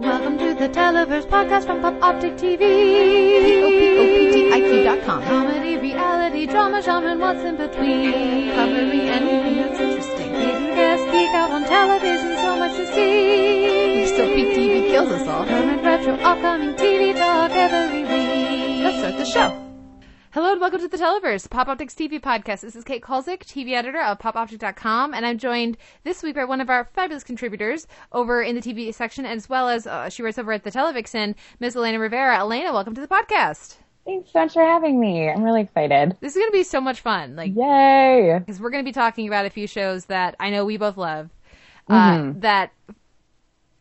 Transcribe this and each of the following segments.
Welcome to the Televerse podcast from PopOptiq TV. P-O-P-O-P-T-I-Q.com. Comedy, reality, drama, genre, and what's in between. Covering anything that's interesting. Guests geek out on television, so much to see. So Peak TV kills us all. Current retro, upcoming TV talk every week. Let's start the show. Hello and welcome to the Televerse, PopOptiq's TV podcast. This is Kate Kulzick, TV editor of PopOptiq.com, and I'm joined this week by one of our fabulous contributors over in the TV section, as well as uh, she writes over at the Televixen, Ms. Elena Rivera. Elena, welcome to the podcast. Thanks so much for having me. I'm really excited. This is going to be so much fun, like Yay! because we're going to be talking about a few shows that I know we both love, uh, that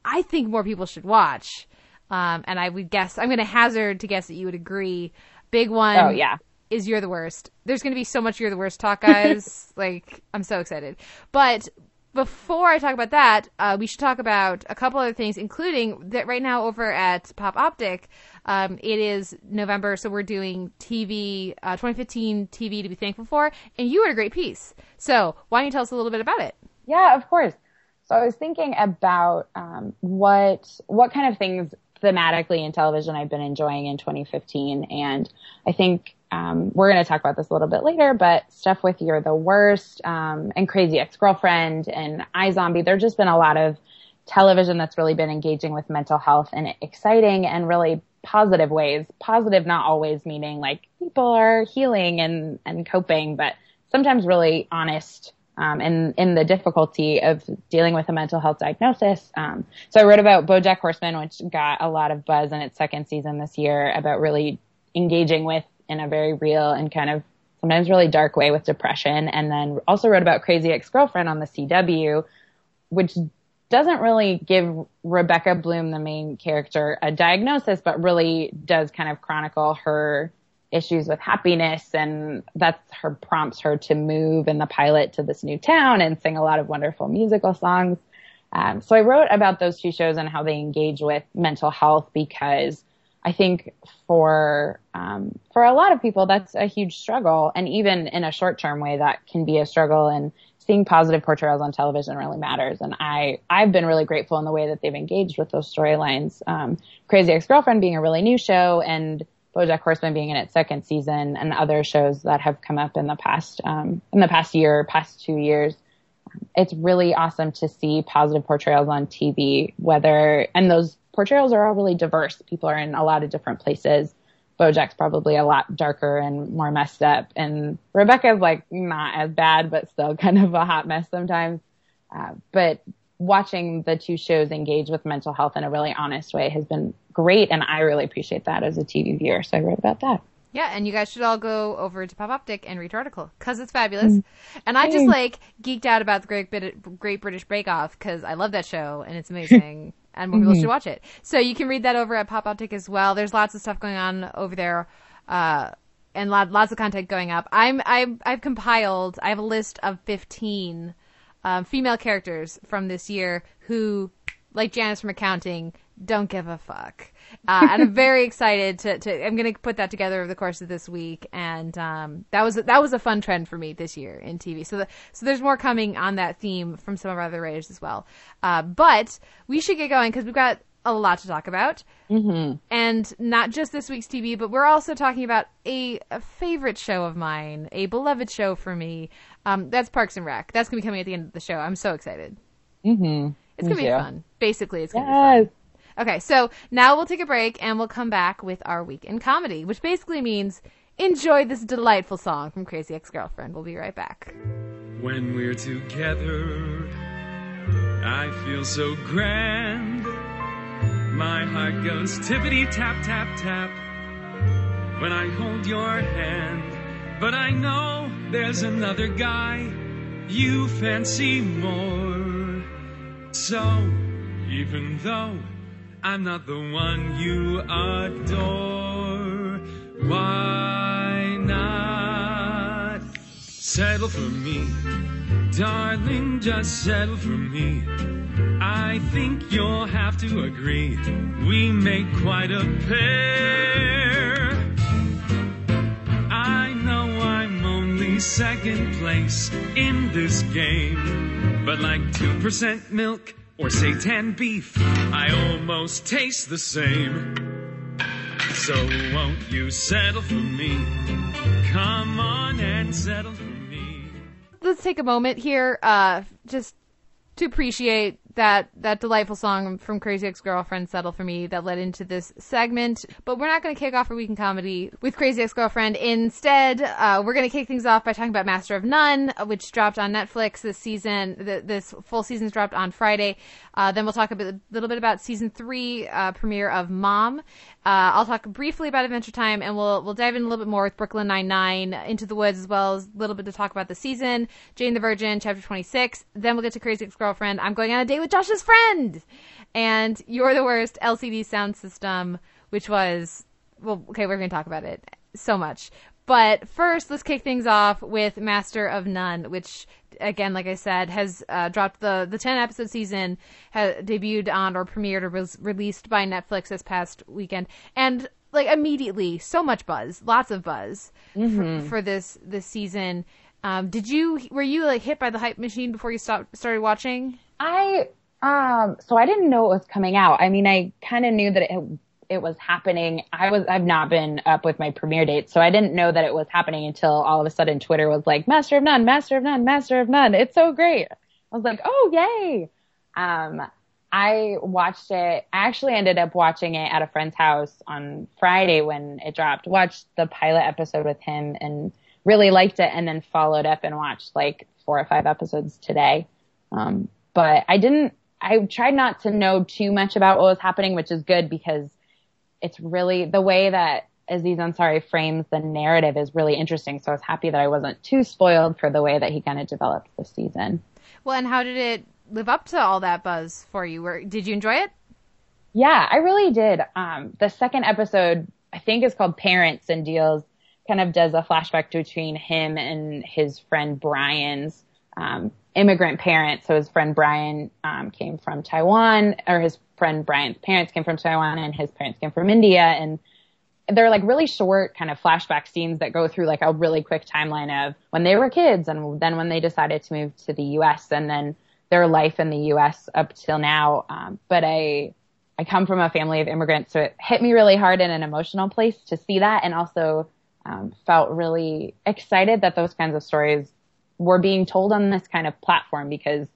I think more people should watch. Um, and I would guess I'm going to hazard to guess that you would agree. Big one. Oh yeah. is You're the Worst. There's going to be so much You're the Worst talk, guys. like, I'm so excited. But before I talk about that, uh, we should talk about a couple other things, including that right now over at PopOptiq, um, it is November, so we're doing TV, uh, 2015 TV to be thankful for, and you had a great piece. So why don't you tell us a little bit about it? Yeah, of course. So I was thinking about um, what what kind of things thematically in television I've been enjoying in 2015, and I think um, we're going to talk about this a little bit later. But stuff with "You're the Worst" um, and "Crazy Ex-Girlfriend" and "iZombie," there's just been a lot of television that's really been engaging with mental health in exciting and really positive ways. Positive, not always meaning like people are healing and and coping, but sometimes really honest um, and in the difficulty of dealing with a mental health diagnosis. Um, so I wrote about BoJack Horseman, which got a lot of buzz in its second season this year, about really engaging with in a very real and kind of sometimes really dark way with depression. And then also wrote about Crazy Ex-Girlfriend on the CW, which doesn't really give Rebecca Bloom, the main character, a diagnosis, but really does kind of chronicle her issues with happiness and that's her prompts her to move in the pilot to this new town and sing a lot of wonderful musical songs. Um, so I wrote about those two shows and how they engage with mental health because I think for um, for a lot of people that's a huge struggle, and even in a short term way that can be a struggle. And seeing positive portrayals on television really matters. And I I've been really grateful in the way that they've engaged with those storylines. Um, Crazy Ex Girlfriend being a really new show, and BoJack Horseman being in its second season, and other shows that have come up in the past um, in the past year, past two years. It's really awesome to see positive portrayals on TV, whether and those portrayals are all really diverse. People are in a lot of different places. BoJack's probably a lot darker and more messed up, and Rebecca's like not as bad, but still kind of a hot mess sometimes. Uh, but watching the two shows engage with mental health in a really honest way has been great, and I really appreciate that as a TV viewer. So I wrote about that. Yeah, and you guys should all go over to PopOptiq and read your article because it's fabulous. And I just like geeked out about the Great, Brit- Great British Bake Off because I love that show and it's amazing. and more people should watch it. So you can read that over at PopOptiq as well. There's lots of stuff going on over there. Uh, and lot, lots of content going up. I'm, I've, I've compiled, I have a list of 15, um, female characters from this year who, like Janice from accounting, don't give a fuck. Uh, and I'm very excited to, to I'm to put that together over the course of this week. And, um, that was, that was a fun trend for me this year in TV. So the, so there's more coming on that theme from some of our other writers as well. Uh, but we should get going because we've got a lot to talk about. Mm-hmm. And not just this week's TV, but we're also talking about a, a favorite show of mine, a beloved show for me. Um, that's Parks and Rec. That's going to be coming at the end of the show. I'm so excited. Mm-hmm. It's going to be too. fun. Basically, it's going to be fun. Okay, so now we'll take a break and we'll come back with our week in comedy, which basically means enjoy this delightful song from Crazy Ex Girlfriend. We'll be right back. When we're together, I feel so grand. My heart goes tippity tap tap tap when I hold your hand. But I know there's another guy you fancy more. So, even though I'm not the one you adore, why not settle for me? Darling, just settle for me. I think you'll have to agree. We make quite a pair. I know I'm only second place in this game. But like 2% milk or seitan beef. I almost taste the same. So won't you settle for me? Come on and settle for me. let's take a moment here, uh, just to appreciate that that delightful song from Crazy Ex Girlfriend "Settle for Me" that led into this segment. But we're not going to kick off our week in comedy with Crazy Ex Girlfriend. Instead, uh, we're going to kick things off by talking about Master of None, uh, which dropped on Netflix this season. The, this full season's dropped on Friday. Uh, then we'll talk a bit, little bit about season three uh, premiere of Mom. Uh, I'll talk briefly about Adventure Time, and we'll we'll dive in a little bit more with Brooklyn Nine Nine, Into the Woods, as well as a little bit to talk about the season, Jane the Virgin, chapter twenty six. Then we'll get to Crazy Ex Girlfriend. I'm going on a date with Josh's friend, and You're the Worst LCD Sound System, which was well, okay, we're going to talk about it so much. But first, let's kick things off with Master of None, which again, like I said, has uh, dropped the the ten episode season, has debuted on or premiered or was released by Netflix this past weekend, and like immediately, so much buzz, lots of buzz for, for this this season. Um, did you were you like hit by the hype machine before you stopped started watching? I um so I didn't know it was coming out. I mean, I kind of knew that it it was happening. I was I've not been up with my premiere date, so I didn't know that it was happening until all of a sudden Twitter was like Master of None, Master of None, Master of None. It's so great. I was like, "Oh, yay." Um I watched it. I actually ended up watching it at a friend's house on Friday when it dropped. Watched the pilot episode with him and really liked it and then followed up and watched like four or five episodes today. Um, but I didn't, I tried not to know too much about what was happening, which is good because it's really the way that Aziz Ansari frames the narrative is really interesting. So I was happy that I wasn't too spoiled for the way that he kind of developed the season. Well, and how did it live up to all that buzz for you? Where did you enjoy it? Yeah, I really did. Um, the second episode, I think is called Parents and deals kind of does a flashback between him and his friend Brian's um, immigrant parents. So his friend Brian um, came from Taiwan, or his friend Brian's parents came from Taiwan, and his parents came from India, and they're like really short kind of flashback scenes that go through like a really quick timeline of when they were kids and then when they decided to move to the U.S. and then their life in the U.S. up till now. Um, but I, I come from a family of immigrants, so it hit me really hard in an emotional place to see that, and also um, felt really excited that those kinds of stories were being told on this kind of platform because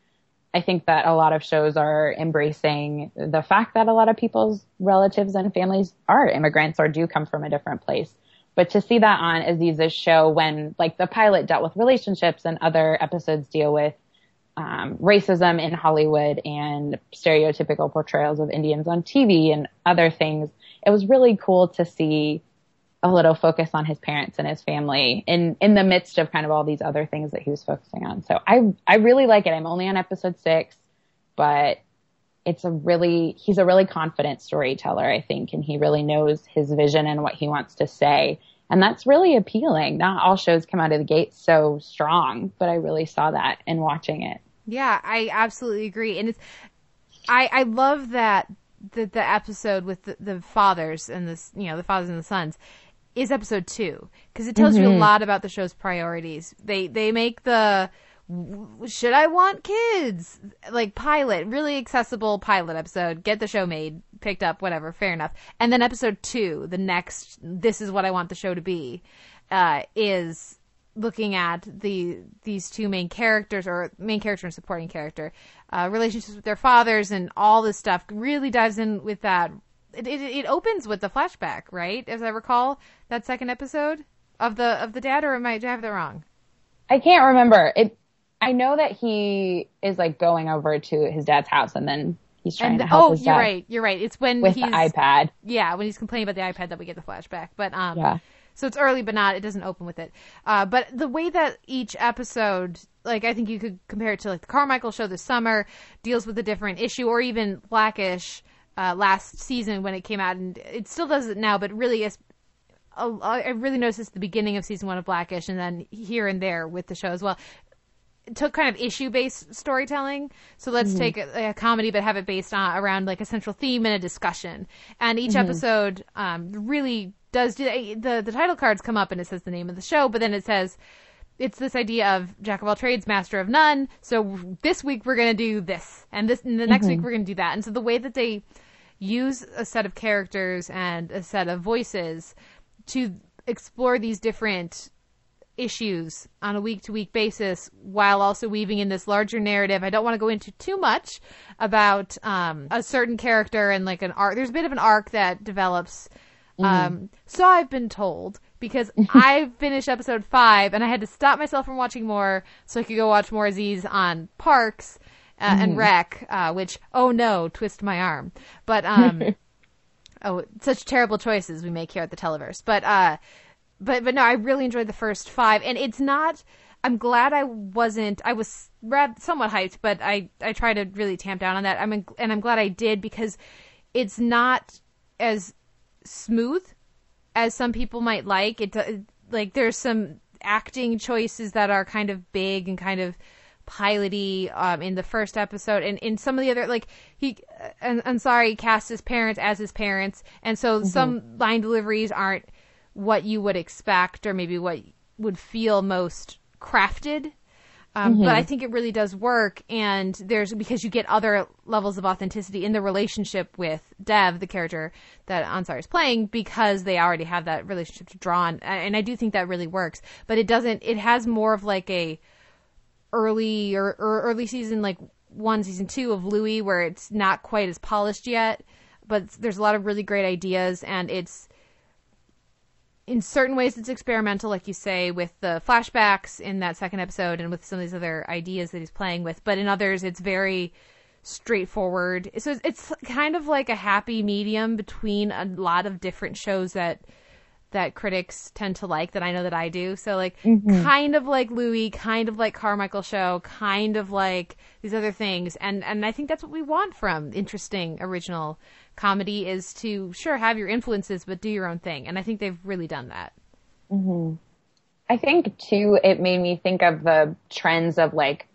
I think that a lot of shows are embracing the fact that a lot of people's relatives and families are immigrants or do come from a different place. But to see that on Aziz's show when like the pilot dealt with relationships and other episodes deal with um, racism in Hollywood and stereotypical portrayals of Indians on TV and other things, it was really cool to see a little focus on his parents and his family in in the midst of kind of all these other things that he was focusing on. So I I really like it. I'm only on episode 6, but it's a really he's a really confident storyteller, I think, and he really knows his vision and what he wants to say. And that's really appealing. Not all shows come out of the gate so strong, but I really saw that in watching it. Yeah, I absolutely agree, and it's I I love that the the episode with the, the fathers and this you know the fathers and the sons is episode two because it tells you a lot about the show's priorities. They they make the should I want kids like pilot really accessible pilot episode. Get the show made, picked up, whatever. Fair enough. And then episode two, the next. This is what I want the show to be. Uh, is looking at the these two main characters or main character and supporting character uh, relationships with their fathers and all this stuff really dives in with that it, it, it opens with the flashback right as i recall that second episode of the of the dad or am i do i have that wrong I can't remember. It I know that he is like going over to his dad's house and then he's trying and to help oh his you're dad right you're right it's when with he's the iPad. yeah when he's complaining about the ipad that we get the flashback but um Yeah. so it's early but not it doesn't open with it uh but the way that each episode like i think you could compare it to like the carmichael show this summer deals with a different issue or even blackish uh last season when it came out and it still does it now but really is I really noticed the beginning of season one of Blackish, and then here and there with the show as well. It took kind of issue based storytelling. So let's take a, a comedy, but have it based on around like a central theme and a discussion. And each episode um, really does do the the title cards come up and it says the name of the show, but then it says it's this idea of jack of all trades, master of none. So this week we're gonna do this, and this, and the next week we're gonna do that. And so the way that they use a set of characters and a set of voices to explore these different issues on a week to week basis while also weaving in this larger narrative. I don't want to go into too much about um, a certain character and like an arc. There's a bit of an arc that develops. Um, so I've been told because I finished episode five and I had to stop myself from watching more so I could go watch more Aziz on Parks uh, and Rec, uh, which, oh no, twist my arm. But, um, oh, such terrible choices we make here at the Televerse. But, uh, but but no, I really enjoyed the first five, and it's not. I'm glad I wasn't. I was somewhat hyped, but I I try to really tamp down on that. I'm and I'm glad I did because it's not as smooth as some people might like. It uh, like there's some acting choices that are kind of big and kind of piloty um, in the first episode, and in some of the other like he. Uh, and I'm sorry, cast his parents as his parents, and so mm-hmm. some line deliveries aren't what you would expect or maybe what would feel most crafted. Um, But I think it really does work, and there's because you get other levels of authenticity in the relationship with Dev, the character that Ansar is playing, because they already have that relationship to draw on, and I do think that really works. But it doesn't. It has more of like a early or, or early season like one season two of Louis, where it's not quite as polished yet, but there's a lot of really great ideas, and it's in certain ways it's experimental like you say with the flashbacks in that second episode and with some of these other ideas that he's playing with but in others it's very straightforward. So it's, kind of like a happy medium between a lot of different shows that that critics tend to like that I know that I do. So like mm-hmm. kind of like Louis, kind of like Carmichael show, kind of like these other things. And and I think that's what we want from interesting original comedy is to sure have your influences but do your own thing. And I think they've really done that. Mm-hmm. I think too, it made me think of the trends of like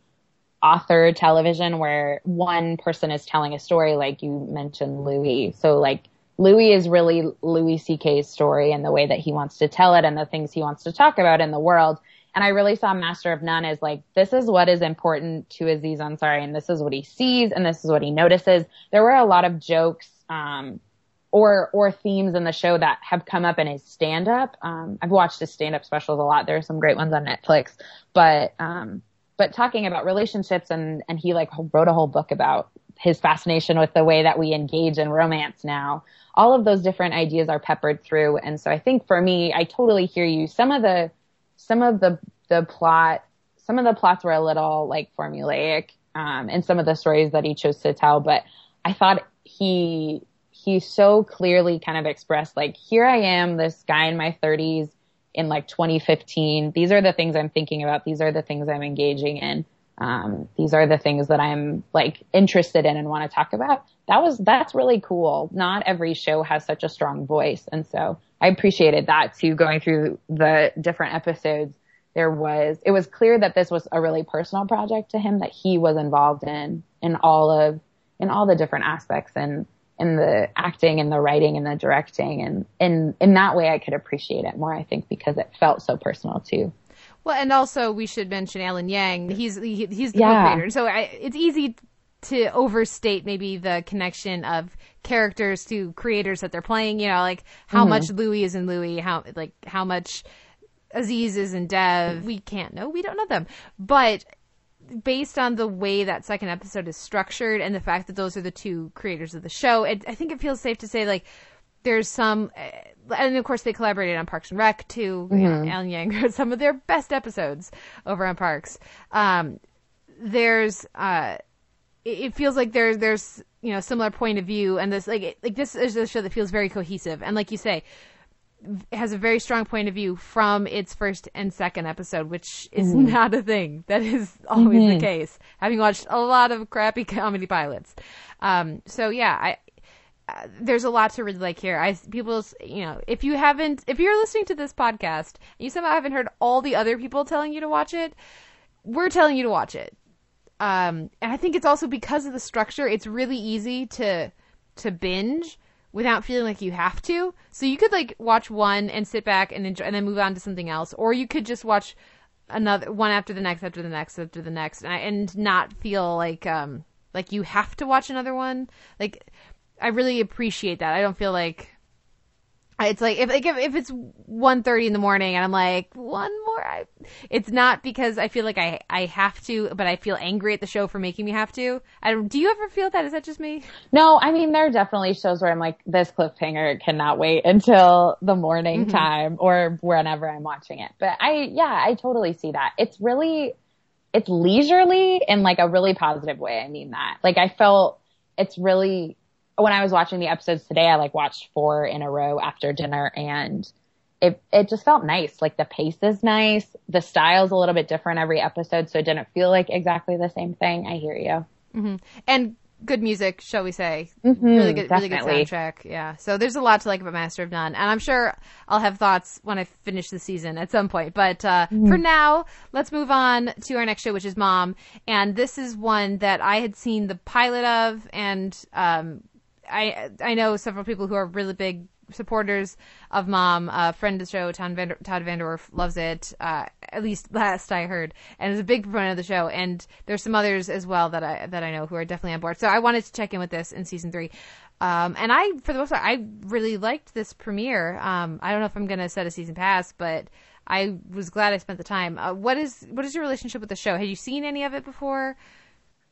author television where one person is telling a story, like you mentioned Louis. So like Louis is really Louis C.K.'s story and the way that he wants to tell it and the things he wants to talk about in the world. And I really saw Master of None as like, this is what is important to Aziz Ansari and this is what he sees and this is what he notices. There were a lot of jokes, um, or or themes in the show that have come up in his stand up. Um, I've watched his stand up specials a lot. There are some great ones on Netflix, but um, but talking about relationships and and he like wrote a whole book about his fascination with the way that we engage in romance now. All of those different ideas are peppered through, and so I think for me, I totally hear you. Some of the some of the the plot, some of the plots were a little like formulaic, um, and some of the stories that he chose to tell, but I thought he he so clearly kind of expressed like here I am, this guy in my 30s in like 2015. These are the things I'm thinking about. These are the things I'm engaging in. Um, these are the things that I'm like interested in and want to talk about. That was that's really cool. Not every show has such a strong voice, and so I appreciated that too. Going through the different episodes, there was it was clear that this was a really personal project to him that he was involved in in all of in all the different aspects and in the acting and the writing and the directing and in in that way I could appreciate it more I think because it felt so personal too. Well, and also we should mention Alan Yang. He's he, he's the Yeah. co-creator, so I, it's easy to overstate maybe the connection of characters to creators that they're playing. You know, like how mm-hmm. much Louis is in Louis, how like how much Aziz is in Dev. We can't know. We don't know them, but based on the way that second episode is structured and the fact that those are the two creators of the show, it, I think it feels safe to say like there's some, uh, and of course they collaborated on Parks and Rec too. You know, Alan Yang wrote some of their best episodes over on Parks. Um, there's, uh, it, it feels like there's there's you know similar point of view, and this like it, like this is a show that feels very cohesive, and like you say, has a very strong point of view from its first and second episode, which is not a thing. That is always the case. Having watched a lot of crappy comedy pilots, um, so yeah, I. There's a lot to really like here. I people, you know, if you haven't, if you're listening to this podcast and you somehow haven't heard all the other people telling you to watch it, we're telling you to watch it. Um, and I think it's also because of the structure. It's really easy to to binge without feeling like you have to. So you could like watch one and sit back and enjoy, and then move on to something else, or you could just watch another one after the next after the next after the next and, I, and not feel like um like you have to watch another one like i really appreciate that i don't feel like it's like if like if, if it's 1.30 in the morning and i'm like one more I, it's not because i feel like i i have to but i feel angry at the show for making me have to i don't do you ever feel that is that just me No, I mean, there are definitely shows where I'm like, this cliffhanger cannot wait until the morning mm-hmm. time or whenever I'm watching it. But I, yeah, I totally see that. It's really, it's leisurely in like a really positive way. I mean that. Like I felt it's really, when I was watching the episodes today, I like watched four in a row after dinner and it, it just felt nice. Like the pace is nice. The style's a little bit different every episode. So it didn't feel like exactly the same thing. I hear you. and good music, shall we say? really good, really good definitely. soundtrack. Yeah. So there's a lot to like about Master of None, and I'm sure I'll have thoughts when I finish the season at some point. But uh, for now, let's move on to our next show, which is Mom, and this is one that I had seen the pilot of, and um, I I know several people who are really big supporters of Mom. A friend of the show, Todd, Vander, Todd VanDerWerff, loves it. Uh, at least last I heard, and is a big proponent of the show. And there's some others as well that I that I know who are definitely on board. So I wanted to check in with this in season three. Um, and I, for the most part, I really liked this premiere. Um, I don't know if I'm going to set a season pass, but I was glad I spent the time. Uh, what is what is your relationship with the show? Had you seen any of it before?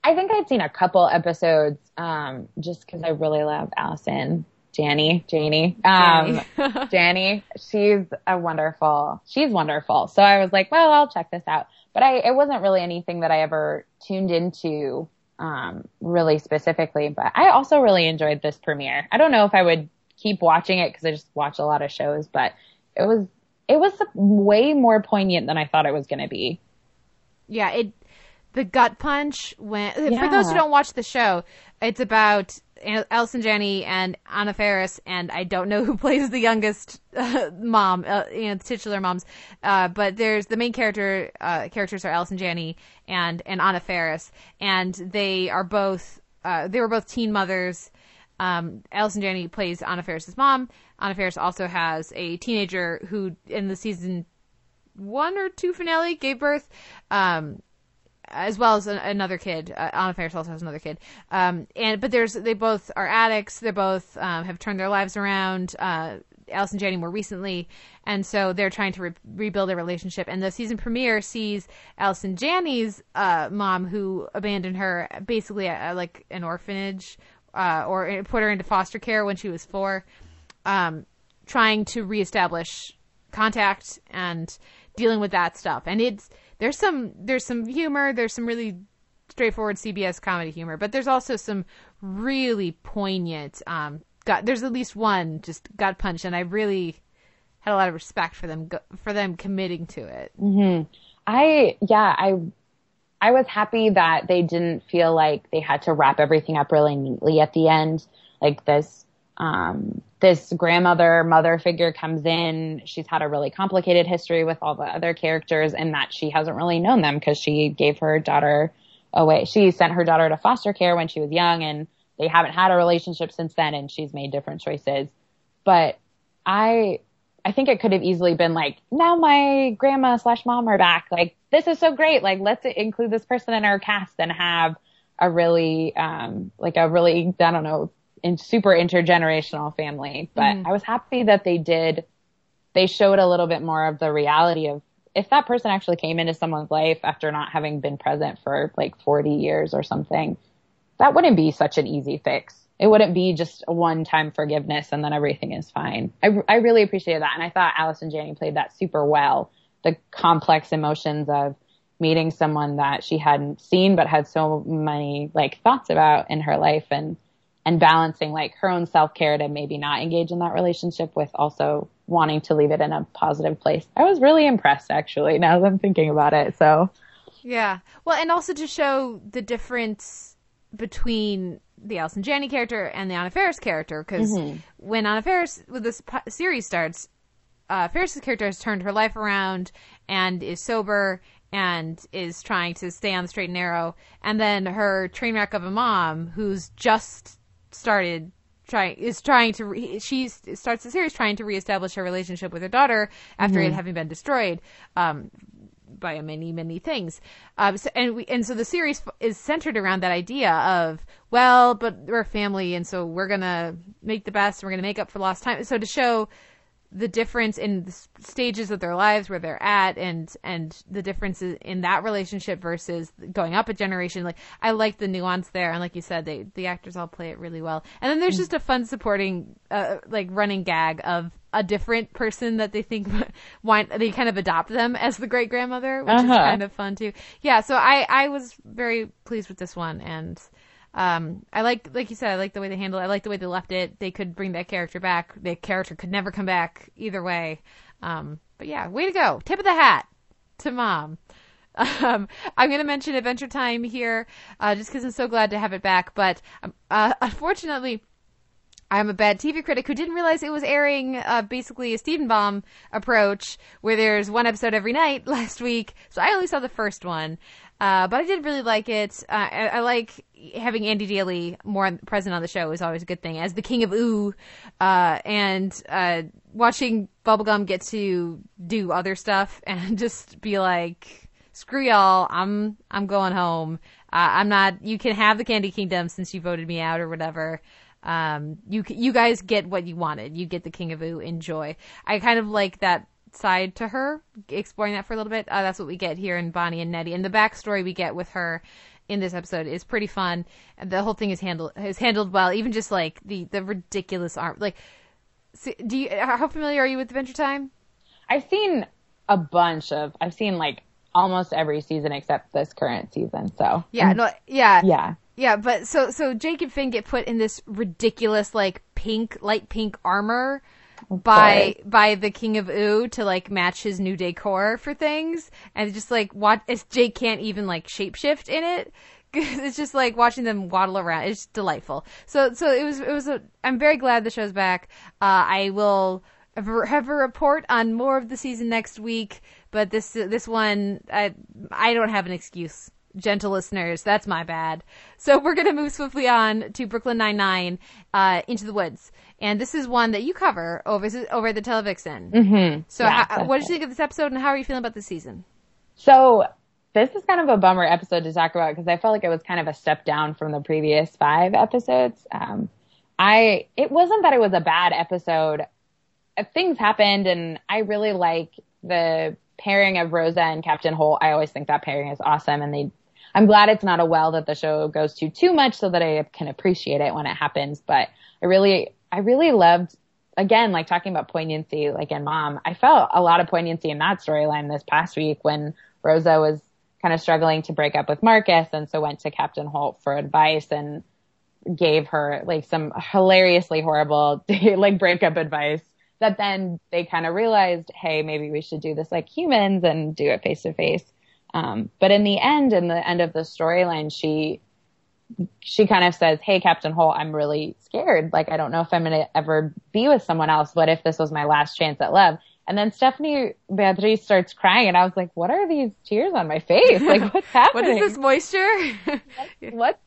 I think I'd seen a couple episodes, um, just because I really love Allison, Janney, Janie, um. She's a wonderful, she's wonderful. So I was like, well, I'll check this out. But I, it wasn't really anything that I ever tuned into, um, really specifically. But I also really enjoyed this premiere. I don't know if I would keep watching it because I just watch a lot of shows, but it was, it was way more poignant than I thought it was going to be. Yeah, it the gut punch when for those who don't watch the show, it's about Allison Janney and Anna Faris, and I don't know who plays the youngest uh, mom, uh, you know, the titular moms. Uh, but there's the main character uh, characters are Allison Janney and and Anna Faris, and they are both uh, they were both teen mothers. Um, Allison Janney plays Anna Faris's mom. Anna Faris also has a teenager who, in the season one or two finale, gave birth. Um, as well as an, another kid. Uh, Anna Faris also has another kid. Um, and but there's they both are addicts. They both um, have turned their lives around. Uh, Allison Janney more recently, and so they're trying to re- rebuild their relationship. And the season premiere sees Allison Janney's uh, mom, who abandoned her basically at, at, like an orphanage, uh, or put her into foster care when she was four, um, trying to reestablish contact and dealing with that stuff. And it's there's some there's some humor, there's some really straightforward CBS comedy humor, but there's also some really poignant um gut there's at least one just gut punch and I really had a lot of respect for them for them committing to it. Hmm. I yeah, I I was happy that they didn't feel like they had to wrap everything up really neatly at the end. Like this um this grandmother mother figure comes in, she's had a really complicated history with all the other characters and that she hasn't really known them because she gave her daughter away. She sent her daughter to foster care when she was young and they haven't had a relationship since then and she's made different choices. But I I think it could have easily been like, now my grandma slash mom are back. Like, this is so great. Like, let's include this person in our cast and have a really, um, like a really, I don't know, in super intergenerational family. But mm-hmm. I was happy that they did, they showed a little bit more of the reality of if that person actually came into someone's life after not having been present for like 40 years or something, that wouldn't be such an easy fix. It wouldn't be just a one time forgiveness and then everything is fine. I, I really appreciated that. And I thought Allison Janney played that super well. The complex emotions of meeting someone that she hadn't seen but had so many like thoughts about in her life and, and balancing like her own self care to maybe not engage in that relationship with also wanting to leave it in a positive place. I was really impressed actually now that I'm thinking about it. So Yeah. Well, and also to show the difference between the Allison Janney character and the Anna Faris character, because when Anna Faris, with this series starts, uh, Faris's character has turned her life around and is sober and is trying to stay on the straight and narrow, and then her train wreck of a mom who's just started trying is trying to re- she starts the series trying to reestablish her relationship with her daughter after it having been destroyed. Um, by many many things. Um, so, and we and so the series is centered around that idea of well, but we're a family, and so we're gonna make the best. and We're gonna make up for lost time. So to show the difference in the stages of their lives where they're at and and the differences in that relationship versus going up a generation. Like i like the nuance there. And like you said they the actors all play it really well. And then there's just a fun supporting uh, like running gag of a different person that they think want they kind of adopt them as the great grandmother which is Uh-huh. kind of fun too. Yeah so i i was very pleased with this one and um, I like, like you said, I like the way they handled it. I like the way they left it. They could bring that character back. The character could never come back either way. Um, but yeah, way to go. Tip of the hat to mom. Um, I'm going to mention Adventure Time here, uh, just because I'm so glad to have it back. But um, uh, unfortunately, I'm a bad TV critic who didn't realize it was airing uh, basically a Steven Bomb approach, where there's one episode every night last week. So I only saw the first one, uh, but I did really like it. Uh, I, I like having Andy Daly more present on the show is always a good thing as the king of Ooo, uh, and uh, watching Bubblegum get to do other stuff and just be like screw y'all i'm i'm going home. Uh, i'm not you can have the candy kingdom since you voted me out or whatever. Um you you guys get what you wanted. You get the king of Ooo. Enjoy. I kind of like that side to her. Exploring that for a little bit. Uh, that's what we get here in bonnie and Neddy. And the backstory we get with her in this episode is pretty fun. The whole thing is handled is handled well. Even just like the the ridiculous arm like see, do you how familiar are you with adventure time? I've seen a bunch of, I've seen like almost every season except this current season. So. Yeah no yeah. Yeah. Yeah, but so so Jake and Finn get put in this ridiculous like pink light pink armor by by the King of Ooo to like match his new decor for things, and just like what as Jake can't even like shapeshift in it. It's just like watching them waddle around. It's delightful. So so it was it was a. I'm very glad the show's back. Uh, I will have a- have a report on more of the season next week, but this this one I I don't have an excuse gentle listeners. That's my bad. So we're going to move swiftly on to Brooklyn Nine-Nine, uh, Into the Woods. And this is one that you cover over, over at the Televixen. Mm-hmm. So Yeah, how, what did you think of this episode and how are you feeling about this season? So this is kind of a bummer episode to talk about because I felt like it was kind of a step down from the previous five episodes. Um, I it wasn't that it was a bad episode. Uh, Things happened, and I really like the pairing of Rosa and Captain Holt. I always think that pairing is awesome, and they. I'm glad it's not a well that the show goes to too much, so that I can appreciate it when it happens. But I really, I really loved again, like talking about poignancy, like in Mom, I felt a lot of poignancy in that storyline this past week when Rosa was kind of struggling to break up with Marcus and so went to Captain Holt for advice and gave her like some hilariously horrible like breakup advice that then they kind of realized, hey, maybe we should do this like humans and do it face to face. Um, but in the end, in the end of the storyline, she she kind of says, Hey, Captain Holt, I'm really scared. Like, I don't know if I'm going to ever be with someone else. What if this was my last chance at love? And then Stephanie Beatriz starts crying and I was like, what are these tears on my face? Like, what's What happening? is this moisture? what?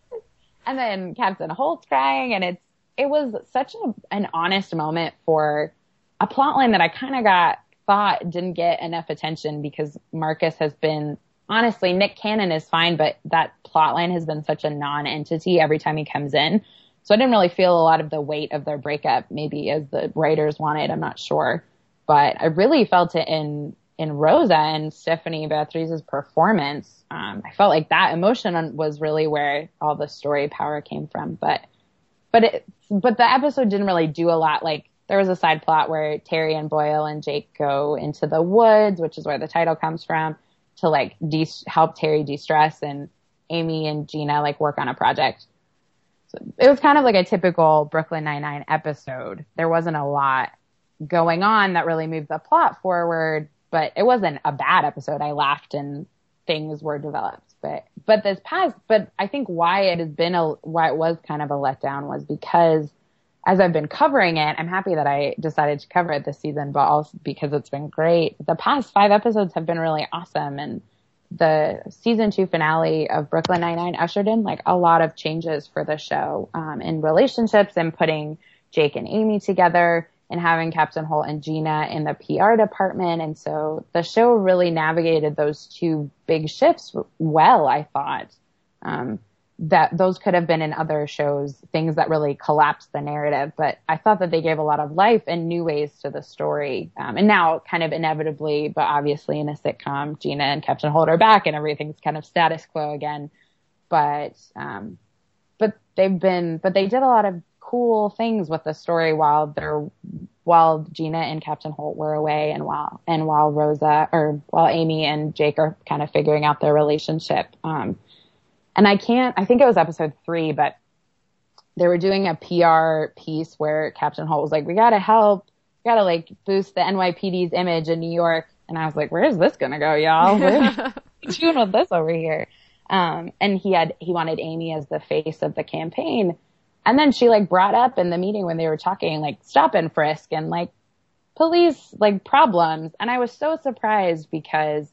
And then Captain Holt's crying and it's, it was such a, an honest moment for a plotline that I kind of got thought didn't get enough attention because Marcus has been honestly Nick Cannon is fine, but that plotline has been such a non-entity every time he comes in. So I didn't really feel a lot of the weight of their breakup, maybe as the writers wanted. I'm not sure, but I really felt it in in Rosa and Stephanie Beatriz's performance. Um, I felt like that emotion was really where all the story power came from. But but it but the episode didn't really do a lot. Like there was a side plot where Terry and Boyle and Jake go into the woods, which is where the title comes from, to like de- help Terry de-stress, and Amy and Gina like work on a project. So it was kind of like a typical Brooklyn Nine Nine episode. There wasn't a lot going on that really moved the plot forward, but it wasn't a bad episode. I laughed and things were developed. But but this past, but I think why it has been a why it was kind of a letdown was because as I've been covering it, I'm happy that I decided to cover it this season, but also because it's been great. The past five episodes have been really awesome, and the season two finale of Brooklyn Nine Nine ushered in like a lot of changes for the show um, in relationships and putting Jake and Amy together. and having Captain Holt and Gina in the PR department. And so the show really navigated those two big shifts well, I thought. Um, that those could have been in other shows, things that really collapsed the narrative. But I thought that they gave a lot of life and new ways to the story. Um, and now kind of inevitably, but obviously in a sitcom, Gina and Captain Holt are back and everything's kind of status quo again. But, um, but they've been, but they did a lot of cool things with the story while they're, while Gina and Captain Holt were away and while, and while Rosa or while Amy and Jake are kind of figuring out their relationship. Um, and I can't, I think it was episode three, but they were doing a PR piece where Captain Holt was like, we gotta help, we gotta like boost the NYPD's image in New York. And I was like, where's this gonna go, y'all? Where you doing with this over here? Um, and he had, he wanted Amy as the face of the campaign. And then she like brought up in the meeting when they were talking, like stop and frisk and like police like problems. And I was so surprised because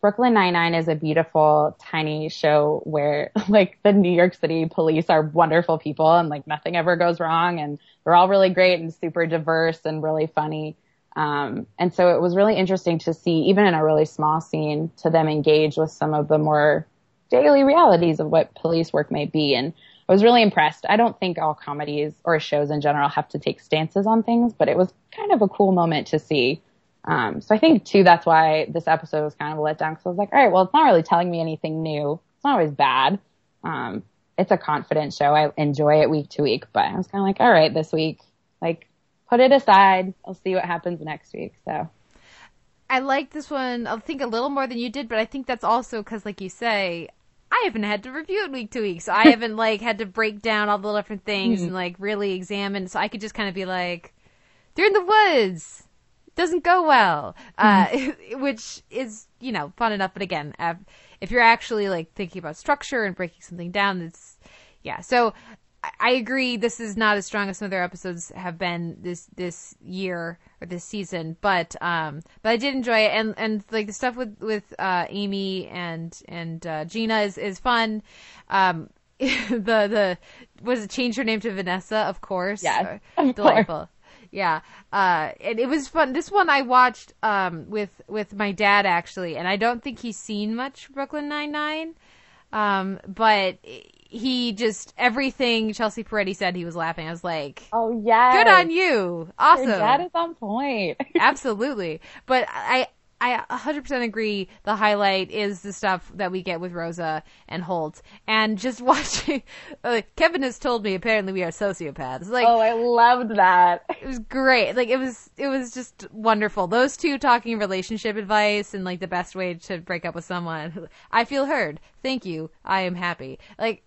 Brooklyn Nine-Nine is a beautiful, tiny show where like the New York City police are wonderful people and like nothing ever goes wrong and they're all really great and super diverse and really funny. Um, and so it was really interesting to see, even in a really small scene, to them engage with some of the more daily realities of what police work may be. And I was really impressed. I don't think all comedies or shows in general have to take stances on things, but it was kind of a cool moment to see. Um, so I think too, that's why this episode was kind of a letdown because I was like, all right, well, it's not really telling me anything new. It's not always bad. Um, it's a confident show. I enjoy it week to week, but I was kind of like, all right, this week, like, put it aside. I'll see what happens next week. So. I like this one, I think a little more than you did, but I think that's also because, like you say, I haven't had to review it week to week, so I haven't like had to break down all the different things and like really examine. So I could just kind of be like, "They're in the woods, doesn't go well," uh, which is you know fun enough. But again, uh, if you're actually like thinking about structure and breaking something down, it's yeah. So I- I agree. This is not as strong as some other episodes have been this this year or this season, but um, but I did enjoy it, and and like the stuff with with uh, Amy and and uh, Gina is is fun. Um, the the was it change her name to Vanessa? Of course, Yes, Uh, delightful. Yeah, uh, and it was fun. This one I watched um, with with my dad actually, and I don't think he's seen much Brooklyn Nine Nine. Um, but he just everything Chelsea Peretti said, he was laughing. I was like, Oh yeah. "Good on you, awesome." Your dad is on point. Absolutely. But I I 100% agree the highlight is the stuff that we get with Rosa and Holt and just watching uh, Kevin has told me apparently we are sociopaths. Like oh, I loved that. it was great. Like it was it was just wonderful. Those two talking relationship advice and like the best way to break up with someone. I feel heard. Thank you. I am happy. Like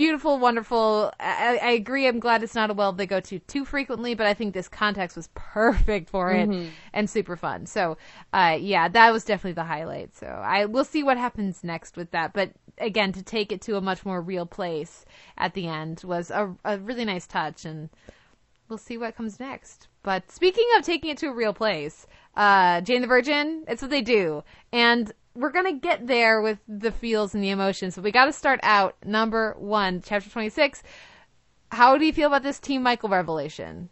beautiful, wonderful. I, I agree. I'm glad it's not a well they go to too frequently, but I think this context was perfect for it and super fun. So, uh, yeah, that was definitely the highlight. So I we'll see what happens next with that. But again, to take it to a much more real place at the end was a, a really nice touch, and we'll see what comes next. But speaking of taking it to a real place, uh, Jane the Virgin, it's what they do. And we're gonna get there with the feels and the emotions, but we gotta start out number one, chapter 26. How do you feel about this Team Michael revelation?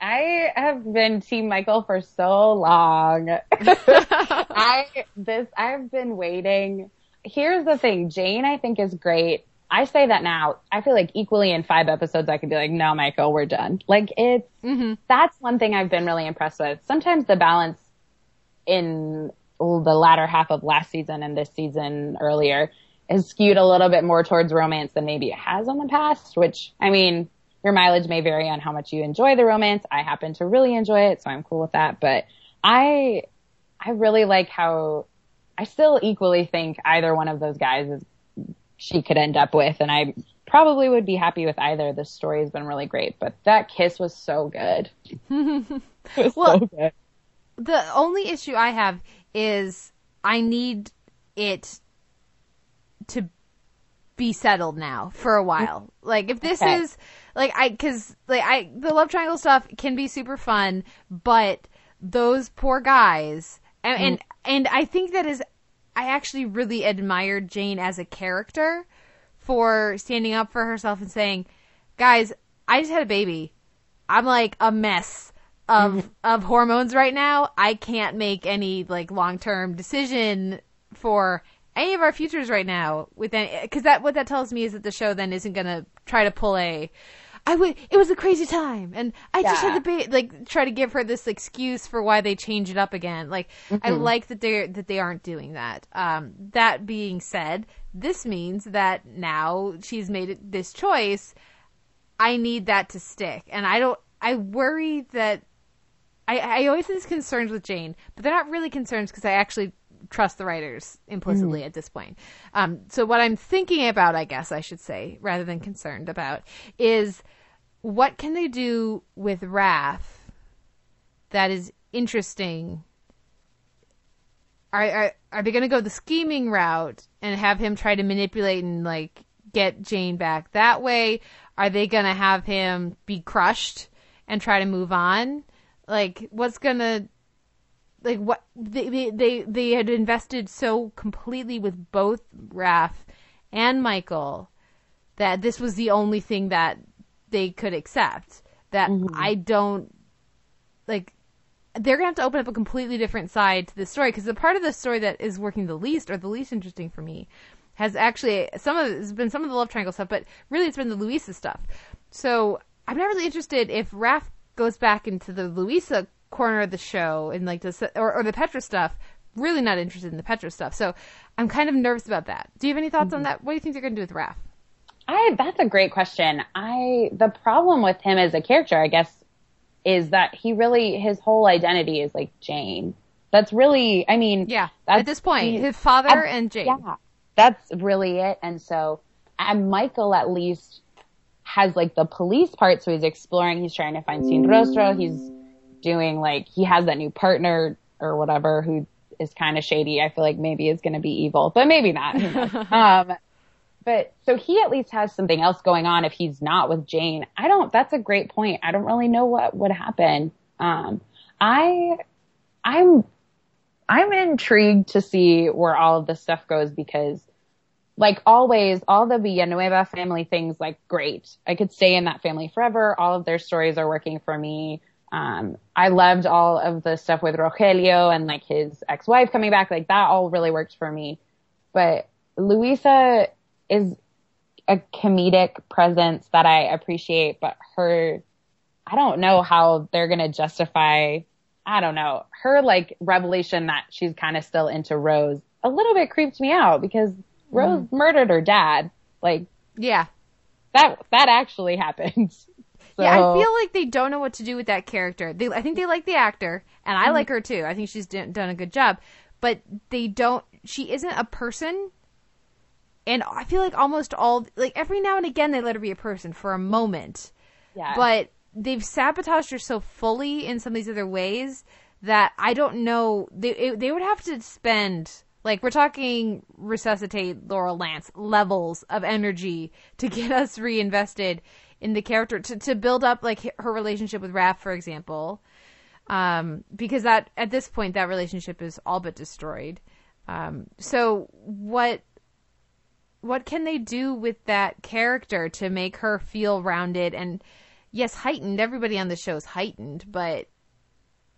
I have been Team Michael for so long. I this I've been waiting. Here's the thing, Jane I think is great. I say that now. I feel like equally in five episodes I could be like, no, Michael, we're done. Like it's mm-hmm. that's one thing I've been really impressed with. Sometimes the balance in the latter half of last season and this season earlier is skewed a little bit more towards romance than maybe it has in the past, which I mean, your mileage may vary on how much you enjoy the romance. I happen to really enjoy it, so I'm cool with that. But I, I really like how I still equally think either one of those guys is she could end up with, and I probably would be happy with either. The story has been really great, but that kiss was so good. was Well- so good. The only issue I have is I need it to be settled now for a while. Like if this Okay. is like I cuz like I the love triangle stuff can be super fun, but those poor guys and mm-hmm. and, and I think that is I actually really admired Jane as a character for standing up for herself and saying, "Guys, I just had a baby. I'm like a mess. Of of hormones right now, I can't make any like long term decision for any of our futures right now with any because that what that tells me is that the show then isn't gonna try to pull a I would it was a crazy time and I just had to be like try to give her this excuse for why they change it up again. Like I like that they that they aren't doing that. Um that being said, this means that now she's made this choice. I need that to stick. And I don't I worry that I, I always have these concerns with Jane, but they're not really concerns because I actually trust the writers implicitly at this point. Um, so what I'm thinking about, I guess I should say, rather than concerned about, is what can they do with Raph that is interesting? Are are, are they going to go the scheming route and have him try to manipulate and like get Jane back that way? Are they going to have him be crushed and try to move on? Like, what's gonna like what they they they, they had invested so completely with both Raph and Michael that this was the only thing that they could accept. That mm-hmm. I don't like. They're gonna have to open up a completely different side to the story because the part of the story that is working the least or the least interesting for me has actually some of it's been some of the love triangle stuff, but really it's been the Luisa stuff. So I'm not really interested if Raph goes back into the Luisa corner of the show and like the or, or the Petra stuff. Really not interested in the Petra stuff. So I'm kind of nervous about that. Do you have any thoughts on mm-hmm. that? What do you think they're going to do with Raph? I that's a great question. I the problem with him as a character, I guess, is that he really his whole identity is like Jane. That's really, I mean, Yeah, at this point, his father Ab- and Jane. Yeah, that's really it. And so, and Michael at least has like the police part, so he's exploring. He's trying to find Sin Rostro. He's doing like he has that new partner or whatever who is kind of shady. I feel like maybe is going to be evil, but maybe not. Um, but so he at least has something else going on if he's not with Jane. I don't, that's a great point. I don't really know what would happen. Um, I, I'm, I'm intrigued to see where all of this stuff goes because like always, all the Villanueva family things, like great. I could stay in that family forever. All of their stories are working for me. Um, I loved all of the stuff with Rogelio and like his ex-wife coming back. Like that all really worked for me. But Luisa is a comedic presence that I appreciate, but her, I don't know how they're going to justify, I don't know, her like revelation that she's kind of still into Rose a little bit creeped me out because Rose mm-hmm. murdered her dad. Like Yeah. that, that actually happened. So, Yeah, I feel like they don't know what to do with that character. They, I think they like the actor, and I mm-hmm. like her too. I think she's done, done a good job, but they don't. She isn't a person, and I feel like almost all, like every now and again, they let her be a person for a moment, yeah. but they've sabotaged her so fully in some of these other ways that I don't know. They it, they would have to spend. Like we're talking resuscitate Laurel Lance levels of energy to get us reinvested in the character to, to build up like her relationship with Raph, for example. Um, because that at this point that relationship is all but destroyed. Um, so what what can they do with that character to make her feel rounded and yes, heightened. Everybody on the show is heightened, but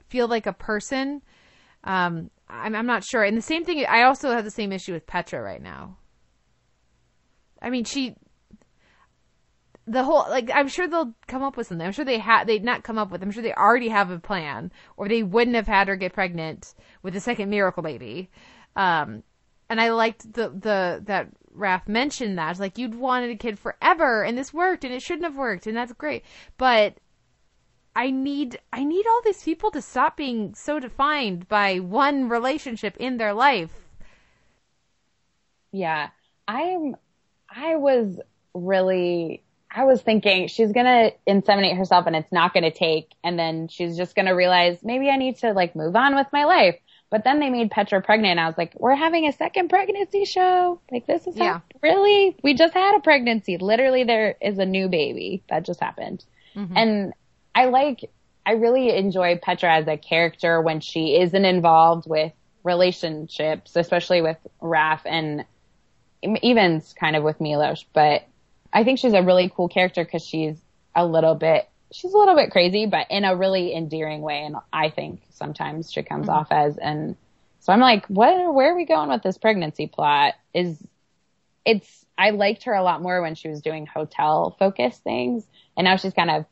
feel like a person. Um, I'm, I'm not sure. And the same thing, I also have the same issue with Petra right now. I mean, she, the whole, like, I'm sure they'll come up with something. I'm sure they had, they'd not come up with, I'm sure they already have a plan, or they wouldn't have had her get pregnant with the second miracle baby. Um, and I liked the, the, that Raph mentioned that. It's like, you'd wanted a kid forever, and this worked, and it shouldn't have worked, and that's great. But, I need I need all these people to stop being so defined by one relationship in their life. Yeah. I'm, I was really, I was thinking she's gonna inseminate herself and it's not gonna take, and then she's just gonna realize maybe I need to like move on with my life. But then they made Petra pregnant and I was like, we're having a second pregnancy show. Like this is Yeah. how, really? We just had a pregnancy. Literally there is a new baby that just happened. Mm-hmm. And I like, I really enjoy Petra as a character when she isn't involved with relationships, especially with Raph and even kind of with Milos. But I think she's a really cool character because she's a little bit she's a little bit crazy, but in a really endearing way. And I think sometimes she comes mm-hmm. off as, and so I'm like, what, where are we going with this pregnancy plot? Is it's, I liked her a lot more when she was doing hotel focused things. And now she's kind of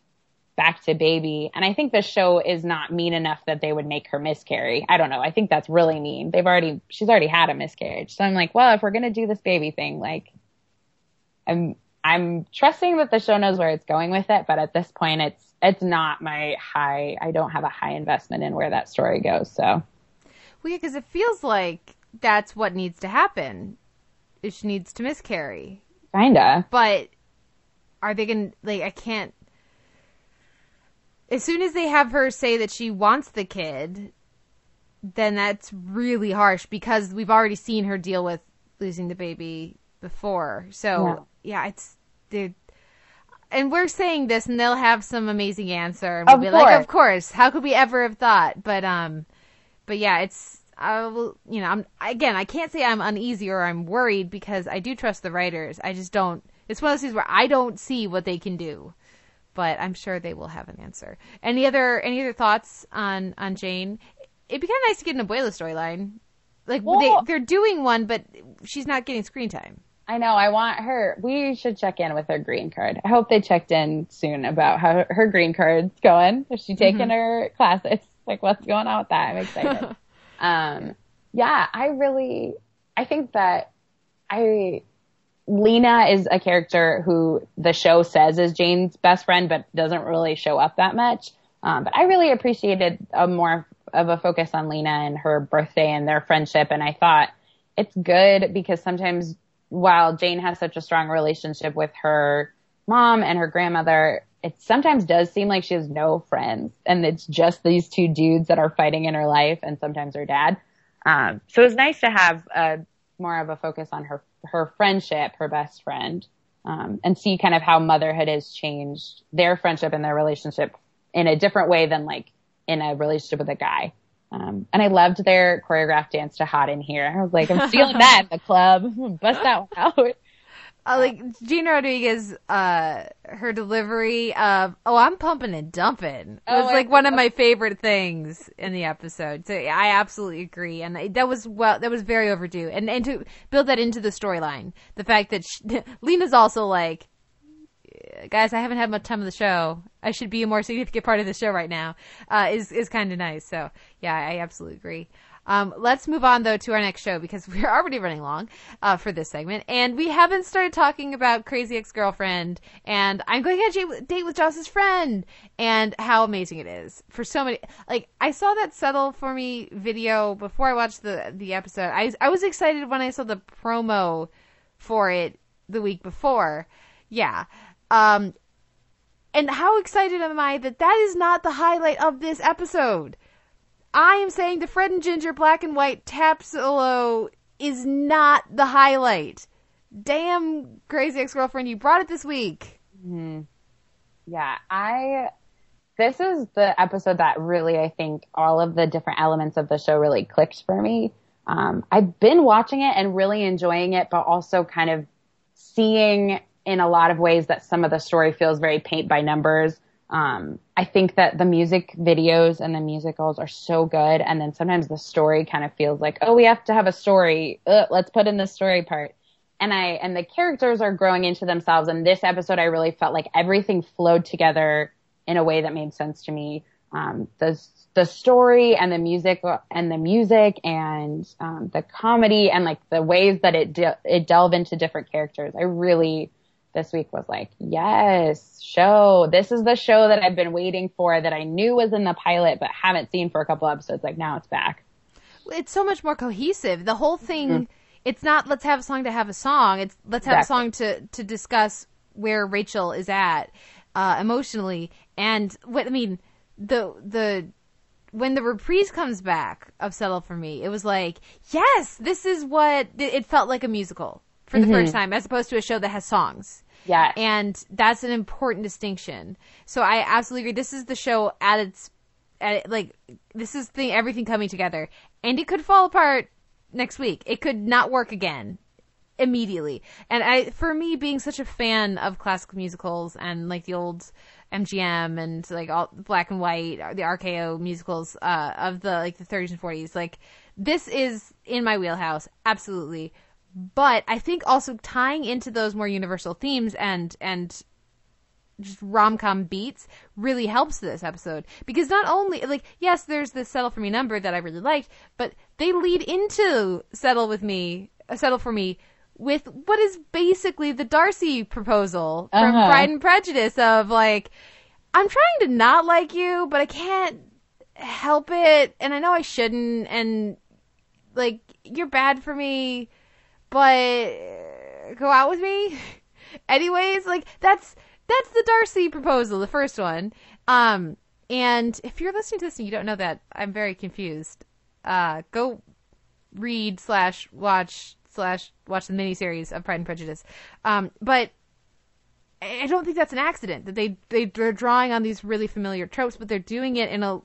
back to baby. And I think the show is not mean enough that they would make her miscarry. I don't know. I think that's really mean. They've already, she's already had a miscarriage. So I'm like, well, if we're going to do this baby thing, like, I'm, I'm trusting that the show knows where it's going with it, but at this point it's, it's not my high, I don't have a high investment in where that story goes. So. Well, yeah, because it feels like that's what needs to happen. She needs to miscarry. Kinda. But are they going to, like, I can't. As soon as they have her say that she wants the kid, then that's really harsh because we've already seen her deal with losing the baby before. So, yeah, it's. Dude, and we're saying this and they'll have some amazing answer. And we'll Of be like, course. of course. How could we ever have thought? But, um, but yeah, it's, I will, you know, I'm, again, I can't say I'm uneasy or I'm worried because I do trust the writers. I just don't, it's one of those things where I don't see what they can do, but I'm sure they will have an answer. Any other, any other thoughts on, on Jane? It'd be kind of nice to get an Abuela storyline. Like, Well- they, they're doing one, but she's not getting screen time. I know. I want her. We should check in with her green card. I hope they checked in soon about how her green card's going. Is she taking her classes? Like, what's going on with that? I'm excited. um, yeah, I really, I think that I, Lena is a character who the show says is Jane's best friend, but doesn't really show up that much. Um, but I really appreciated a more of a focus on Lena and her birthday and their friendship. And I thought it's good because sometimes while Jane has such a strong relationship with her mom and her grandmother, it sometimes does seem like she has no friends and it's just these two dudes that are fighting in her life and sometimes her dad. Um, so was nice to have a more of a focus on her, her friendship, her best friend, um, and see kind of how motherhood has changed their friendship and their relationship in a different way than like in a relationship with a guy. Um, and I loved their choreographed dance to Hot in Here. I was like, I'm stealing that in the club. Bust that one out. Uh, like Gina Rodriguez, uh, her delivery of "Oh, I'm pumping and dumping" Oh, was I like one of my favorite things in the episode. So yeah, I absolutely agree, and I- that was well, that was very overdue. And and to build that into the storyline, the fact that she, Lena's also like, guys, I haven't had much time of the show. I should be a more significant part of the show right now. Uh, is is kind of nice. So yeah, I absolutely agree. Um, let's move on though to our next show because we're already running long uh, for this segment, and we haven't started talking about Crazy Ex Girlfriend, and I'm going on a date with Josh's friend, and how amazing it is for so many. Like I saw that settle for me video before I watched the the episode. I I was excited when I saw the promo for it the week before. Yeah. Um, and how excited am I that that is not the highlight of this episode? I am saying the Fred and Ginger black and white tap solo is not the highlight. Damn, crazy ex girlfriend, you brought it this week. Yeah, I, this is the episode that really, I think all of the different elements of the show really clicked for me. Um, I've been watching it and really enjoying it, but also kind of seeing in a lot of ways that some of the story feels very paint by numbers. Um, I think that the music videos and the musicals are so good. And then sometimes the story kind of feels like, oh, we have to have a story. Ugh, let's put in the story part. And I, and the characters are growing into themselves. And this episode, I really felt like everything flowed together in a way that made sense to me. Um, the, the story and the music and the music and, um, the comedy and like the ways that it, de- it delve into different characters. I really, this week was like, yes, show. This is the show that I've been waiting for that I knew was in the pilot, but haven't seen for a couple episodes. Like now it's back. It's so much more cohesive. The whole thing, it's not let's have a song to have a song. It's let's have Exactly. a song to, to discuss where Rachel is at, uh, emotionally. And what, I mean, the, the, when the reprise comes back of Settle for Me, it was like, yes, this is what it felt like a musical for the first time, as opposed to a show that has songs. Yeah. And that's an important distinction. So I absolutely agree. This is the show at its, at like, this is the everything coming together. And it could fall apart next week. It could not work again. immediately. And I, for me, being such a fan of classical musicals and like the old MGM and like all black and white, the RKO musicals uh, of the like the 30s and 40s, like this is in my wheelhouse, absolutely. But I think also tying into those more universal themes and and just rom com beats really helps this episode because not only like yes, there's this settle for me number that I really liked, but they lead into settle with me, uh, settle for me with what is basically the Darcy proposal from Uh-huh. Pride and Prejudice of like I'm trying to not like you, but I can't help it, and I know I shouldn't, and like you're bad for me, but uh, go out with me anyways. Like that's that's the Darcy proposal, the first one. Um, and if you're listening to this and you don't know that, I'm very confused. Uh, go read slash watch slash watch the miniseries of Pride and Prejudice. Um, but I don't think that's an accident that they they they're drawing on these really familiar tropes, but they're doing it in a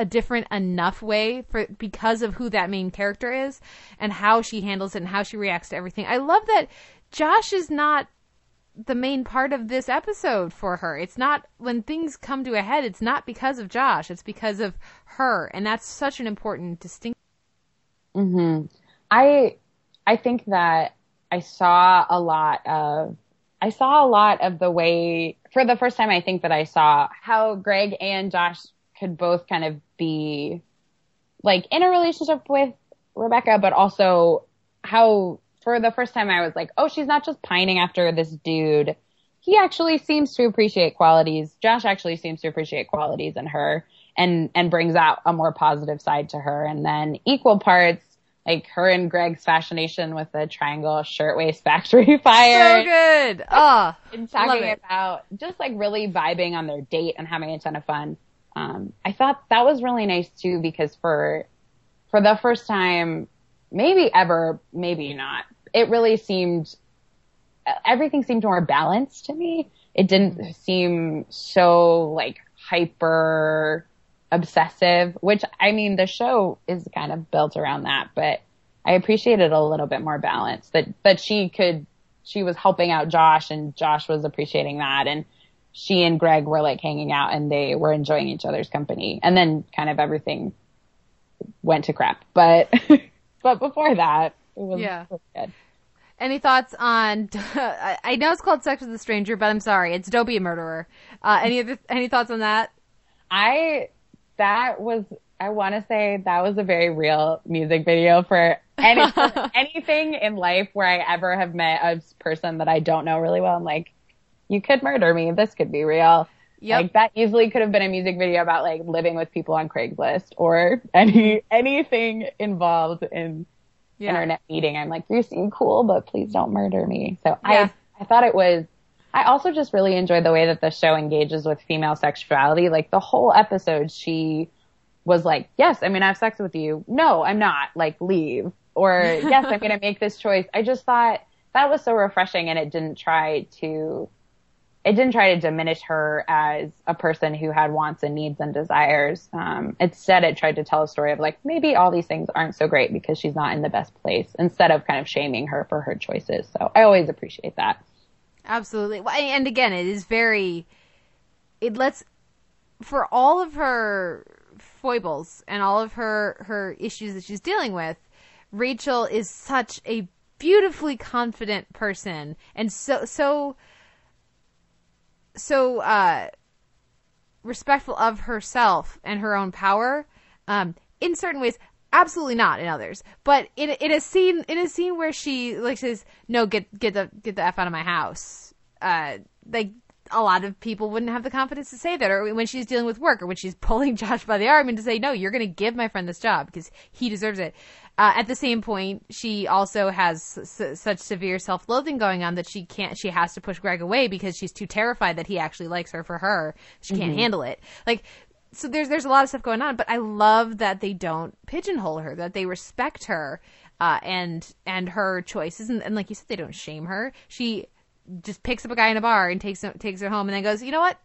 a different enough way for because of who that main character is and how she handles it and how she reacts to everything. I love that Josh is not the main part of this episode for her. It's not when things come to a head, it's not because of Josh, it's because of her, and that's such an important distinction. Hmm. I I think that I saw a lot of I saw a lot of the way for the first time I think that I saw how Greg and Josh could both kind of be like in a relationship with Rebecca, but also how for the first time I was like, oh, she's not just pining after this dude. He actually seems to appreciate qualities. Josh actually seems to appreciate qualities in her and, and brings out a more positive side to her. And then equal parts, like her and Greg's fascination with the triangle shirtwaist factory fire So good. Oh, and talking about just like really vibing on their date and having a ton of fun. Um, I thought that was really nice too because for for the first time, maybe ever, maybe not, it really seemed everything seemed more balanced to me. It didn't seem so like hyper obsessive, which I mean the show is kind of built around that, but I appreciated a little bit more balance that that she could she was helping out Josh and Josh was appreciating that and she and Greg were like hanging out and they were enjoying each other's company and then kind of everything went to crap. But but before that, it was Yeah. was good. Any thoughts on? I know it's called Sex with a Stranger, but I'm sorry, it's Don't Be a Murderer. Uh, any other, any thoughts on that? I that was I want to say that was a very real music video for any anything in life where I ever have met a person that I don't know really well. I'm like, you could murder me. This could be real. Yep. Like that easily could have been a music video about like living with people on Craigslist or any anything involved in Yeah. internet meeting. I'm like, you seem cool, but please don't murder me. So Yeah. I I thought it was I also just really enjoyed the way that the show engages with female sexuality. Like the whole episode she was like, Yes, I'm gonna have sex with you. No, I'm not. Like leave. Or yes, I'm gonna make this choice. I just thought that was so refreshing and it didn't try to it didn't try to diminish her as a person who had wants and needs and desires. Um, instead, it tried to tell a story of like maybe all these things aren't so great because she's not in the best place. Instead of kind of shaming her for her choices. So I always appreciate that. Absolutely. And again, it is very, it lets, for all of her foibles and all of her, her issues that she's dealing with, Rachel is such a beautifully confident person and so, so, so, uh, respectful of herself and her own power, um, in certain ways, absolutely not in others. But in in a scene in a scene where she like says, "No, get get the get the f out of my house," uh, like a lot of people wouldn't have the confidence to say that, or when she's dealing with work, or when she's pulling Josh by the arm and to say, "No, you're going to give my friend this job because he deserves it." Uh, at the same point, she also has s- such severe self-loathing going on that she can't. She has to push Greg away because she's too terrified that he actually likes her for her. She can't handle it. Like so there's there's a lot of stuff going on, but I love that they don't pigeonhole her, that they respect her uh, and and her choices, and, and like you said, they don't shame her. She just picks up a guy in a bar and takes him, takes her home, and then goes, you know what,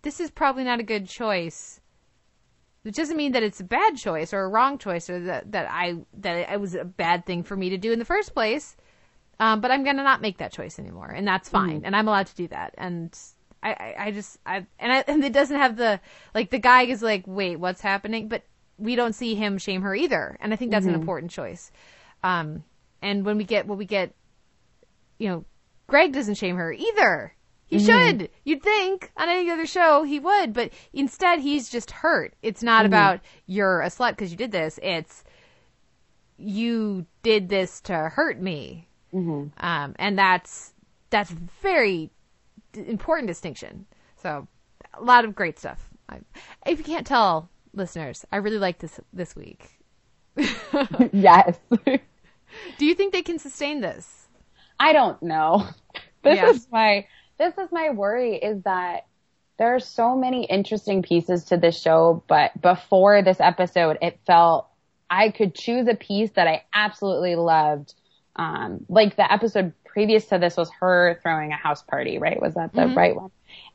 this is probably not a good choice. It doesn't mean that it's a bad choice or a wrong choice, or that that I that it was a bad thing for me to do in the first place. Um, but I'm gonna not make that choice anymore, and that's fine, and I'm allowed to do that. And I, I, I just, I, and I, and it doesn't have the like the guy is like, wait, what's happening? But we don't see him shame her either, and I think that's an important choice. Um, and when we get, when we get, you know, Greg doesn't shame her either. He mm-hmm. should. You'd think on any other show he would, but instead he's just hurt. It's not mm-hmm. about you're a slut because you did this. It's you did this to hurt me. Mm-hmm. Um, and that's that's very important distinction. So a lot of great stuff. I, if you can't tell, listeners, I really like this this week. yes. Do you think they can sustain this? I don't know. This Yeah. is my this is my worry is that there are so many interesting pieces to this show, but before this episode, it felt I could choose a piece that I absolutely loved. Um, like the episode previous to this was her throwing a house party, right? Was that the right one?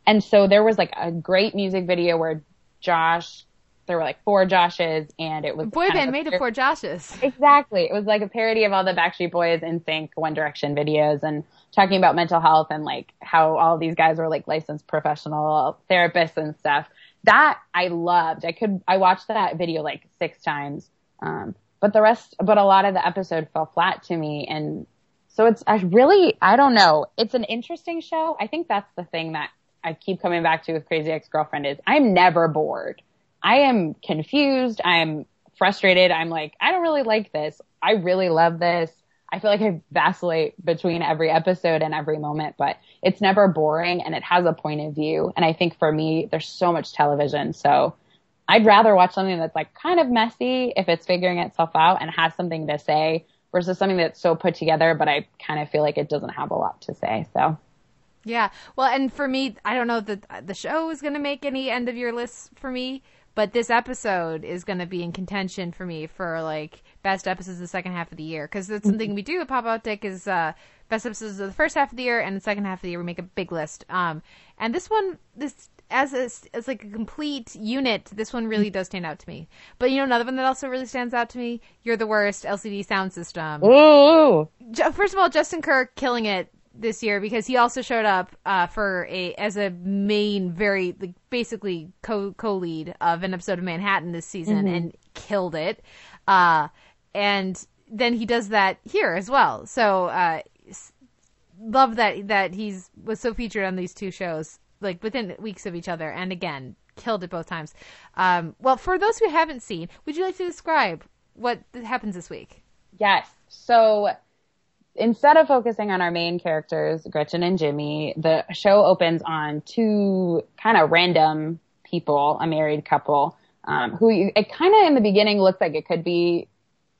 And so there was like a great music video where Josh, there were like four Joshes and it was Boy band of made par- for Josh's. Exactly. It was like a parody of all the Backstreet Boys NSync One Direction videos and talking about mental health and like how all these guys were like licensed professional therapists and stuff. That I loved. I could, I watched that video like six times. Um, but the rest, but a lot of the episode fell flat to me. And so it's, I really, I don't know. It's an interesting show. I think that's the thing that I keep coming back to with Crazy Ex-Girlfriend is I'm never bored. I am confused. I'm frustrated. I'm like, I don't really like this. I really love this. I feel like I vacillate between every episode and every moment, but it's never boring and it has a point of view. And I think for me, there's so much television. So I'd rather watch something that's like kind of messy if it's figuring itself out and has something to say versus something that's so put together, but I kind of feel like it doesn't have a lot to say. So Yeah. Well, and for me, I don't know that the show is going to make any end of your list for me, but this episode is going to be in contention for me for like best episodes of the second half of the year because that's something we do at PopOptiq is uh, best episodes of the first half of the year and the second half of the year we make a big list. Um, and this one, this as a, as like a complete unit, this one really does stand out to me. But you know, another one that also really stands out to me, You're the Worst LCD Sound System. Ooh. First of all, Justin Kirk killing it this year because he also showed up uh, for a as a main, very like, basically co co lead of an episode of Manhattan this season and killed it. Uh, and then he does that here as well. So uh, love that that he's was so featured on these two shows like within weeks of each other, and again killed it both times. Um, well, for those who haven't seen, would you like to describe what happens this week? Yes. So instead of focusing on our main characters, Gretchen and Jimmy, the show opens on two kind of random people, a married couple, um, who you, it kind of in the beginning looks like it could be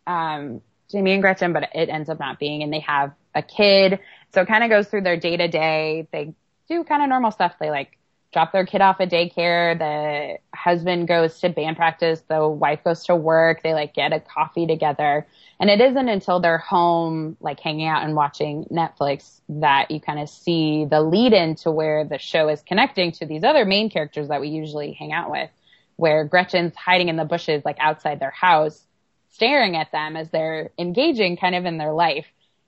um, Jimmy and Gretchen, but it ends up not being, and they have a kid. So it kind of goes through their day to day. They do kind of normal stuff. They like drop their kid off at daycare. The husband goes to band practice. The wife goes to work. They like get a coffee together. And it isn't until they're home, like hanging out and watching Netflix that you kind of see the lead in to where the show is connecting to these other main characters that we usually hang out with, where Gretchen's hiding in the bushes, like outside their house, staring at them as they're engaging kind of in their life.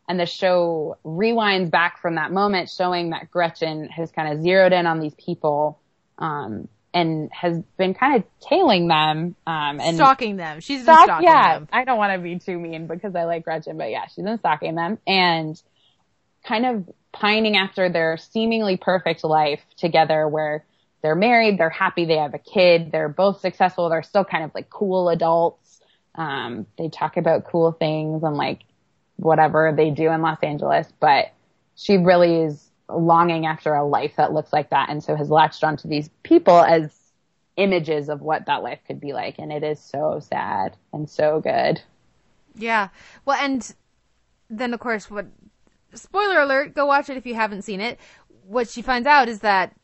And the show rewinds back from that moment, showing that Gretchen has kind of zeroed in on these people, um, and has been kind of tailing them, um, and stalking them. She's been stalk- stalking yeah, them. I don't want to be too mean because I like Gretchen, but yeah, she's been stalking them and kind of pining after their seemingly perfect life together where they're married, they're happy, they have a kid, they're both successful, they're still kind of like cool adults. Um, they talk about cool things and like whatever they do in Los Angeles, but she really is longing after a life that looks like that and so has latched onto these people as images of what that life could be like and it is so sad and so good. Yeah. Well, and then of course, what? Spoiler alert! Go watch it if you haven't seen it. What she finds out is that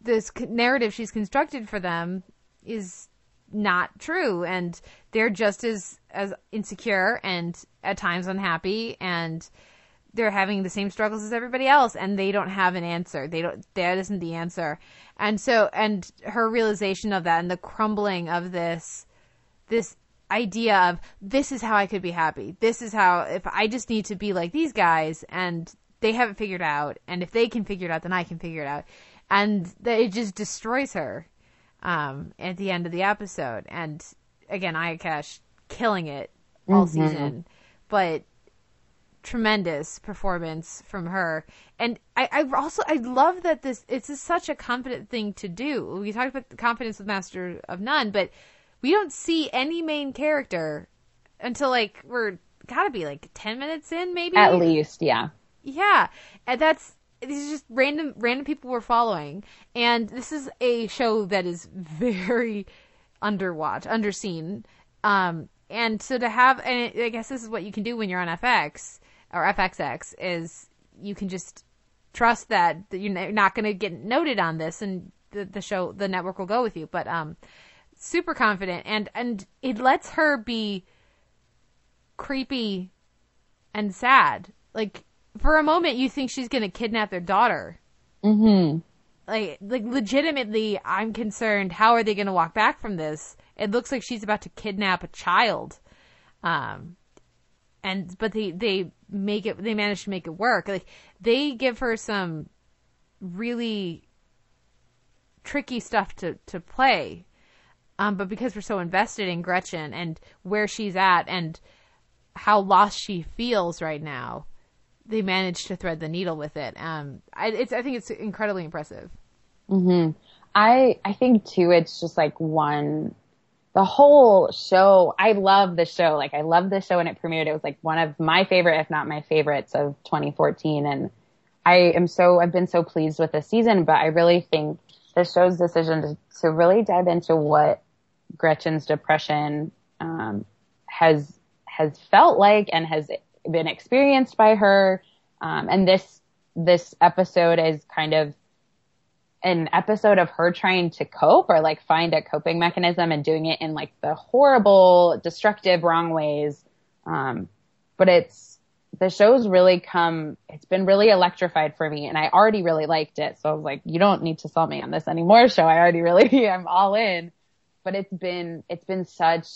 this narrative she's constructed for them is not true, and they're just as as insecure and at times unhappy, and they're having the same struggles as everybody else, and they don't have an answer. They don't. That isn't the answer, and so and her realization of that and the crumbling of this this idea of this is how I could be happy. This is how if I just need to be like these guys and they haven't figured out and if they can figure it out then I can figure it out. And that it just destroys her um at the end of the episode. And again, Aya killing it all mm-hmm. season. But tremendous performance from her. And I, I also I love that this it's such a confident thing to do. We talked about the confidence with Master of None, but we don't see any main character until like we're gotta be like ten minutes in, maybe At least, yeah. yeah, and that's these are just random random people we're following, and this is a show that is very underwatched, underseen. Um, and so to have, and I guess this is what you can do when you're on FX or FXX is you can just trust that that you're not going to get noted on this, and the, the show, the network will go with you. But um, super confident, and and it lets her be creepy and sad. Like for a moment, you think she's going to kidnap their daughter. Mm-hmm. Like, like legitimately, I'm concerned. How are they going to walk back from this? It looks like she's about to kidnap a child. Um, and but they they make it. They manage to make it work. Like they give her some really tricky stuff to to play. Um, but because we're so invested in Gretchen and where she's at and how lost she feels right now, they managed to thread the needle with it. Um, I, it's, I think it's incredibly impressive. I I think too it's just like one the whole show I love the show. Like I love the show when it premiered. It was like one of my favorite, if not my favorites of 2014 and I am so I've been so pleased with this season, but I really think the show's decision to, to really dive into what Gretchen's depression um, has has felt like and has been experienced by her. Um, and this this episode is kind of an episode of her trying to cope or like find a coping mechanism and doing it in like the horrible, destructive, wrong ways. Um, but it's, the show's really come, it's been really electrified for me and I already really liked it. So I was like, you don't need to sell me on this anymore show. I already really, I'm all in, but it's been, it's been such,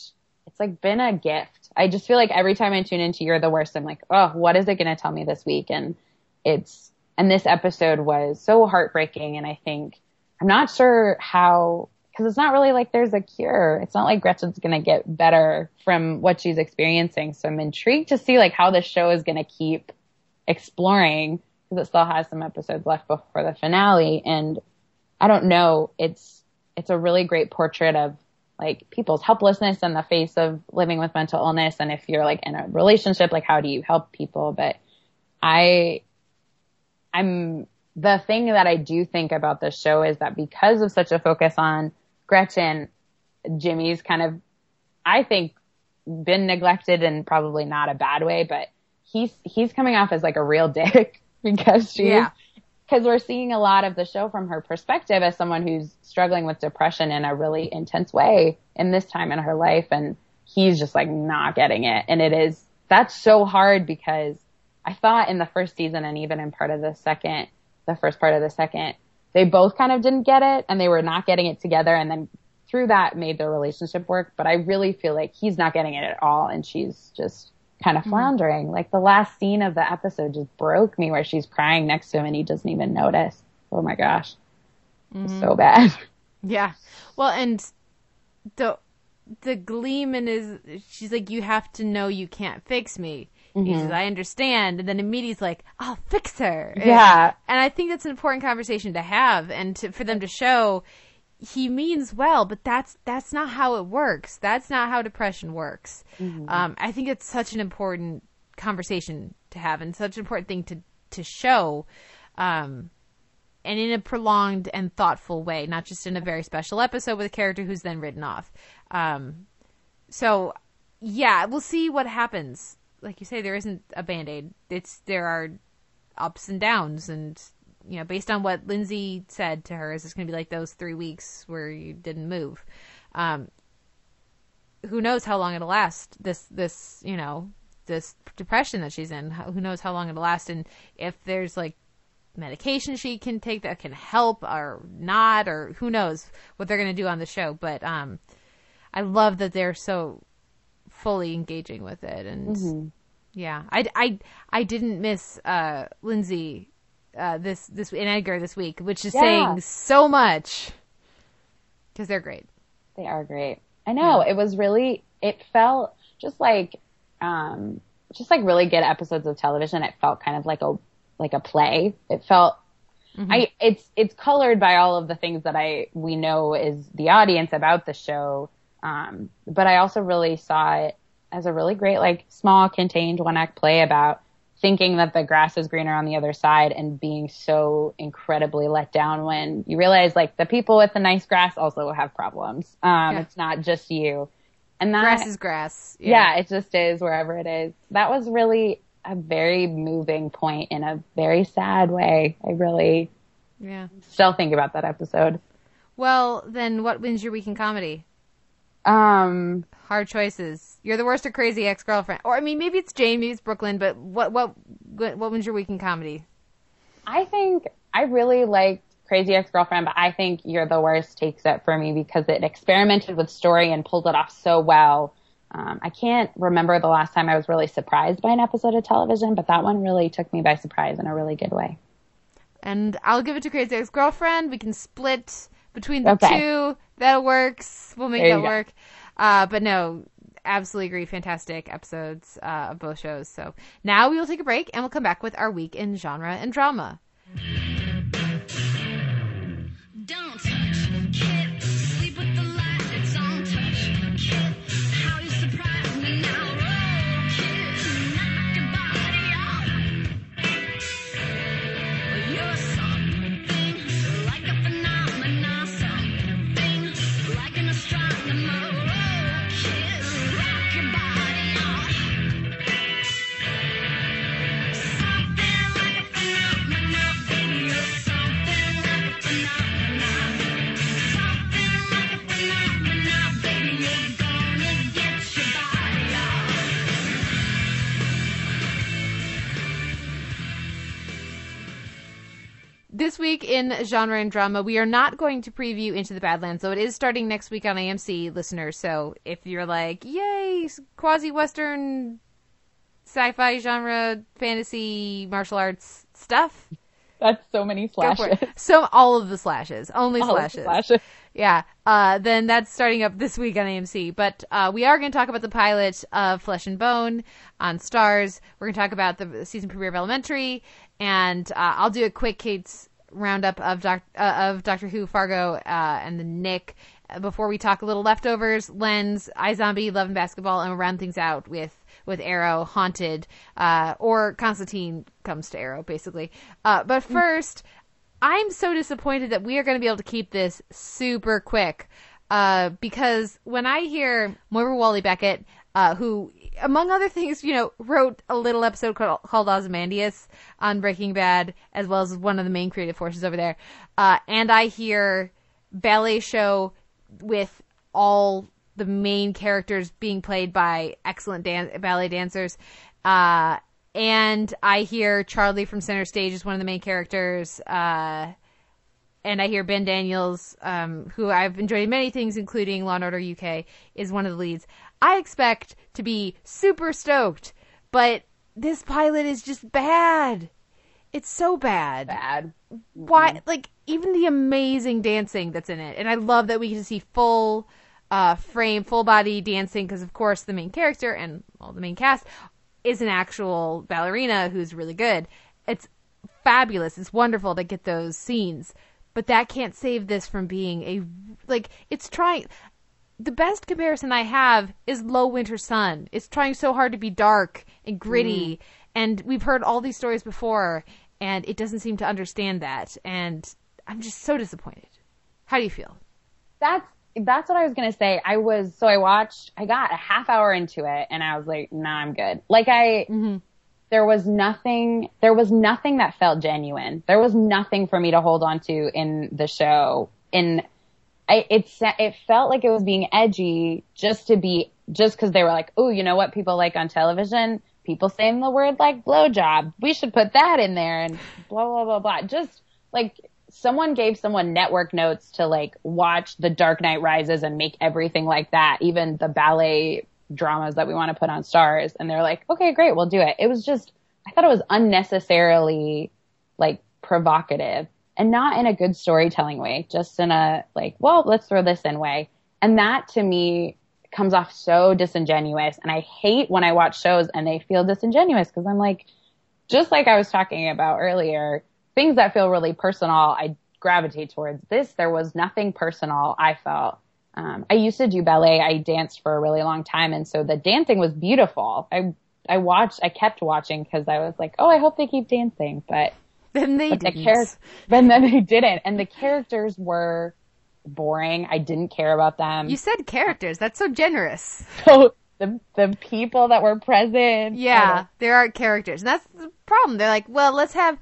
it's like been a gift. I just feel like every time I tune into You're the Worst, I'm like, oh, what is it going to tell me this week? And it's, and this episode was so heartbreaking. And I think, I'm not sure how, cause it's not really like there's a cure. It's not like Gretchen's going to get better from what she's experiencing. So I'm intrigued to see like how the show is going to keep exploring because it still has some episodes left before the finale. And I don't know. It's, it's a really great portrait of like people's helplessness in the face of living with mental illness. And if you're like in a relationship, like how do you help people? But I, I'm the thing that I do think about this show is that because of such a focus on Gretchen, Jimmy's kind of, I think, been neglected and probably not a bad way, but he's he's coming off as like a real dick because she's Yeah. Because we're seeing a lot of the show from her perspective as someone who's struggling with depression in a really intense way in this time in her life and he's just like not getting it. And it is that's so hard because I thought in the first season and even in part of the second the first part of the second they both kind of didn't get it and they were not getting it together. And then through that made their relationship work. But I really feel like he's not getting it at all. And she's just kind of mm-hmm. floundering. Like the last scene of the episode just broke me where she's crying next to him and he doesn't even notice. Oh my gosh. It's so mm-hmm. bad. Yeah. Well, and the the gleam in his, she's like, you have to know you can't fix me. He mm-hmm. says, I understand. And then immediately he's like, I'll fix her. Yeah. And I think that's an important conversation to have and to, for them to show he means well, but that's, that's not how it works. That's not how depression works. Um, I think it's such an important conversation to have and such an important thing to, to show. Um, and in a prolonged and thoughtful way, not just in a very special episode with a character who's then written off. Um, so yeah, we'll see what happens. Like you say, there isn't a band aid. It's there are ups and downs, and you know, based on what Lindsay said to her, is it's going to be like those three weeks where you didn't move. Um, who knows how long it'll last? This this you know this depression that she's in. Who knows how long it'll last? And if there's like medication she can take that can help or not or who knows what they're going to do on the show but um i love that they're so fully engaging with it. And Mm-hmm. yeah, I, I, I didn't miss uh, Lindsay uh, this this and Edgar this week, which is Yeah. saying so much because they're great. They are great. I know. It was really, it felt just like, um, just like really good episodes of television. It felt kind of like a, like a play. It felt, I, it's, it's colored by all of the things that I, we know is the audience about the show. Um, but I also really saw it as a really great, like small contained one act play about thinking that the grass is greener on the other side and being so incredibly let down when you realize like the people with the nice grass also have problems. Um, Yeah. it's not just you. And that, Grass is grass. yeah, it just is wherever it is. That was really a very moving point in a very sad way. I really yeah. still think about that episode. Well, then what wins your week in comedy? Um, Hard choices. You're the worst or crazy ex girlfriend, or I mean, maybe it's Jane, maybe it's Brooklyn, but what what what what wins your week in comedy? I think I really liked Crazy Ex-Girlfriend, but I think You're the Worst takes it for me because it experimented with story and pulled it off so well. Um, I can't remember the last time I was really surprised by an episode of television, but that one really took me by surprise in a really good way. And I'll give it to Crazy Ex Girlfriend. We can split between the Okay. two. That works. We'll make There that work. Uh, but no, absolutely agree. Fantastic episodes uh, of both shows. So now we will take a break and we'll come back with our week in genre and drama. This week in genre and drama, we are not going to preview Into the Badlands, though it is starting next week on AMC, listeners. So if you're like, yay, quasi Western, sci fi genre, fantasy, martial arts stuff, That's so many slashes. So all of the slashes, only All slashes. slashes. Yeah, uh, then that's starting up this week on AMC. But uh, we are going to talk about the pilot of Flesh and Bone on Starz. We're going to talk about the season premiere of Elementary, and uh, I'll do a quick Kate's roundup of Doc- uh, of Doctor Who, Fargo, uh, and the Knick before we talk a little leftovers, Lens, iZombie, Love and Basketball, and we'll round things out with with Arrow, Haunted, uh, or Constantine comes to Arrow, basically. Uh, but first. I'm so disappointed that we are going to be able to keep this super quick. Uh, because when I hear Moira Walley-Beckett, uh, who, among other things, you know, wrote a little episode called, called Ozymandias on Breaking Bad, as well as one of the main creative forces over there, uh, and I hear ballet show with all the main characters being played by excellent dan- ballet dancers, uh, and I hear Charlie from Center Stage is one of the main characters. Uh, and I hear Ben Daniels, um, who I've enjoyed many things, including Law and Order UK, is one of the leads. I expect to be super stoked, but this pilot is just bad. It's so bad. Bad. Why? Like even the amazing dancing that's in it, and I love that we get to see full uh, frame, full body dancing because, of course, the main character and all the main cast is an actual ballerina who's really good. It's fabulous. It's wonderful to get those scenes, but that can't save this from being a like. It's trying. The best comparison I have is Low Winter Sun. It's trying so hard to be dark and gritty, mm-hmm. and we've heard all these stories before, and it doesn't seem to understand that. And I'm just so disappointed. How do you feel? That's that's what I was gonna say. I was so I watched. I got a half hour into it, and I was like, "Nah, I'm good." Like I, mm-hmm. there was nothing. There was nothing that felt genuine. There was nothing for me to hold on to in the show. In I, it it felt like it was being edgy just to be just because they were like, "Oh, you know what people like on television." People saying the word like blowjob. We should put that in there and blah blah blah blah. Just like someone gave someone network notes to like watch The Dark Knight Rises and make everything like that, even the ballet dramas that we want to put on Starz. And they're like, okay, great, we'll do it. It was just, I thought it was unnecessarily like provocative and not in a good storytelling way, just in a like, well, let's throw this in way. And that to me comes off so disingenuous. And I hate when I watch shows and they feel disingenuous because I'm like, just like I was talking about earlier, things that feel really personal, I gravitate towards. This, there was nothing personal, I felt. Um, I used to do ballet. I danced for a really long time. And so the dancing was beautiful. I, I watched, I kept watching because I was like, oh, I hope they keep dancing. But, Then they but didn't. characters, but then they didn't. And the characters were boring. I didn't care about them. You said characters. That's so generous. so the, the people that were present. Yeah, there are characters. And that's the problem. They're like, well, let's have.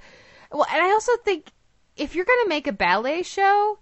Well, and I also think if you're going to make a ballet show,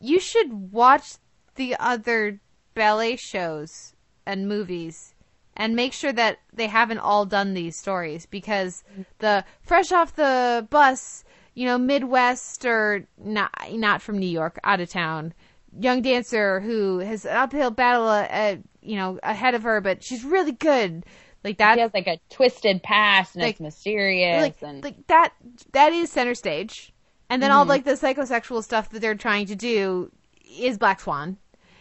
you should watch the other ballet shows and movies and make sure that they haven't all done these stories because the fresh off the bus, you know, Midwest or not not from New York, out of town, young dancer who has an uphill battle, uh, you know, ahead of her, but she's really good. Like that, He has like a twisted past and Like- it's mysterious like, and like that that is center stage. And then all like the psychosexual stuff that they're trying to do is black swan.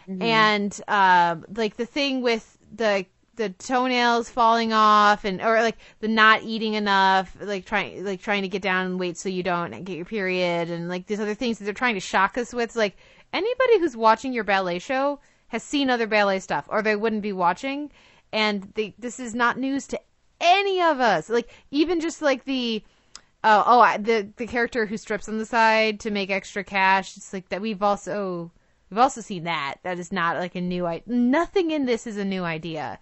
And um like the thing with the the toenails falling off and or like the not eating enough like trying like trying to get down in weight so you don't get your period and like these other things that they're trying to shock us with. Like anybody who's watching your ballet show has seen other ballet stuff or they wouldn't be watching. And they this is not news to any of us. Like even just like the oh oh I- the the character who strips on the side to make extra cash it's like that we've also we've also seen that. That is not like a new i nothing in this is a new idea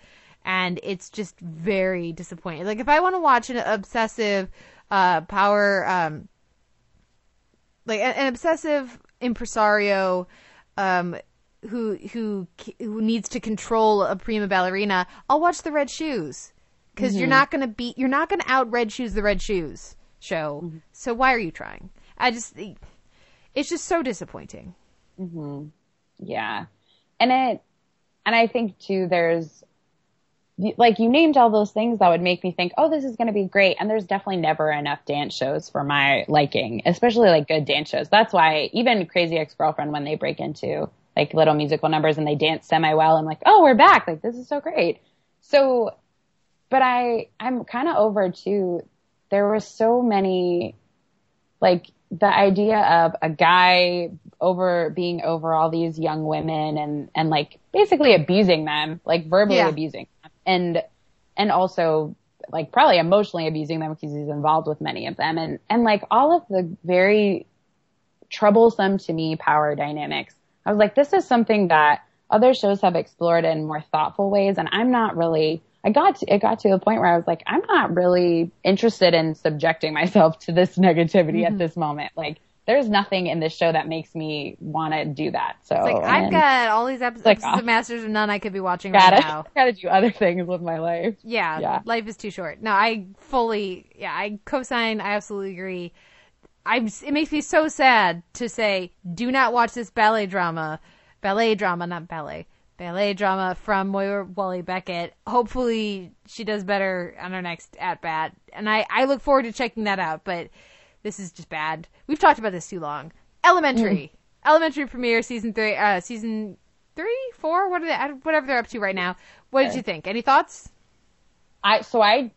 and it's just very disappointing. Like if i want to watch an obsessive uh power um like an, an obsessive impresario um who who who needs to control a prima ballerina i'll watch the red shoes. Because you're not gonna beat you're not gonna out red shoes the red shoes show. So why are you trying? I just it's just so disappointing. Yeah. And it, and I think too, there's, like you named all those things that would make me think, oh, this is going to be great. And there's definitely never enough dance shows for my liking, especially like good dance shows. That's why even Crazy Ex-Girlfriend, when they break into like little musical numbers and they dance semi well, I'm like, oh, we're back. Like this is so great. So, but I, I'm kind of over too. There were so many like the idea of a guy over being over all these young women and and like basically abusing them like verbally Yeah. abusing and and also like probably emotionally abusing them because he's involved with many of them. And and like all of the very troublesome to me power dynamics. I was like this is something that other shows have explored in more thoughtful ways and i'm not really I got to, it got to a point where I was like, I'm not really interested in subjecting myself to this negativity at mm-hmm. this moment. Like, there's nothing in this show that makes me want to do that. So like i've got all these episodes, like, episodes uh, of masters of none i could be watching gotta right now gotta do other things with my life. Yeah, Yeah. life is too short. No, I fully, yeah, I co-sign. I absolutely agree. I'm. It makes me so sad to say, do not watch this ballet drama, ballet drama, not ballet, ballet drama from Moira Walley-Beckett. Hopefully, she does better on her next at bat, and I I look forward to checking that out. But this is just bad. We've talked about this too long. Elementary, Elementary premiere season three, uh, season three, four. What are they? Whatever they're up to right now. What did you think? Any thoughts? I so I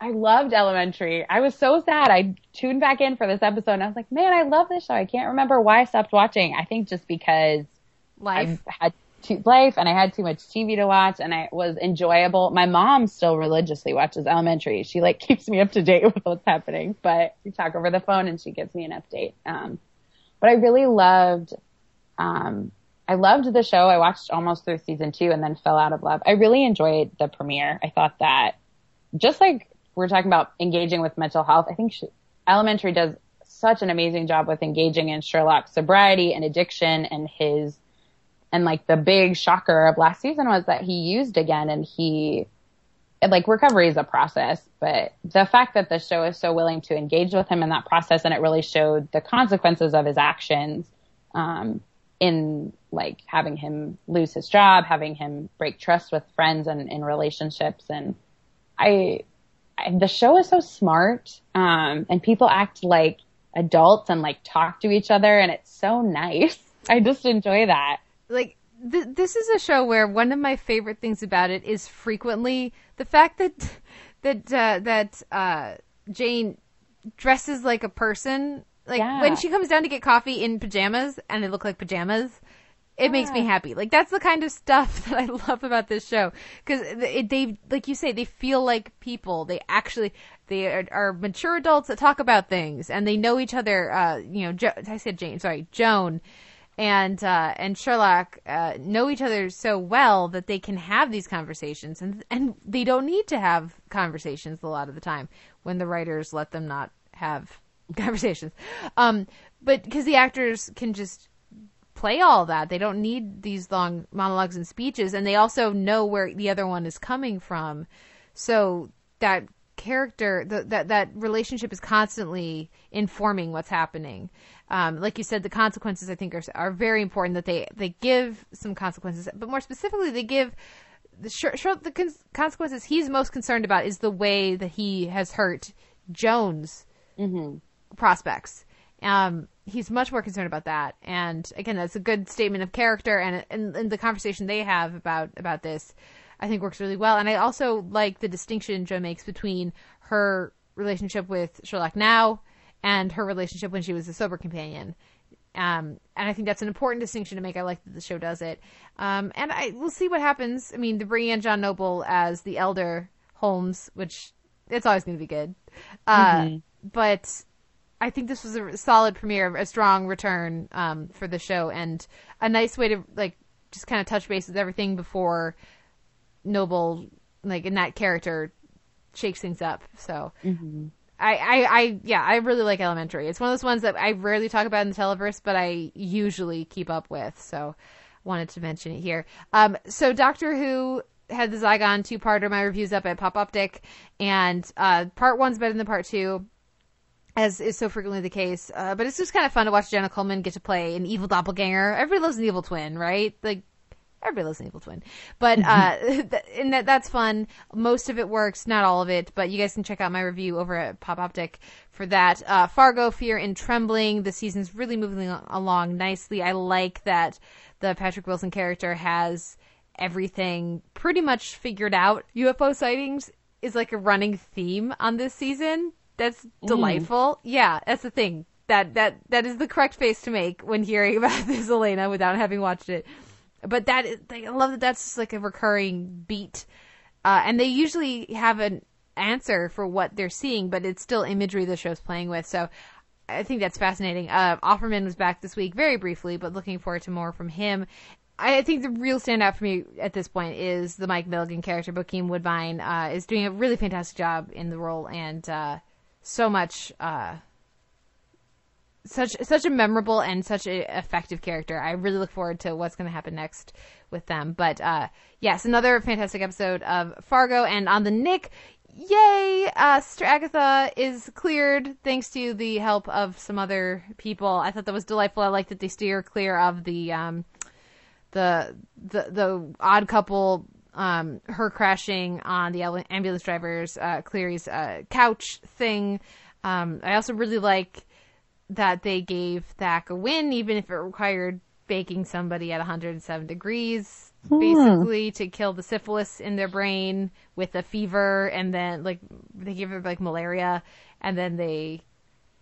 I loved Elementary. I was so sad. I tuned back in for this episode and I was like, man, I love this show. I can't remember why I stopped watching. I think just because Life. I had life and I had too much TV to watch and I was enjoyable. My mom still religiously watches Elementary. She like keeps me up to date with what's happening, but we talk over the phone and she gives me an update. Um, but I really loved, um, I loved the show. I watched almost through season two and then fell out of love. I really enjoyed the premiere. I thought that just like we're talking about engaging with mental health, I think she, Elementary does such an amazing job with engaging in Sherlock's sobriety and addiction and his and like the big shocker of last season was that he used again and he like recovery is a process but the fact that the show is so willing to engage with him in that process and it really showed the consequences of his actions um in like having him lose his job, having him break trust with friends and in relationships. And I, I, the show is so smart. Um, and people act like adults and like talk to each other and it's so nice. I just enjoy that. Like th- this is a show where one of my favorite things about it is frequently the fact that that uh, that uh, Jane dresses like a person. Like Yeah. when she comes down to get coffee in pajamas and they look like pajamas, it makes me happy. Like that's the kind of stuff that I love about this show because they, like you say, they feel like people. They actually they are, are mature adults that talk about things and they know each other. Uh, you know, jo- I said Jane, sorry, Joan and uh, and Sherlock uh, know each other so well that they can have these conversations, and and they don't need to have conversations a lot of the time when the writers let them not have conversations. Um, but because the actors can just play all that, they don't need these long monologues and speeches, and they also know where the other one is coming from, so that character the, that that relationship is constantly informing what's happening. Um, like you said the consequences i think are, are very important that they they give some consequences but more specifically they give the the cons- consequences he's most concerned about is the way that he has hurt Joan's prospects. Um, he's much more concerned about that. And again that's a good statement of character and, and, and the conversation they have about about this I think works really well. And I also like the distinction Jo makes between her relationship with Sherlock now and her relationship when she was a sober companion. Um, and I think that's an important distinction to make. I like that the show does it. Um, and I we'll see what happens. I mean, they're bringing in John Noble as the elder Holmes, which it's always going to be good. Uh, But I think this was a solid premiere, a strong return um, for the show, and a nice way to like just kind of touch base with everything before Noble, like in that character, shakes things up. So, I, I, I, yeah, I really like Elementary. It's one of those ones that I rarely talk about in the Televerse, but I usually keep up with. So, wanted to mention it here. Um, so Doctor Who had the Zygon two-parter. Of my reviews up at PopOptiq, and uh, part one's better than part two as is so frequently the case. Uh, but it's just kind of fun to watch Jenna Coleman get to play an evil doppelganger. Everybody loves an evil twin, right? Like everybody loves an evil twin. But uh, th- and that that's fun. Most of it works, not all of it. But you guys can check out my review over at PopOptiq for that. Uh, Fargo, Fear and Trembling. The season's really moving along nicely. I like that the Patrick Wilson character has everything pretty much figured out. UFO sightings is like a running theme on this season. That's delightful. Yeah, that's the thing. That that that is the correct face to make when hearing about this, Elena, without having watched it. But that is, I love that that's like a recurring beat, uh, and they usually have an answer for what they're seeing, but it's still imagery the show's playing with. So I think that's fascinating. Uh, Offerman was back this week, very briefly, but looking forward to more from him. I think the real standout for me at this point is the Mike Milligan character. Bokeem Woodbine uh, is doing a really fantastic job in the role, and uh, so much, uh, such such a memorable and such a effective character. I really look forward to what's going to happen next with them. But uh, yes, another fantastic episode of Fargo, and on the Knick. Yay! Uh, Sister Agatha is cleared thanks to the help of some other people. I thought that was delightful. I like that they steer clear of the um, the the the odd couple um her crashing on the ambulance driver's uh Cleary's uh couch thing um i also really like that they gave Thack a win even if it required baking somebody at 107 degrees basically to kill the syphilis in their brain with a fever and then like they gave her like malaria and then they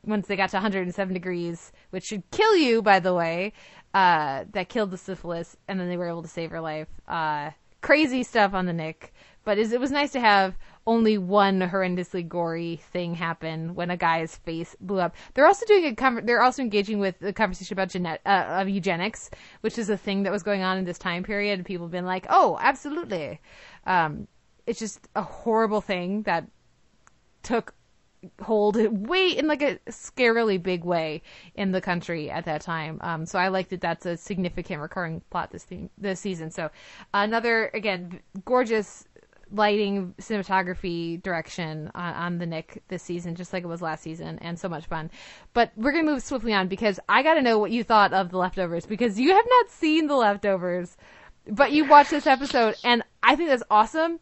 once they got to 107 degrees, which should kill you, by the way, uh, that killed the syphilis, and then they were able to save her life. Uh, crazy stuff on the Knick, but is, it was nice to have only one horrendously gory thing happen when a guy's face blew up. They're also doing a they're also engaging with a conversation about genet- uh, of eugenics, which is a thing that was going on in this time period, and people have been like, "Oh, absolutely." Um, it's just a horrible thing that took hold way in like a scarily big way in the country at that time. Um, so I like that that's a significant recurring plot this theme, this season. So another again gorgeous lighting, cinematography, direction on, on the Knick this season, just like it was last season, and so much fun. But we're gonna move swiftly on because I got to know what you thought of the leftovers because you have not seen the leftovers, but you watched this episode, and I think that's awesome.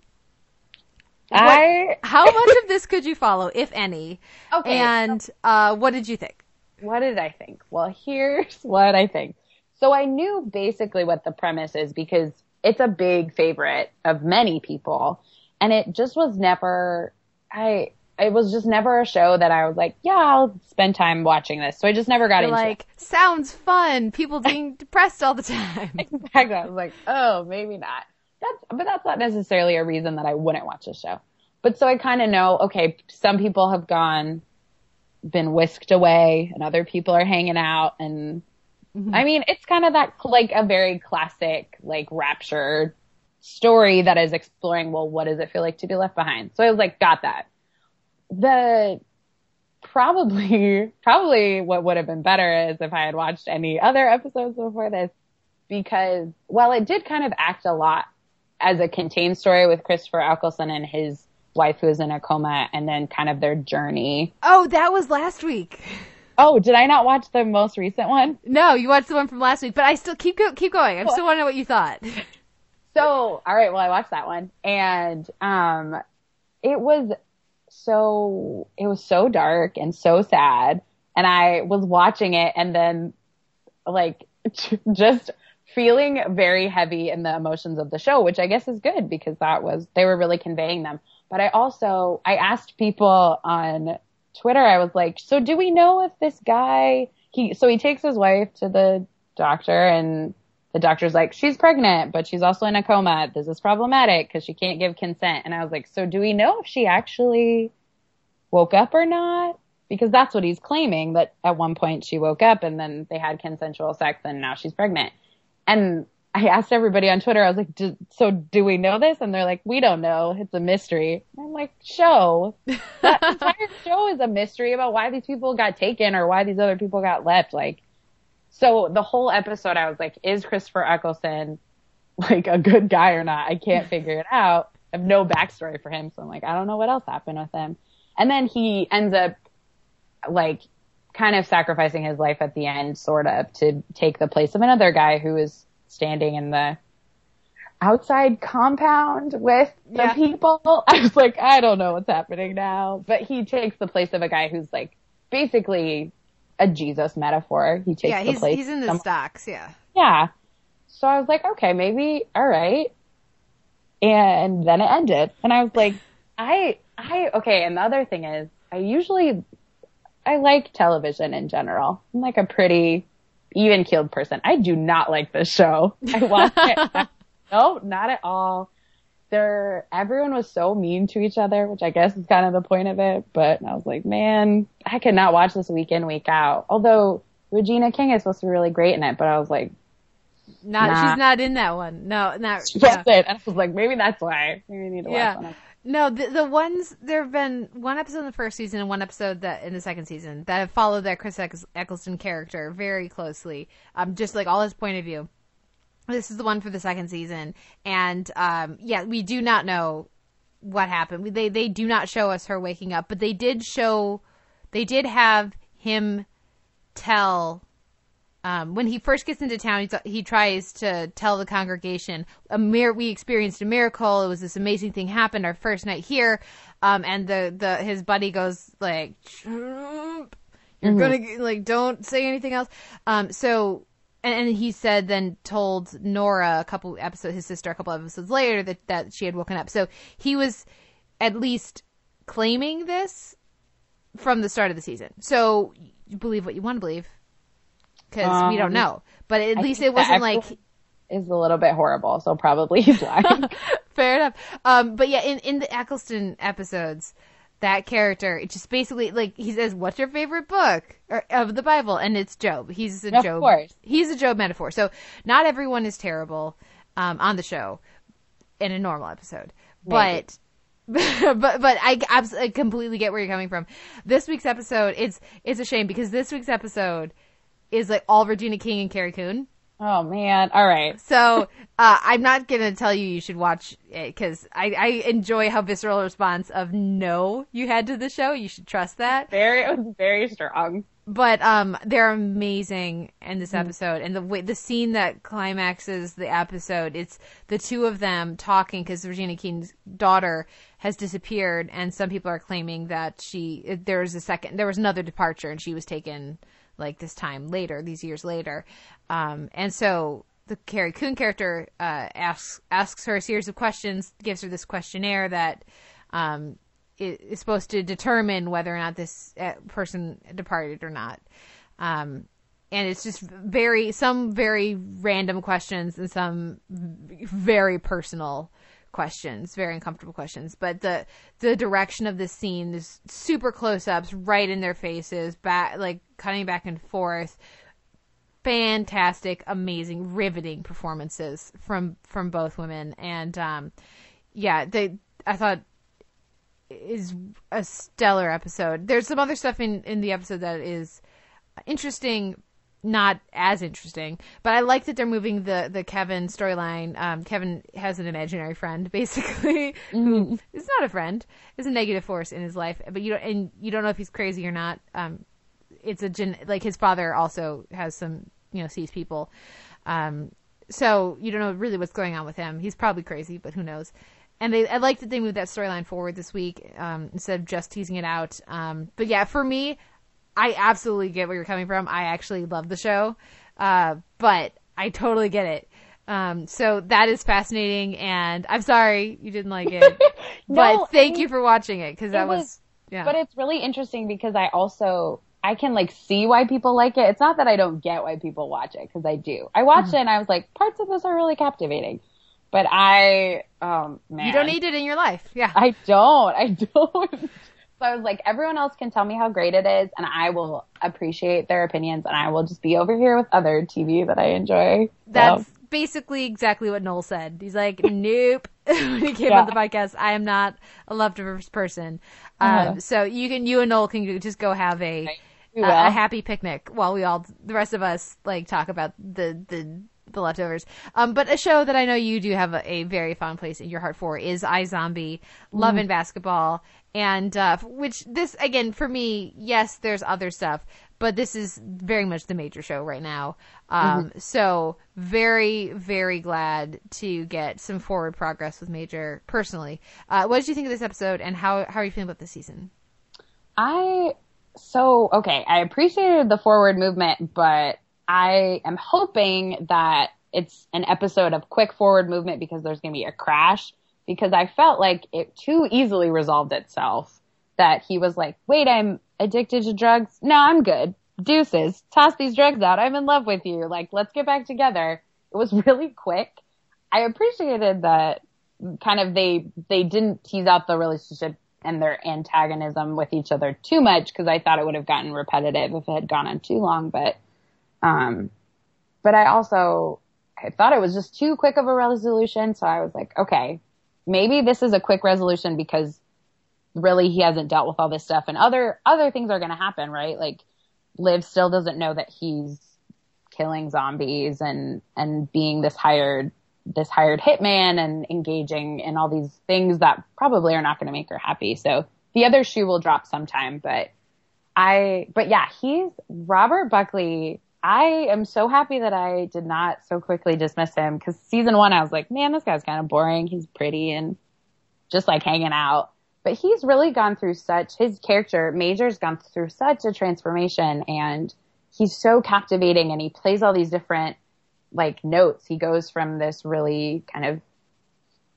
I How much of this could you follow, if any? Okay, And uh, what did you think? what did I think? Well, here's what I think. So I knew basically what the premise is because it's a big favorite of many people and it just was never I it was just never a show that I was like, yeah, I'll spend time watching this. So I just never got You're into like, sounds fun. People being depressed all the time. Exactly. I was like, oh, maybe not. That's but that's not necessarily a reason that I wouldn't watch the show. But so I kind of know, okay, some people have gone been whisked away and other people are hanging out and Mm-hmm. I mean, it's kind of that like a very classic like rapture story that is exploring, well, what does it feel like to be left behind? So I was like, got that. The probably, probably what would have been better is if I had watched any other episodes before this because while it did kind of act a lot as a contained story with Christopher Eccleston and his wife who is in a coma and then kind of their journey. oh, that was last week. Oh, did I not watch the most recent one? No, you watched the one from last week, but I still keep go- keep going. I'm still want to know what you thought. So, all right, well, I watched that one and, um, it was so, it was so dark and so sad. And I was watching it and then like just feeling very heavy in the emotions of the show, which I guess is good because that was, they were really conveying them. But I also, I asked people on Twitter, I was like, so do we know if this guy, he, so he takes his wife to the doctor and the doctor's like, she's pregnant, but she's also in a coma. This is problematic because she can't give consent. And I was like, so do we know if she actually woke up or not? Because that's what he's claiming that at one point she woke up and then they had consensual sex and now she's pregnant. And I asked everybody on Twitter, I was like, "Do- so do we know this? And they're like, we don't know. It's a mystery. And I'm like, show. That entire show is a mystery about why these people got taken or why these other people got left. Like, so the whole episode, I was like, is Christopher Eccleston like a good guy or not? I can't figure it out. I have no backstory for him. So I'm like, I don't know what else happened with him. And then he ends up like kind of sacrificing his life at the end, sort of, to take the place of another guy who is standing in the outside compound with the Yeah. people. I was like, I don't know what's happening now. But he takes the place of a guy who's like basically a Jesus metaphor. He takes yeah, the he's place. he's in the some- stocks. Yeah. yeah. So I was like, okay, maybe, all right. And then it ended. And I was like, I, I, okay. And the other thing is, I usually, I like television in general. I'm like a pretty even keeled person. I do not like this show. I watched it. no, not at all. There, everyone was so mean to each other, which I guess is kind of the point of it. But I was like, man, I could not watch this week in, week out. Although Regina King is supposed to be really great in it, but I was like, Not Nah. she's not in that one. No, not. she yeah. wasn't. And I was like, maybe that's why. Maybe I need to watch Yeah. one. No, the, the ones there have been one episode in the first season and one episode that in the second season that have followed that Chris Eccleston character very closely. Um, just like all his point of view. This is the one for the second season, and um, yeah, we do not know what happened. They they do not show us her waking up, but they did show, they did have him tell um, when he first gets into town, he's, he tries to tell the congregation, a mir- we experienced a miracle. It was this amazing thing happened our first night here. Um, and the, the, his buddy goes like, "Trump, you're gonna, like, don't say anything else. Um, so, and, and he said, then told Nora a couple episodes, his sister a couple episodes later that, that she had woken up. So he was at least claiming this from the start of the season. So you believe what you want to believe because we don't Um, know. But at I least it wasn't like Is a little bit horrible, so probably he's lying. fair enough. Um, but yeah, in in the Eccleston episodes, that character it just basically like he says, "What's your favorite book or, of the Bible?" And it's Job. He's a Of Job. course. He's a Job metaphor. So not everyone is terrible um, on the show in a normal episode, Maybe. but. but but I, abs- I completely get where you're coming from. This week's episode it's it's a shame because this week's episode is like all Regina King and Carrie Coon. Oh man. All right. So uh, I'm not gonna tell you you should watch it because I, I enjoy how visceral response of no you had to the show. You should trust that. Very it was very strong. But um, they're amazing in this episode, and the way the scene that climaxes the episode, it's the two of them talking because Regina King's daughter has disappeared, and some people are claiming that she there was a second there was another departure, and she was taken like this time later, these years later, um, and so the Carrie Coon character uh, asks asks her a series of questions, gives her this questionnaire that um, is supposed to determine whether or not this uh, person departed or not. Um, and it's just very some very random questions and some very personal questions, very uncomfortable questions. But the the direction of the scene is super close ups, right in their faces, back like cutting back and forth. Fantastic, amazing, riveting performances from from both women, and um, yeah, they. I thought is a stellar episode. There's some other stuff in in the episode that is interesting, not as interesting, but I like that they're moving the the Kevin storyline. Um, Kevin has an imaginary friend, basically, who is not a friend, is a negative force in his life, but you don't and you don't know if he's crazy or not. Um, it's a gen like his father also has some you know sees people, um, so you don't know really what's going on with him. He's probably crazy, but who knows? And they, I like that they moved that storyline forward this week um, instead of just teasing it out. Um, but yeah, for me, I absolutely get where you're coming from. I actually love the show, uh, but I totally get it. Um, so that is fascinating, and I'm sorry you didn't like it, No, but thank you for watching it because that was, was- yeah. But it's really interesting because I also I can like see why people like it. It's not that I don't get why people watch it because I do. I watched Mm-hmm. it and I was like, parts of this are really captivating, but I um man, you don't need it in your life. Yeah. I don't. I don't. So I was like, everyone else can tell me how great it is, and I will appreciate their opinions, and I will just be over here with other TV that I enjoy. That's basically exactly what Noel said. He's like, nope. when he came Yeah. on the podcast, I am not a leftovers person. Um, Uh-huh. so you can, you and Noel can just go have a, a, a happy picnic while we all, the rest of us, like talk about the, the, the leftovers. Um, but a show that I know you do have a, a very fond place in your heart for is iZombie, Love and Basketball, and, uh, which this, again, for me, yes, there's other stuff, but this is very much the major show right now. Um, so very, very glad to get some forward progress with Major personally. Uh, what did you think of this episode and how, how are you feeling about this season? I so okay. I appreciated the forward movement, but I am hoping that it's an episode of quick forward movement because there's going to be a crash. Because I felt like it too easily resolved itself. That he was like, "Wait, I'm addicted to drugs. No, I'm good. Deuces. Toss these drugs out. I'm in love with you. Like, let's get back together." It was really quick. I appreciated that kind of they they didn't tease out the relationship and their antagonism with each other too much because I thought it would have gotten repetitive if it had gone on too long. But um, but I also I thought it was just too quick of a resolution, so I was like, okay, maybe this is a quick resolution because really he hasn't dealt with all this stuff and other other things are going to happen, right? Like Liv still doesn't know that he's killing zombies and and being this hired this hired hitman and engaging in all these things that probably are not going to make her happy. So the other shoe will drop sometime, but I but yeah, he's Robert Buckley. I am so happy that I did not so quickly dismiss him because season one I was like, man, this guy's kind of boring. He's pretty and just like hanging out. But he's really gone through such his character, Major's gone through such a transformation and he's so captivating and he plays all these different like notes. He goes from this really kind of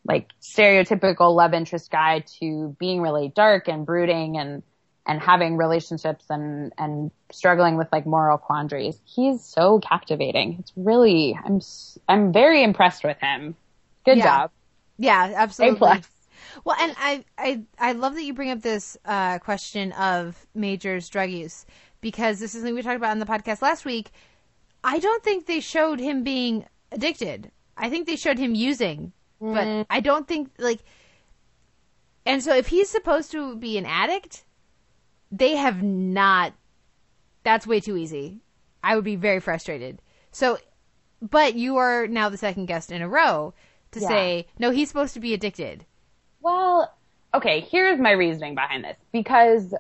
like stereotypical love interest guy to being really dark and brooding and and having relationships and and struggling with like moral quandaries. He's so captivating. It's really I'm I'm very impressed with him. Good Yeah. job. Yeah, A absolutely. plus. Well, and I, I, I love that you bring up this uh, question of Major's drug use because this is something we talked about on the podcast last week. I don't think they showed him being addicted. I think they showed him using, but I don't think like. And so, if he's supposed to be an addict, they have not. That's way too easy. I would be very frustrated. So, but you are now the second guest in a row to Yeah. say no. He's supposed to be addicted. Well, okay, here's my reasoning behind this. Because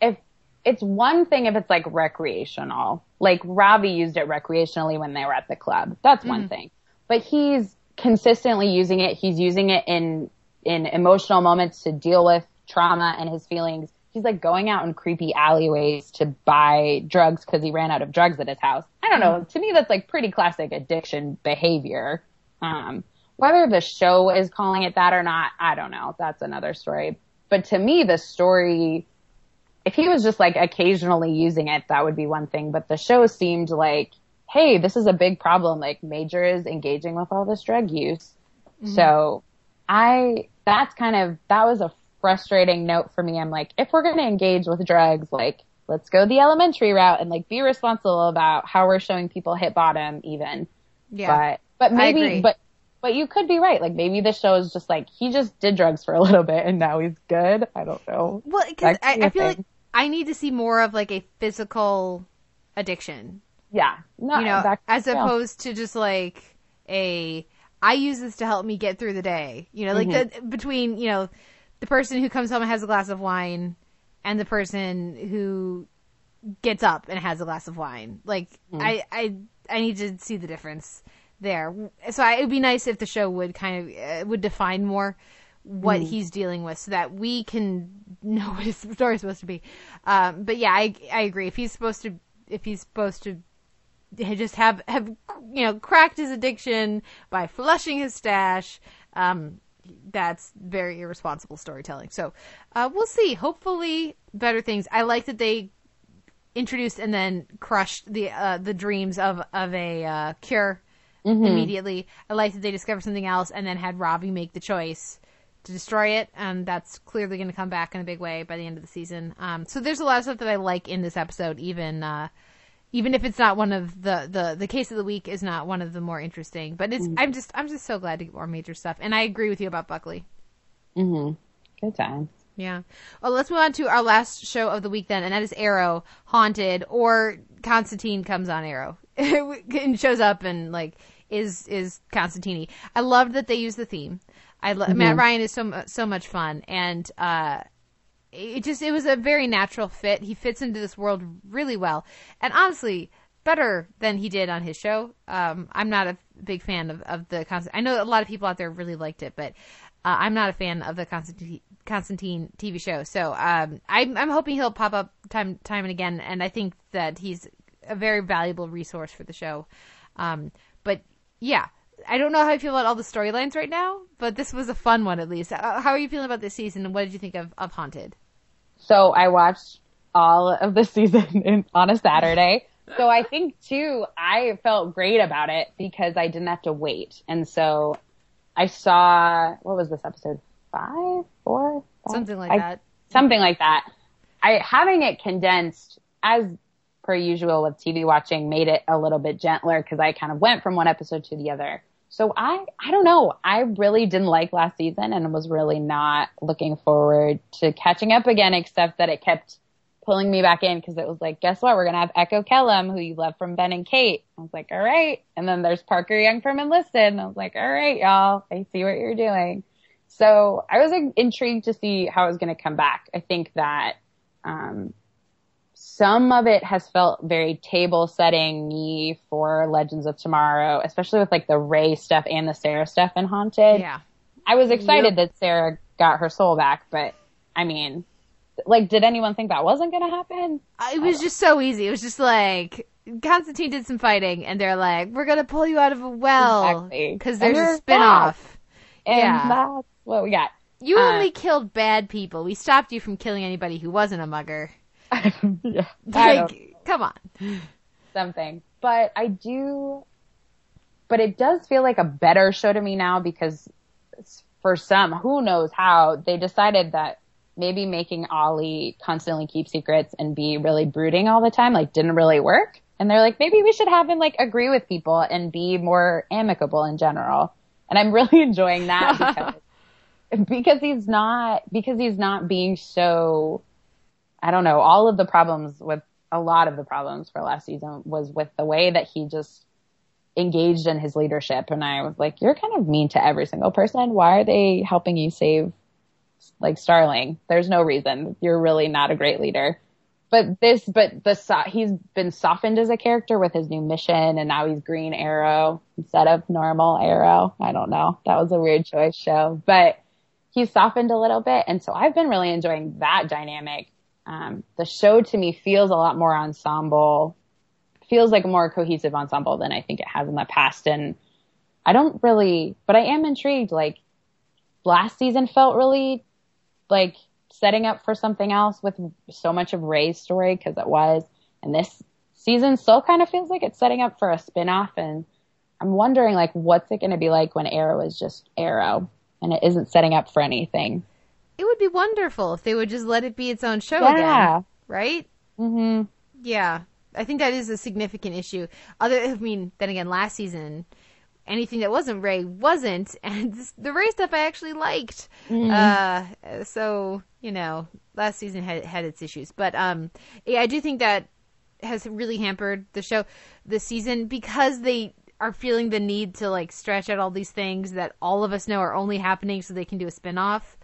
if it's one thing if it's like recreational, like Ravi used it recreationally when they were at the club. That's one mm-hmm. thing. But he's consistently using it. He's using it in, in emotional moments to deal with trauma and his feelings. He's like going out in creepy alleyways to buy drugs because he ran out of drugs at his house. I don't know. To me, that's like pretty classic addiction behavior. Um, whether the show is calling it that or not, I don't know. That's another story. But to me, the story, if he was just like occasionally using it, that would be one thing. But the show seemed like, hey, this is a big problem. Like Major is engaging with all this drug use. So I, that's kind of, that was a frustrating note for me. I'm like, if we're going to engage with drugs, like, let's go the elementary route and like be responsible about how we're showing people hit bottom even. Yeah, But, but maybe, but, but you could be right. Like maybe the show is just like, he just did drugs for a little bit and now he's good. I don't know. well, because I, I, feel like. I need to see more of like a physical addiction. Yeah. No, you know, as yeah. opposed to just like a I use this to help me get through the day. You know, like Mm-hmm. the, between you know the person who comes home and has a glass of wine and the person who gets up and has a glass of wine. Like Mm. I I I need to see the difference there. So I, it would be nice if the show would kind of uh, would define more what Mm. he's dealing with so that we can know what his story is supposed to be. Um, but yeah, I I agree. If he's supposed to if he's supposed to just have have you know cracked his addiction by flushing his stash. Um, that's very irresponsible storytelling. So uh, we'll see. Hopefully, better things. I like that they introduced and then crushed the uh, the dreams of of a uh, cure immediately. I like that they discovered something else and then had Ravi make the choice to destroy it, and that's clearly going to come back in a big way by the end of the season. Um, so there's a lot of stuff that I like in this episode, even uh, even if it's not one of the, the the case of the week is not one of the more interesting. But it's I'm just I'm just so glad to get more major stuff, and I agree with you about Buckley. Mm-hmm. Good times. Yeah. Well, let's move on to our last show of the week then, and that is Arrow Haunted or Constantine comes on Arrow and shows up and like is is Constantini. I loved that they used the theme. I lo- Matt Ryan is so so much fun and uh it just it was a very natural fit. He fits into this world really well. And honestly, better than he did on his show. Um I'm not a big fan of of the Const- I know a lot of people out there really liked it, but uh, I'm not a fan of the Constantine, Constantine TV show. So um, I'm, I'm hoping he'll pop up time time and again, and I think that he's a very valuable resource for the show. Um, but yeah, I don't know how I feel about all the storylines right now, but this was a fun one at least. Uh, how are you feeling about this season, what did you think of, of Haunted? So I watched all of the season in, on a Saturday. So I think too, I felt great about it because I didn't have to wait. And so I saw, what was this episode? Five? Four? Five? Something like I- that. Something like that. I, having it condensed as per usual with TV watching made it a little bit gentler because I kind of went from one episode to the other. So I, I don't know. I really didn't like last season and was really not looking forward to catching up again, except that it kept pulling me back in because it was like, guess what? We're going to have Echo Kellum, who you love from Ben and Kate. I was like, all right. And then there's Parker Young from Enlisted. And I was like, all right, y'all. I see what you're doing. So I was like, intrigued to see how it was going to come back. I think that, um, some of it has felt very table setting me for Legends of Tomorrow, especially with like the Ray stuff and the Sara stuff in Haunted. Yeah. I was excited that Sara got her soul back, but I mean, like, did anyone think that wasn't going to happen? Uh, It was just so easy. It was just like Constantine did some fighting, and they're like, "We're gonna pull you out of a well because And there's a spin-off." And Yeah. that's what we got. You Uh, only killed bad people. We stopped you from killing anybody who wasn't a mugger. yeah, Like, come on. something. But I do, but it does feel like a better show to me now because for some, who knows how, they decided that maybe making Ollie constantly keep secrets and be really brooding all the time, like didn't really work. And they're like, maybe we should have him like agree with people and be more amicable in general. And I'm really enjoying that because, because he's not, because he's not being so, I don't know, all of the problems with a lot of the problems for last season was with the way that he just engaged in his leadership. And I was like, you're kind of mean to every single person. Why are they helping you save like Starling? There's no reason. You're really not a great leader. But this, but the, he's been softened as a character with his new mission and now he's Green Arrow instead of normal Arrow. I don't know. That was a weird choice show, but he's softened a little bit. And so I've been really enjoying that dynamic. Um, the show to me feels a lot more ensemble, feels like a more cohesive ensemble than I think it has in the past. And I don't really, but I am intrigued. Like last season felt really like setting up for something else with so much of Ray's story because it was. And this season still kind of feels like it's setting up for a spin-off and I'm wondering like what's it going to be like when Arrow is just Arrow and it isn't setting up for anything. It would be wonderful if they would just let it be its own show Yeah. again, right? Mhm. Yeah, I think that is a significant issue. Other, I mean, then again, last season, anything that wasn't Ray wasn't, and this, the Ray stuff I actually liked. Uh, so you know, last season had had its issues, but um, yeah, I do think that has really hampered the show this season because they are feeling the need to like stretch out all these things that all of us know are only happening so they can do a spin-off.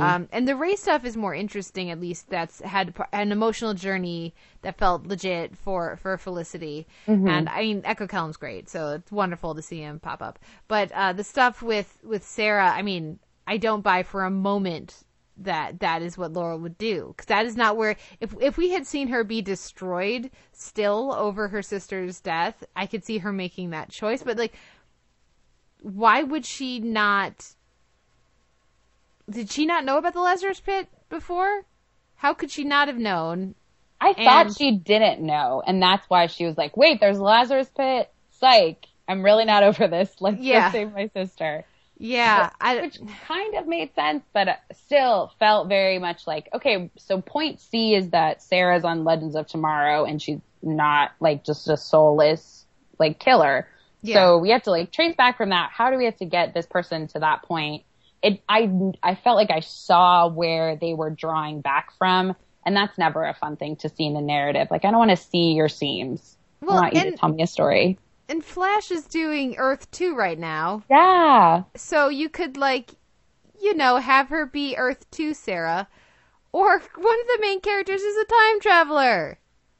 Um, and the Ray stuff is more interesting, at least that's had an emotional journey that felt legit for, for Felicity. And I mean, Echo Kellum's great, so it's wonderful to see him pop up. But, uh, the stuff with, with Sara, I mean, I don't buy for a moment that that is what Laurel would do. Cause that is not where, if, if we had seen her be destroyed still over her sister's death, I could see her making that choice. But like, why would she not did she not know about the Lazarus pit before? How could she not have known? I thought she didn't know, and that's why she was like, "Wait, there's Lazarus pit. Psych! I'm really not over this. Let's Yeah. go save my sister." Yeah, I, Which kind of made sense, but uh, still felt very much like, okay, so point C is that Sara's on Legends of Tomorrow, and she's not like just a soulless like killer. Yeah. So we have to like trace back from that. How do we have to get this person to that point? It, I, I felt like I saw where they were drawing back from, and that's never a fun thing to see in a narrative. Like I don't want to see your seams. Well, I want you to and- tell me a story. and Flash is doing Earth 2 right now. Yeah. So you could like you know, have her be Earth 2 Sara or one of the main characters is a time traveler.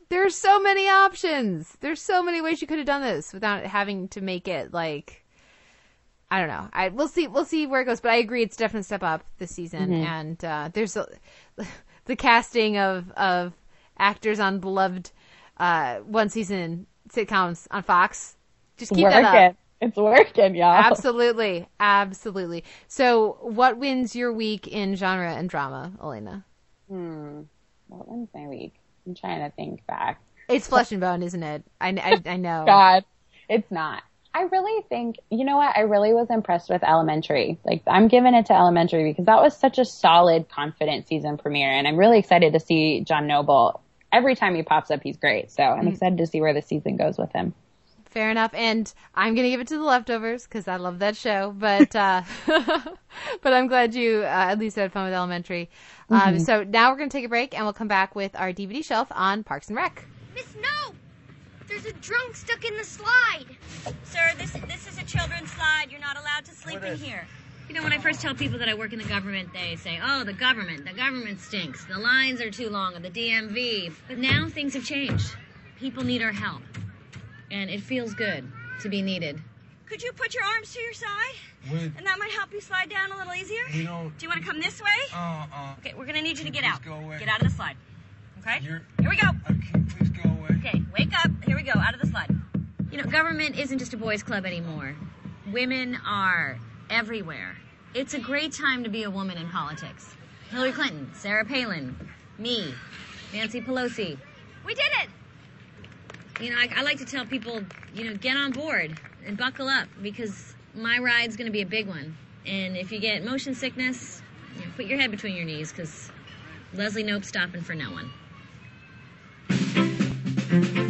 There's so many options. There's so many ways you could have done this without having to make it like I don't know. I we'll see we'll see where it goes, but I agree it's definitely a step up this season and uh there's a, the casting of of actors on beloved uh one season sitcoms on Fox. Just keep that up. working. It's working, y'all. Absolutely, absolutely. So, what wins your week in genre and drama, Elena? Hmm. What wins my week? I'm trying to think back. It's Flesh and Bone, isn't it? I, I, I know. God, it's not. I really think, you know what? I really was impressed with Elementary. Like, I'm giving it to Elementary because that was such a solid, confident season premiere. And I'm really excited to see John Noble. Every time he pops up, he's great. So I'm excited to see where the season goes with him. Fair enough. And I'm gonna give it to the leftovers because I love that show. But uh, but I'm glad you uh, at least had fun with Elementary. Um, so now we're gonna take a break and we'll come back with our DVD shelf on Parks and Rec. Miss, no! There's a drunk stuck in the slide. Sir, this this is a children's slide. You're not allowed to sleep in here. You know, when I first tell people that I work in the government, they say, "Oh, the government, the government stinks. The lines are too long at the DMV." But now things have changed. People need our help, and it feels good to be needed. Could you put your arms to your side, We, and that might help you slide down a little easier? we don't. Do you want to come this way? Uh, uh. Okay, we're gonna need you to get out. go away. Get out of the slide. Okay. You're. Here we go. Okay, please go away. Okay, wake up. Here we go, out of the slide. You know, government isn't just a boys' club anymore. Women are everywhere. It's a great time to be a woman in politics. Hillary Clinton, Sarah Palin, me, Nancy Pelosi. We did it! You know, I, I like to tell people, you know, get on board and buckle up because my ride's going to be a big one. And if you get motion sickness, you know, put your head between your knees because Leslie Knope's stopping for no one thank you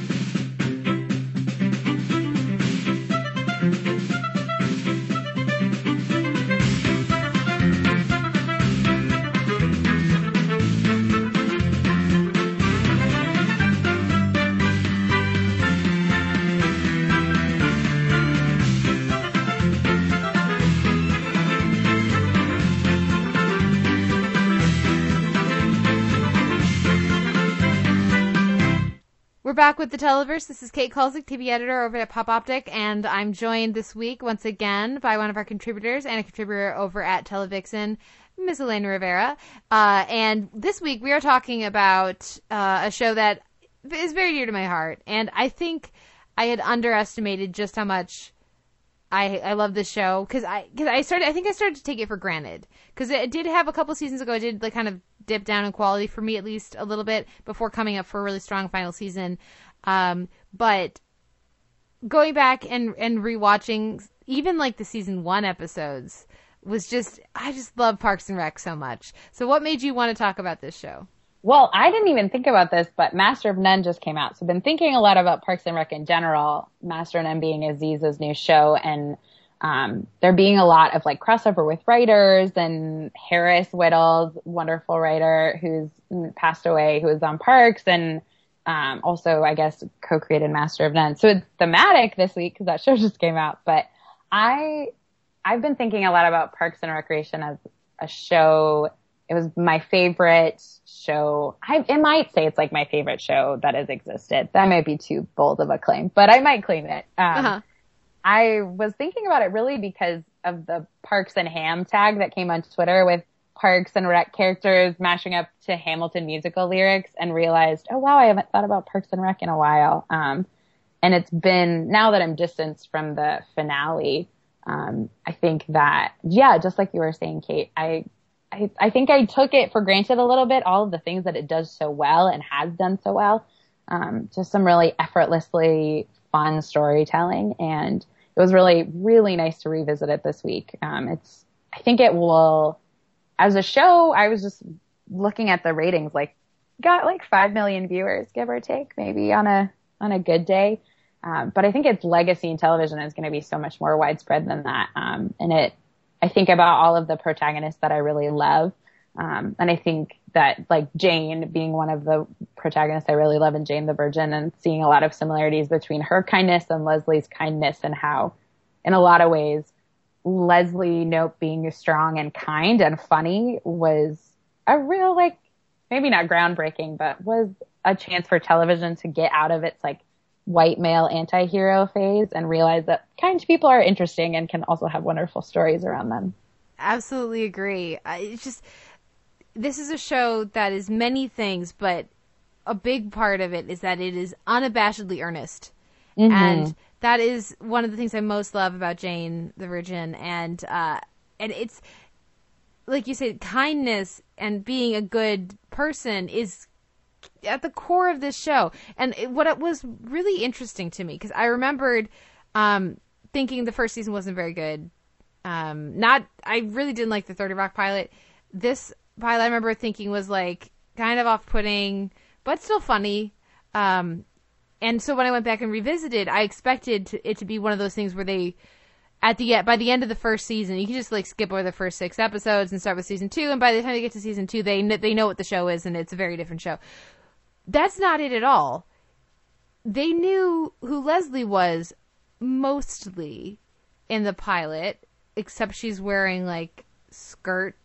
back with the Televerse. This is Kate Kulzick, TV editor over at PopOptiq, and I'm joined this week once again by one of our contributors and a contributor over at Televixen, Miss Elena Rivera. Uh, and this week we are talking about uh, a show that is very dear to my heart, and I think I had underestimated just how much I I love this show because I because I started I think I started to take it for granted because it did have a couple seasons ago. It did like kind of dip down in quality for me at least a little bit before coming up for a really strong final season. Um, but going back and and rewatching even like the season one episodes was just I just love Parks and Rec so much. So what made you want to talk about this show? Well, I didn't even think about this, but Master of None just came out. So I've been thinking a lot about Parks and Rec in general, Master of None being Aziz's new show and um, there being a lot of like crossover with writers and Harris Wittels, wonderful writer who's passed away, who was on Parks and um, also, I guess, co-created Master of None. So it's thematic this week because that show just came out. But I, I've been thinking a lot about Parks and Recreation as a show. It was my favorite show. I, I might say it's like my favorite show that has existed. That might be too bold of a claim, but I might claim it. Um, Uh-huh. I was thinking about it really because of the Parks and Ham tag that came on Twitter with Parks and Rec characters mashing up to Hamilton musical lyrics and realized, oh wow, I haven't thought about Parks and Rec in a while. Um, and it's been, now that I'm distanced from the finale, um, I think that, yeah, just like you were saying, Kate, I, I, I think I took it for granted a little bit, all of the things that it does so well and has done so well. Um, just some really effortlessly fun storytelling. And it was really, really nice to revisit it this week. Um, it's, I think it will, as a show, I was just looking at the ratings, like, got like 5 million viewers, give or take, maybe on a, on a good day. Um, but I think its legacy in television is going to be so much more widespread than that. Um, and it, I think about all of the protagonists that I really love. Um, and I think that like Jane being one of the protagonists I really love in Jane the Virgin and seeing a lot of similarities between her kindness and Leslie's kindness and how in a lot of ways Leslie Knope being strong and kind and funny was a real like maybe not groundbreaking, but was a chance for television to get out of its like white male anti-hero phase and realize that kind people are interesting and can also have wonderful stories around them. Absolutely agree. I, it's just this is a show that is many things, but a big part of it is that it is unabashedly earnest, and that is one of the things I most love about Jane the Virgin, and uh, and it's like you said, kindness and being a good person is at the core of this show. And it, what it was really interesting to me because I remembered um, thinking the first season wasn't very good. Um, not, I really didn't like the Thirty Rock pilot. This pilot, I remember thinking was like kind of off-putting, but still funny. Um, and so when I went back and revisited, I expected to, it to be one of those things where they, at the by the end of the first season, you can just like skip over the first six episodes and start with season two. And by the time they get to season two, they they know what the show is, and it's a very different show. That's not it at all. They knew who Leslie was mostly in the pilot, except she's wearing like skirt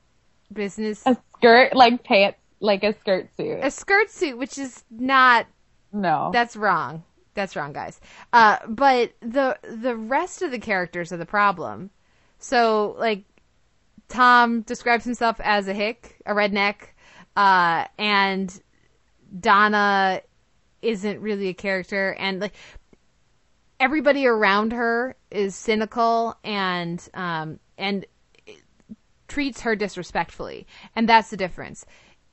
business A skirt, like pants, like a skirt suit. a skirt suit, which is not No. that's wrong. That's wrong, guys. Uh, but the the rest of the characters are the problem. So, like, Tom describes himself as a hick, a redneck, uh, and Donna isn't really a character, and like everybody around her is cynical and um and treats her disrespectfully, and that's the difference.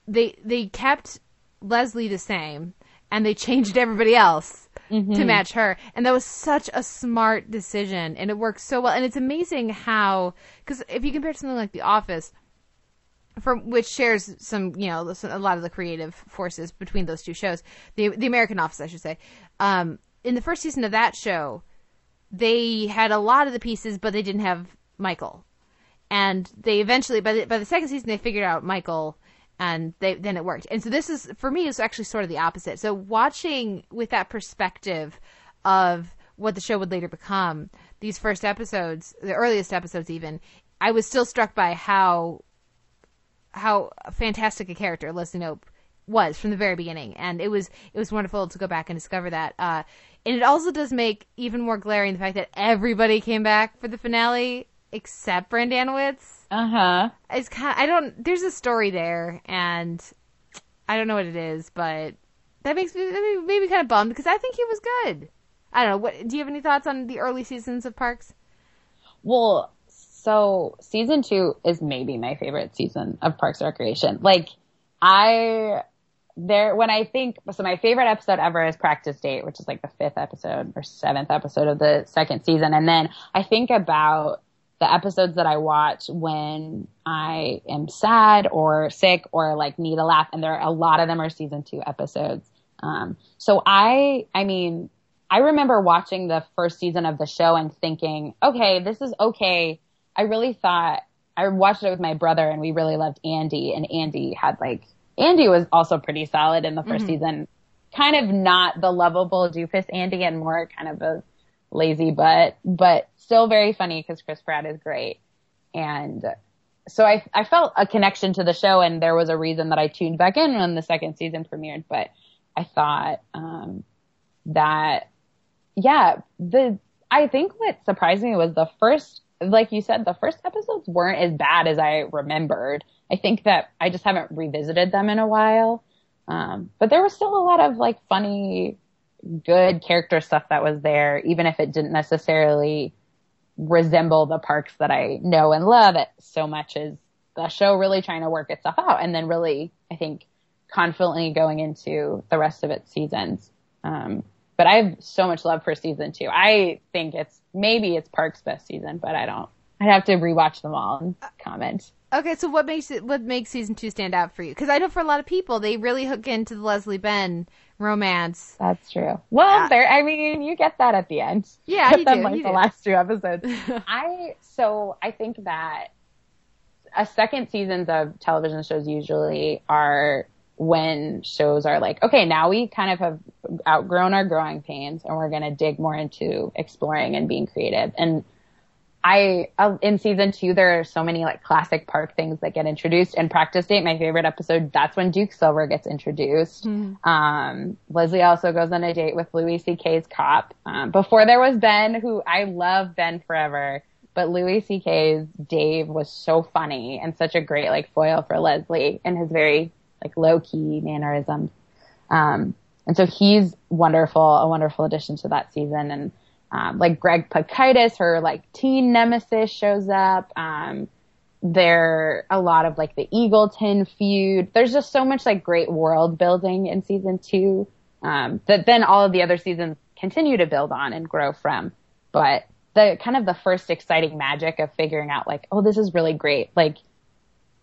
They they kept Leslie the same, and they changed everybody else to match her, and that was such a smart decision, and it worked so well. And it's amazing how because if you compare to something like The Office, from which shares some, you know, a lot of the creative forces between those two shows. The the American Office, I should say. Um, in the first season of that show, they had a lot of the pieces, but they didn't have Michael. And they eventually, by the by the second season, they figured out Michael, and they then it worked. And so this is for me is actually sort of the opposite. So watching with that perspective of what the show would later become, these first episodes, the earliest episodes even, I was still struck by how how fantastic a character Leslie Knope was from the very beginning, and it was it was wonderful to go back and discover that. Uh, and it also does make even more glaring the fact that everybody came back for the finale except Brendanawicz. Uh huh. It's kind of, I don't there's a story there, and I don't know what it is, but that makes me that made me kind of bummed because I think he was good. I don't know. What do you have any thoughts on the early seasons of Parks? Well, so season two is maybe my favorite season of Parks and Recreation. Like, I, there, when I think, so my favorite episode ever is Practice Date, which is like the fifth episode or seventh episode of the second season. And then I think about the episodes that I watch when I am sad or sick or like need a laugh. And there are a lot of them are season two episodes. Um, so I, I mean, I remember watching the first season of the show and thinking, okay, this is okay. I really thought I watched it with my brother and we really loved Andy and Andy had like, Andy was also pretty solid in the 1st season. Kind of not the lovable doofus Andy and more kind of a lazy butt, but still very funny because Chris Pratt is great. And so I, I felt a connection to the show and there was a reason that I tuned back in when the second season premiered, but I thought, um, that, yeah, the, I think what surprised me was the first, like you said, the first episodes weren't as bad as I remembered. I think that I just haven't revisited them in a while. Um, but there was still a lot of like funny, good character stuff that was there, even if it didn't necessarily resemble the parks that I know and love it so much as the show really trying to work itself out and then really, I think, confidently going into the rest of its seasons. Um, but I have so much love for season two. I think it's maybe it's Park's best season, but I don't. I'd have to rewatch them all and comment. Okay, so what makes it what makes season two stand out for you? Because I know for a lot of people they really hook into the Leslie Ben romance. That's true. Well, there. I mean, you get that at the end. Yeah, you do, Like you the do. last two episodes. I so I think that a second seasons of television shows usually are when shows are like, okay, now we kind of have outgrown our growing pains and we're going to dig more into exploring and being creative. And I, uh, in season two, there are so many like classic park things that get introduced. And practice date, my favorite episode, that's when Duke Silver gets introduced. Um, Leslie also goes on a date with Louis C.K.'s cop. Um, before there was Ben, who I love Ben forever, but Louis C.K.'s Dave was so funny and such a great like foil for Leslie and his very like low key mannerisms. Um, and so he's wonderful, a wonderful addition to that season. And, um, like Greg Pikitis, her like teen nemesis shows up. Um, there a lot of like the Eagleton feud. There's just so much like great world building in season two, um, that then all of the other seasons continue to build on and grow from. But the kind of the first exciting magic of figuring out like, oh, this is really great. Like,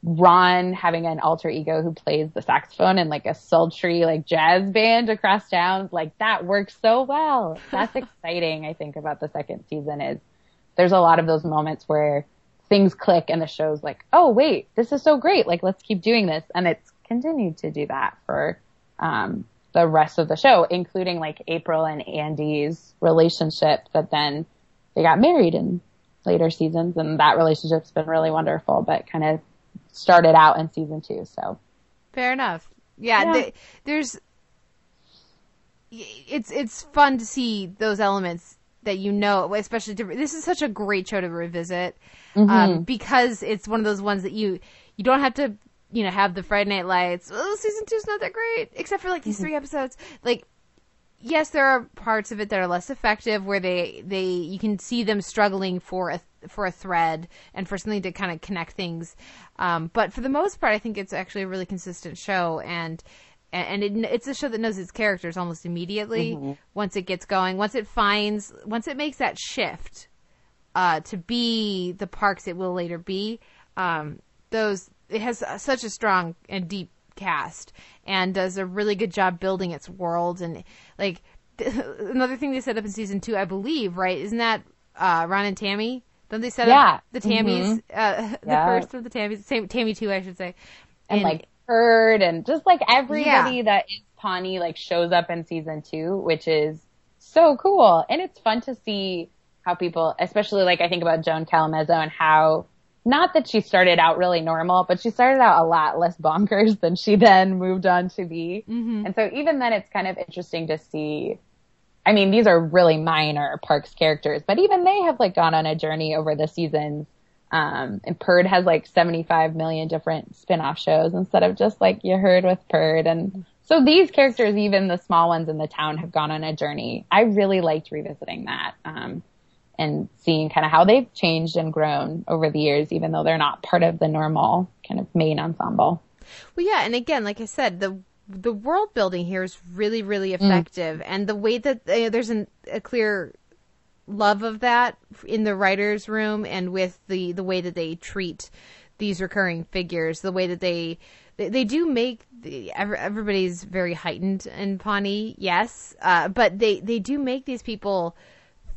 Ron having an alter ego who plays the saxophone in like a sultry like jazz band across town, like that works so well. That's exciting, I think, about the second season is there's a lot of those moments where things click and the show's like, oh wait, this is so great, like let's keep doing this. And it's continued to do that for um the rest of the show, including like April and Andy's relationship that then they got married in later seasons and that relationship's been really wonderful, but kind of started out in season two. So Fair enough. Yeah, Yeah. the- there's it's it's fun to see those elements that you know, especially to, this is such a great show to revisit um, because it's one of those ones that you you don't have to you know have the Friday Night Lights. Oh, season two's not that great, except for like these three episodes. Like, yes, there are parts of it that are less effective where they they you can see them struggling for a for a thread and for something to kind of connect things. Um, but for the most part, I think it's actually a really consistent show and. And it, it's a show that knows its characters almost immediately once it gets going. Once it finds, once it makes that shift uh, to be the parks it will later be. Um, those it has such a strong and deep cast and does a really good job building its world and like another thing they set up in season two, I believe, right? Isn't that uh, Ron and Tammy? Don't they set Yeah. up the Tammys? Uh, the Yeah. first of the Tammys, same Tammy two, I should say. and like Perd and just like everybody Yeah. that is Pawnee like shows up in season two, which is so cool. And it's fun to see how people, especially like I think about Joan Callamezzo and how not that she started out really normal, but she started out a lot less bonkers than she then moved on to be. And so even then it's kind of interesting to see I mean, these are really minor Parks characters, but even they have like gone on a journey over the seasons. Um, and Perd has like 75 million different spin-off shows instead of just like you heard with Perd. And so these characters, even the small ones in the town have gone on a journey. I really liked revisiting that. Um, and seeing kind of how they've changed and grown over the years, even though they're not part of the normal kind of main ensemble. Well, yeah, and again, like I said, the the world building here is really, really effective, and the way that uh, there's an, a clear love of that in the writers' room, and with the the way that they treat these recurring figures, the way that they they, they do make the, everybody's very heightened in Pawnee, yes, uh, but they they do make these people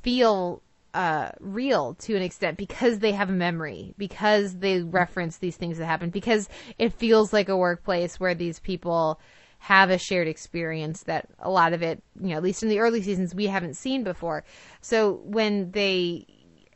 feel uh, real to an extent because they have a memory, because they reference these things that happened, because it feels like a workplace where these people have a shared experience that a lot of it, you know, at least in the early seasons, we haven't seen before. So when they,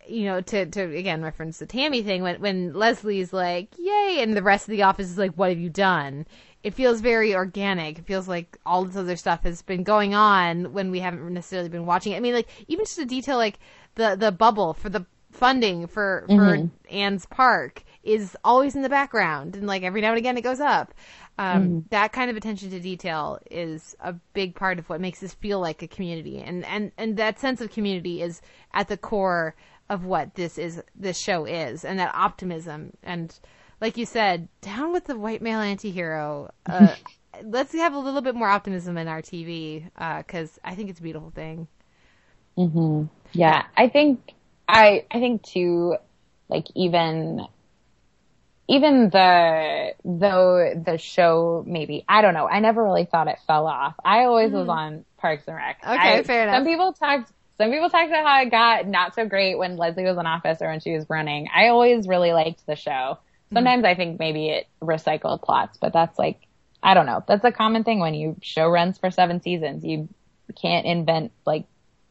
you know, to, to again reference the Tammy thing, when, when Leslie's like, yay, and the rest of the office is like, what have you done? It feels very organic. It feels like all this other stuff has been going on when we haven't necessarily been watching it. I mean, like, even just a detail like the, the bubble for the funding for, for Anne's park is always in the background and like every now and again it goes up. Um, that kind of attention to detail is a big part of what makes this feel like a community. And, and, and that sense of community is at the core of what this is, this show is and that optimism. And like you said, down with the white male antihero. Uh, let's have a little bit more optimism in our TV, uh, cause I think it's a beautiful thing. Yeah, I think I I think too, like even even the though the show maybe I don't know. I never really thought it fell off. I always was on Parks and Rec. Okay, I- fair enough. Some people talked. Some people talked about how it got not so great when Leslie was in office or when she was running. I always really liked the show. Mm-hmm. Sometimes I think maybe it recycled plots, but that's like I don't know. That's a common thing when you show runs for seven seasons. You can't invent like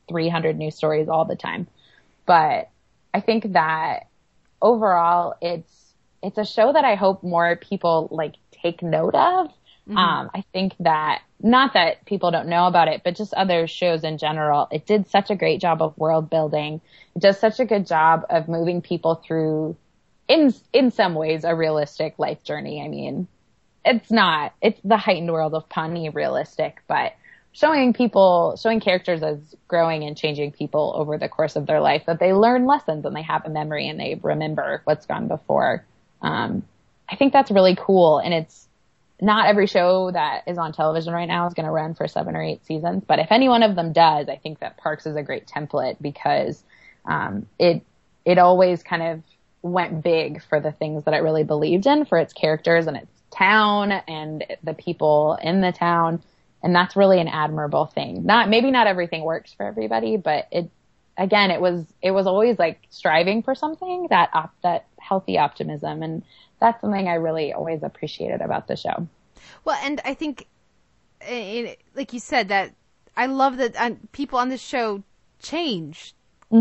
300 new stories all the time. But I think that overall it's it's a show that I hope more people like take note of. Um, I think that not that people don't know about it, but just other shows in general. It did such a great job of world building. It does such a good job of moving people through, in in some ways, a realistic life journey. I mean, it's not it's the heightened world of Pawnee realistic, but showing people showing characters as growing and changing people over the course of their life that they learn lessons and they have a memory and they remember what's gone before. Um, I think that's really cool and it's not every show that is on television right now is going to run for seven or eight seasons, but if any one of them does, I think that Parks is a great template because um, it it always kind of went big for the things that it really believed in for its characters and its town and the people in the town, and that's really an admirable thing. Not maybe not everything works for everybody, but it again it was it was always like striving for something that op- that healthy optimism and that's something I really always appreciated about the show. Well, and I think, eh, like you said, that I love that uh, people on this show change.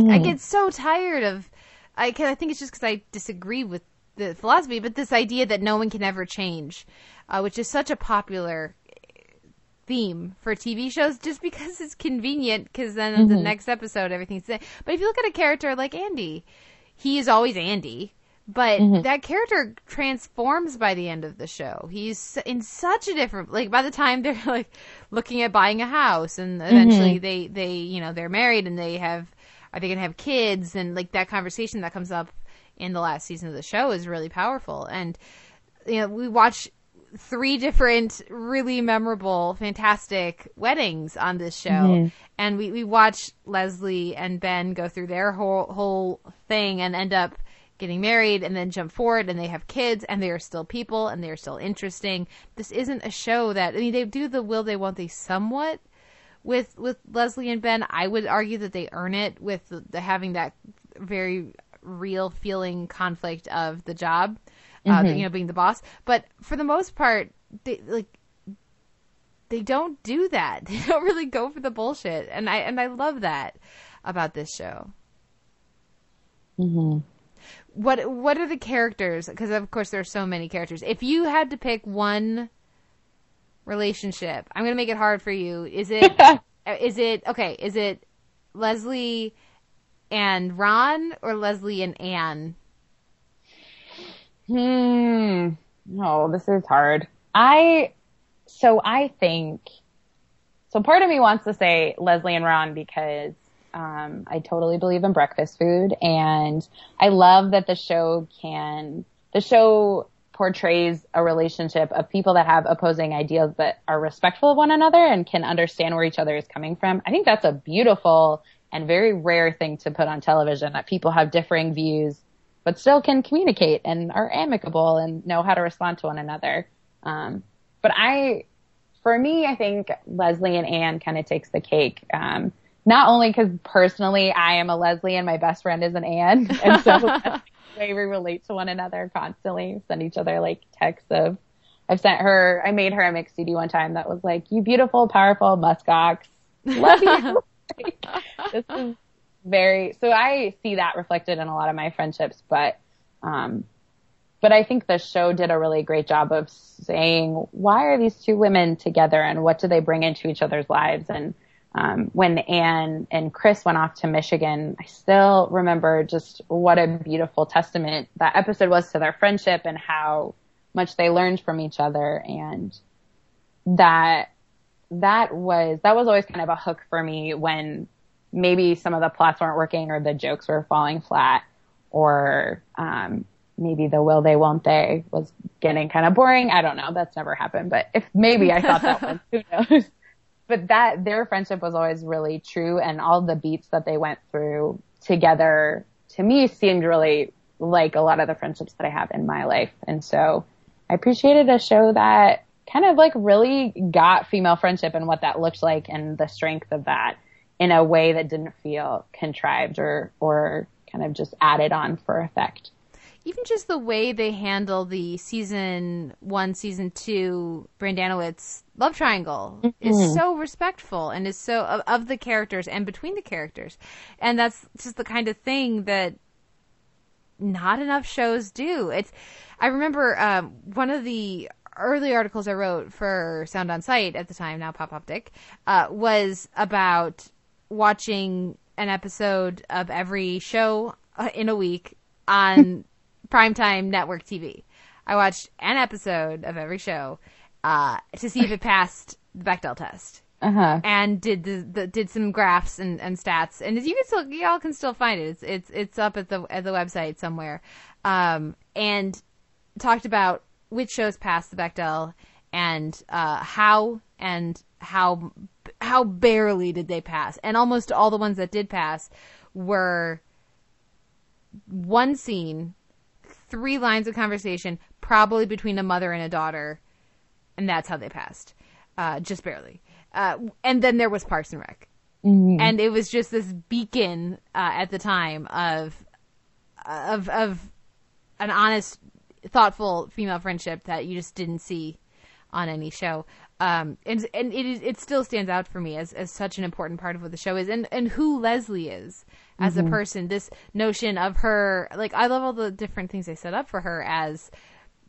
I get so tired of, I can, I think it's just because I disagree with the philosophy, but this idea that no one can ever change, uh, which is such a popular theme for TV shows just because it's convenient because then in the mm-hmm. next episode everything's there. But if you look at a character like Andy, he is always Andy. But mm-hmm. that character transforms by the end of the show. He's in such a different, like by the time they're like looking at buying a house and mm-hmm. eventually they, they, you know, they're married and they have, are they going to have kids? And like that conversation that comes up in the last season of the show is really powerful. And, you know, we watch three different really memorable, fantastic weddings on this show. And we, we watch Leslie and Ben go through their whole, whole thing and end up getting married and then jump forward and they have kids and they are still people and they are still interesting. This isn't a show that, I mean, they do the will they, won't they somewhat with, with Leslie and Ben. I would argue that they earn it with the, the having that very real feeling conflict of the job, uh, mm-hmm. you know, being the boss. But for the most part, they like they don't do that. They don't really go for the bullshit, and I and I love that about this show. Mm-hmm. What what are the characters? Because of course there are so many characters. If you had to pick one relationship, I'm gonna make it hard for you. Is it uh, is it okay? Is it Leslie and Ron or Leslie and Anne? Hmm. No, this is hard. I, so I think, so part of me wants to say Leslie and Ron because, um, I totally believe in breakfast food and I love that the show can, the show portrays a relationship of people that have opposing ideas that are respectful of one another and can understand where each other is coming from. I think that's a beautiful and very rare thing to put on television that people have differing views but still can communicate and are amicable and know how to respond to one another. Um, but I, for me, I think Leslie and Anne kind of takes the cake. Um, not only because personally I am a Leslie and my best friend is an Anne, and so that's the way we relate to one another constantly. Send each other like texts of. I've sent her. I made her a mix CD one time that was like, "You beautiful, powerful muskox, love you." Like, this is very so I see that reflected in a lot of my friendships, but um but I think the show did a really great job of saying why are these two women together and what do they bring into each other's lives? And um, when Anne and Chris went off to Michigan, I still remember just what a beautiful testament that episode was to their friendship and how much they learned from each other. And that that was that was always kind of a hook for me when maybe some of the plots weren't working or the jokes were falling flat or um, maybe the will they won't they was getting kind of boring. I don't know. That's never happened, but if maybe I thought that one, who knows? But that their friendship was always really true and all the beats that they went through together to me seemed really like a lot of the friendships that I have in my life. And so I appreciated a show that kind of like really got female friendship and what that looked like and the strength of that in a way that didn't feel contrived or, or kind of just added on for effect. Even just the way they handle the season one, season two Brendanawicz love triangle is so respectful and is so of, of the characters and between the characters, and that's just the kind of thing that not enough shows do. It's I remember um, one of the early articles I wrote for Sound on Sight at the time, now PopOptiq, uh, was about watching an episode of every show uh, in a week on primetime network TV. I watched an episode of every show uh, to see if it passed the Bechdel test Uh huh. and did the, the did some graphs and, and stats and as you can still y'all can still find it it's it's it's up at the at the website somewhere um and talked about which shows passed the Bechdel and uh how and how how barely did they pass? And almost all the ones that did pass were one scene three lines of conversation probably between a mother and a daughter and that's how they passed. Uh just barely. Uh, and then there was Parks and Rec, and it was just this beacon uh, at the time of of of an honest, thoughtful female friendship that you just didn't see on any show. Um, and and it is it still stands out for me as, as such an important part of what the show is, and and who Leslie is as a person. This notion of her, like I love all the different things they set up for her as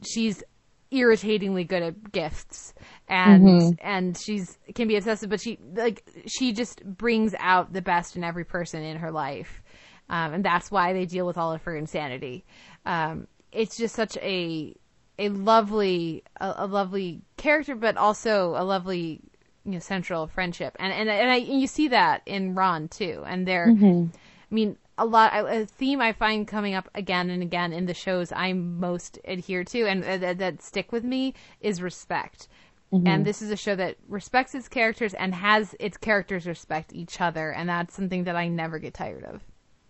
she's irritatingly good at gifts and and she's can be obsessive but she like she just brings out the best in every person in her life. Um, and that's why they deal with all of her insanity. Um, it's just such a a lovely a, a lovely character but also a lovely you know central friendship and and and, I, and you see that in Ron too and they're mm-hmm. I mean, a lot a theme I find coming up again and again in the shows I most adhere to and uh, that, that stick with me is respect. Mm-hmm. And this is a show that respects its characters and has its characters respect each other, and that's something that I never get tired of.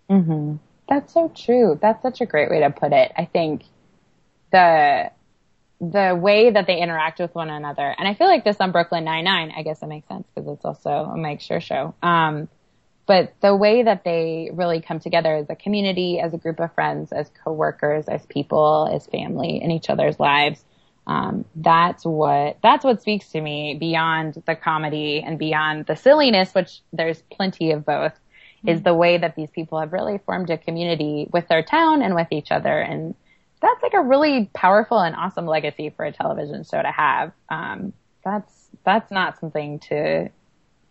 Mm-hmm. That's so true. That's such a great way to put it. I think the the way that they interact with one another, and I feel like this on Brooklyn Nine Nine. I guess it makes sense because it's also a Mike Schur show. Um, but the way that they really come together as a community, as a group of friends, as coworkers, as people, as family in each other's lives, um, that's what that's what speaks to me beyond the comedy and beyond the silliness, which there's plenty of both. is the way that these people have really formed a community with their town and with each other. And that's like a really powerful and awesome legacy for a television show to have. Um, that's, that's not something to,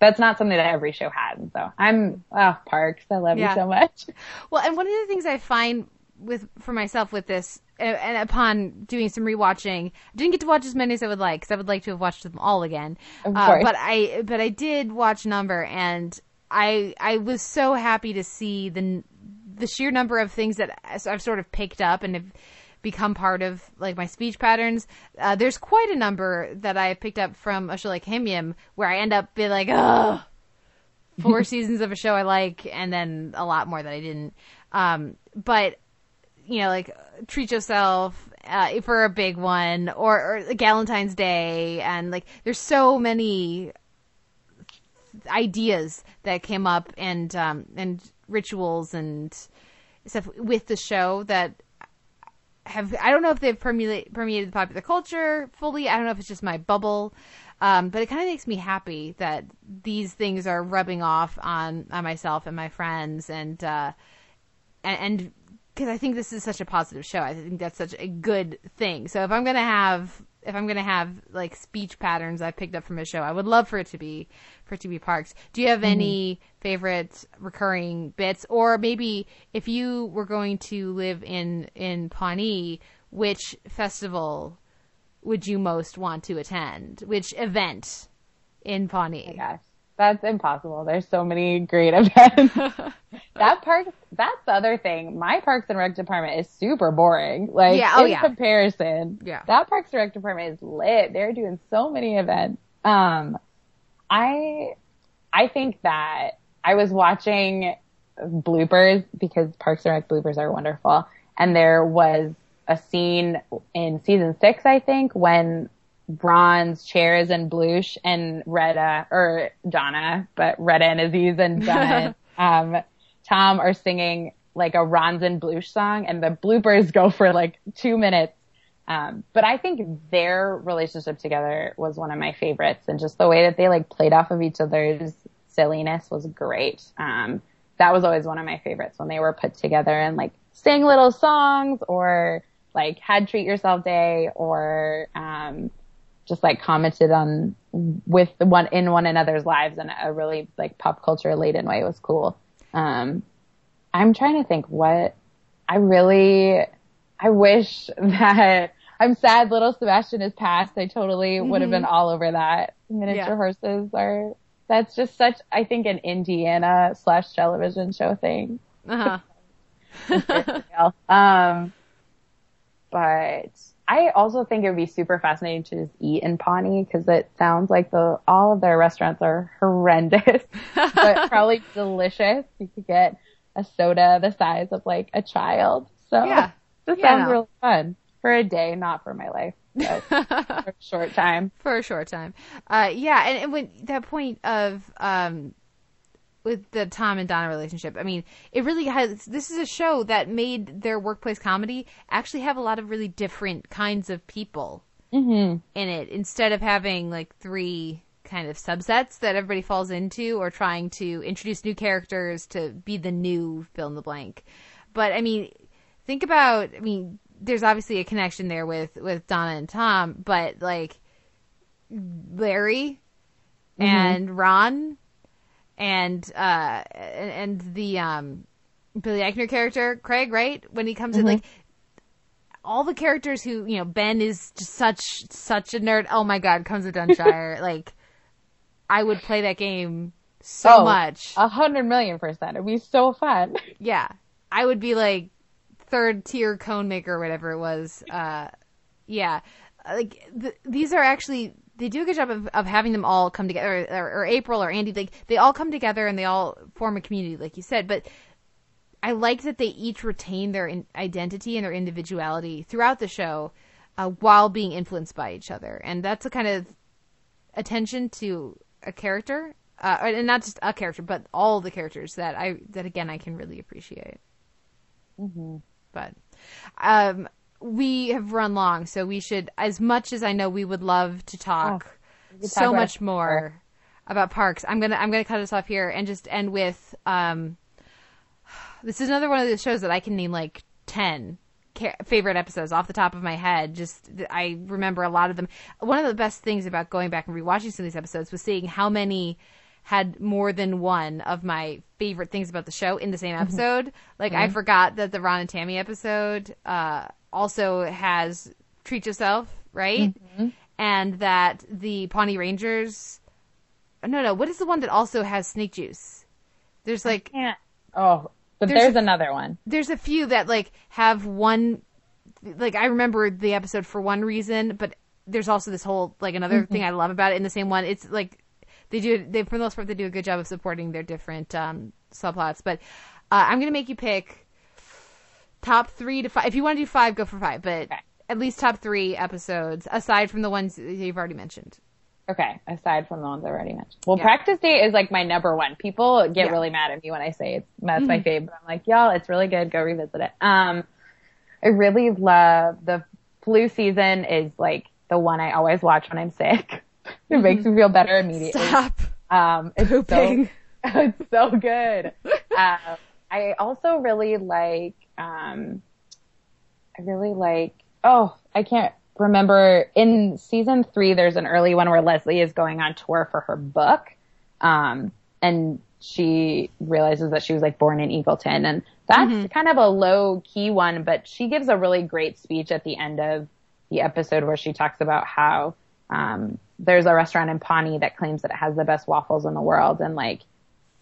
that's not something that every show has. So I'm, oh, Parks, I love Yeah. you so much. Well, and one of the things I find with for myself with this, and, and upon doing some rewatching, I didn't get to watch as many as I would like because I would like to have watched them all again. Of Uh, but I but I did watch number, and I I was so happy to see the the sheer number of things that I've sort of picked up and have become part of like my speech patterns. Uh, there's quite a number that I picked up from a show like Himium where I end up being like, oh, four seasons of a show I like, and then a lot more that I didn't. Um, but you know, like treat yourself uh, for a big one, or, or Galentine's Day, and like there's so many ideas that came up and um, and rituals and stuff with the show that have I don't know if they've permeated, permeated the popular culture fully. I don't know if it's just my bubble, um, but it kind of makes me happy that these things are rubbing off on on myself and my friends, and uh, and because I think this is such a positive show. I think that's such a good thing. So if I'm gonna have if I'm gonna have like speech patterns I picked up from a show, I would love for it to be for it to be Parks. Do you have mm-hmm. any favorite recurring bits, or maybe if you were going to live in in Pawnee, which festival would you most want to attend? Which event in Pawnee? Oh, gosh, that's impossible. There's so many great events. that park, that's the other thing. My Parks and Rec department is super boring. Like, Yeah, oh in yeah. comparison, Yeah. that Parks and Rec department is lit. They're doing so many events. Um, I, I think that I was watching bloopers because Parks and Rec bloopers are wonderful. And there was a scene in season six, I think, when Bronze, Chairs, and Blush and Retta, or Donna, but Retta and Aziz and Donna, um, Tom are singing like a Ronz and Blush song and the bloopers go for like two minutes. Um, but I think their relationship together was one of my favorites and just the way that they like played off of each other's silliness was great. Um, that was always one of my favorites when they were put together and like sang little songs or like had treat yourself day or, um, just like commented on with one in one another's lives in a really like pop culture laden way. It was cool. Um, I'm trying to think what I really, I wish that I'm sad little Sebastian is passed. I totally would have been all over that. Miniature Yeah. horses are, that's just such, I think an Indiana slash television show thing. Uh-huh. Um, but I also think it would be super fascinating to just eat in Pawnee because it sounds like the all of their restaurants are horrendous, but probably delicious. You could get a soda the size of like a child. So Yeah. this Yeah, sounds no. really fun for a day, not for my life, for a short time. for a short time. Uh, yeah, and, and when that point of um, with the Tom and Donna relationship, I mean, it really has. This is a show that made their workplace comedy actually have a lot of really different kinds of people mm-hmm. in it, instead of having like three kind of subsets that everybody falls into, or trying to introduce new characters to be the new fill in the blank. But I mean, think about. I mean, there's obviously a connection there with with Donna and Tom, but like Larry mm-hmm. and Ron and uh and, the um Billy Eichner character Craig, right? When he comes in, like all the characters who you know Ben is just such such a nerd. Oh my god, comes with Dunshire. like I would play that game so Oh, much. A hundred million percent. It'd be so fun. Yeah, I would be like third tier cone maker, or whatever it was. Uh, yeah, like th- these are actually they do a good job of, of having them all come together, or, or April or Andy. Like they all come together and they all form a community, like you said. But I like that they each retain their in- identity and their individuality throughout the show, uh, while being influenced by each other, and that's a kind of attention to a character, uh, and not just a character, but all the characters that I that again I can really appreciate. But um, we have run long, so we should, as much as I know we would love to talk we could so talk much more. about Parks. I'm gonna I'm gonna cut us off here and just end with um. This is another one of those shows that I can name like ten ca- favorite episodes off the top of my head. Just I remember a lot of them. One of the best things about going back and rewatching some of these episodes was seeing how many had more than one of my favorite things about the show in the same episode. Like I forgot that the Ron and Tammy episode uh, also has Treat Yourself, right? And that the Pawnee Rangers. No, no. What is the one that also has snake juice? There's like. Oh, but There's there's, another one. there's a few that like have one like I remember the episode for one reason, but there's also this whole like another thing I love about it in the same one. It's like they do they for the most part they do a good job of supporting their different um subplots. But uh, I'm gonna make you pick top three to five. If you want to do five, go for five. But Okay. at least top three episodes aside from the ones you've already mentioned. Okay, aside from the ones I already mentioned. Well, Yeah. practice date is like my number one. People get Yeah. Mm-hmm. really mad at me when I say it's that's my fave, but I'm like, y'all, it's really good. Go revisit it. Um, I really love the flu season is like the one I always watch when I'm sick. it makes me feel better immediately. Stop. Um, it's Pooping. So, it's so good. um, I also really like, um, I really like, oh, I can't remember in season three, there's an early one where Leslie is going on tour for her book. Um, and she realizes that she was like born in Eagleton and that's kind of a low key one, but she gives a really great speech at the end of the episode where she talks about how, um, there's a restaurant in Pawnee that claims that it has the best waffles in the world and like,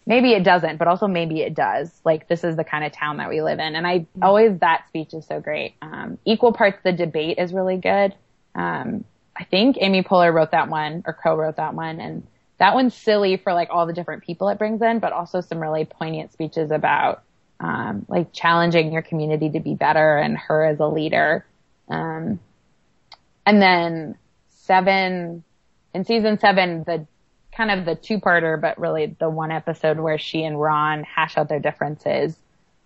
maybe it doesn't, but also maybe it does. Like this is the kind of town that we live in. And I always, that speech is so great. Um, equal parts, the debate is really good. Um, I think Amy Poehler wrote that one or co-wrote that one. And that one's silly for like all the different people it brings in, but also some really poignant speeches about, um, like challenging your community to be better and her as a leader. Um, and then seven, in season seven, the kind of the two-parter, but really the one episode where she and Ron hash out their differences,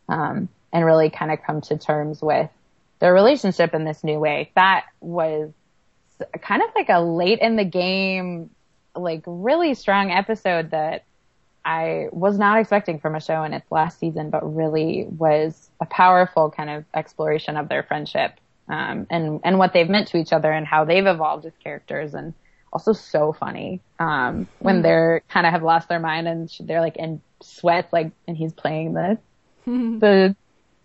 um, and really kind of come to terms with their relationship in this new way. That was kind of like a late in the game, like really strong episode that I was not expecting from a show in its last season, but really was a powerful kind of exploration of their friendship, um, and, and what they've meant to each other and how they've evolved as characters and also so funny, um, when they're kind of have lost their mind and they're like in sweats, like, and he's playing the, the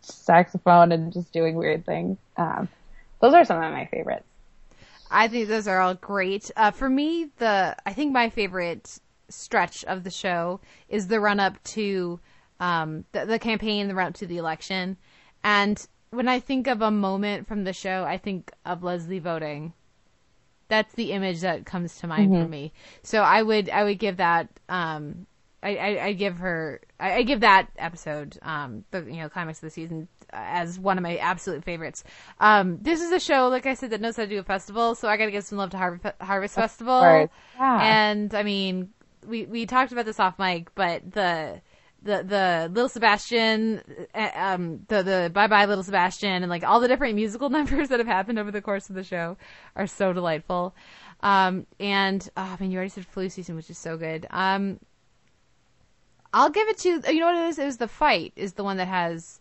saxophone and just doing weird things. Um, those are some of my favorites. I think those are all great. Uh, for me, the I think my favorite stretch of the show is the run up to um, the, the campaign, the run up to the election. And when I think of a moment from the show, I think of Leslie voting. That's the image that comes to mind for me. So I would I would give that um, I, I, I give her I, I give that episode um, the you know climax of the season uh, as one of my absolute favorites. Um, this is a show, like I said, that knows how to do a festival, so I got to give some love to Harvest, Harvest Festival. Yeah. And I mean, we we talked about this off mic, but the the the little Sebastian, uh, um, the the bye bye little Sebastian, and like all the different musical numbers that have happened over the course of the show are so delightful. Um, and oh, I mean, you already said flu season, which is so good. Um, I'll give it to you know what it is. It was the fight is the one that has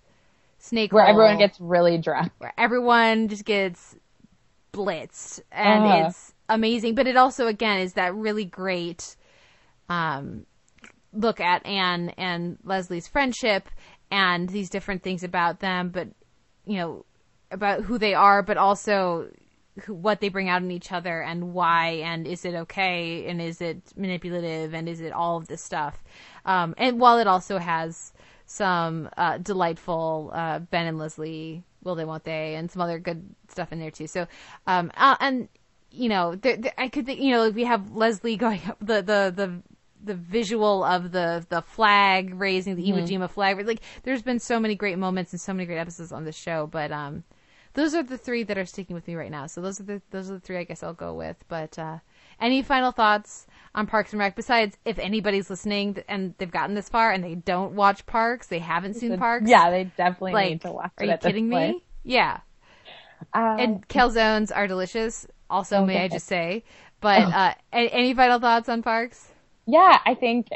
snake Where Hole, everyone gets really drunk. where everyone just gets blitzed and Uh-huh. it's amazing. But it also again is that really great um, look at Anne and Leslie's friendship and these different things about them, but you know about who they are, but also who, what they bring out in each other and why and is it okay and is it manipulative and is it all of this stuff. Um, and while it also has some uh, delightful uh, Ben and Leslie will they won't they and some other good stuff in there too. So um, uh, and you know there, there- I could think you know we have Leslie going up the the the the visual of the the flag raising the Iwo Jima flag. Like there's been so many great moments and so many great episodes on this show but um those are the three that are sticking with me right now. So those are the those are the three I guess I'll go with. But uh any final thoughts on Parks and Rec besides if anybody's listening and they've gotten this far and they don't watch Parks they haven't seen Parks Yeah, they definitely like need to watch are it you kidding me? yeah. Um, and calzones are delicious. Also may I just say but uh a- any final thoughts on Parks yeah, I think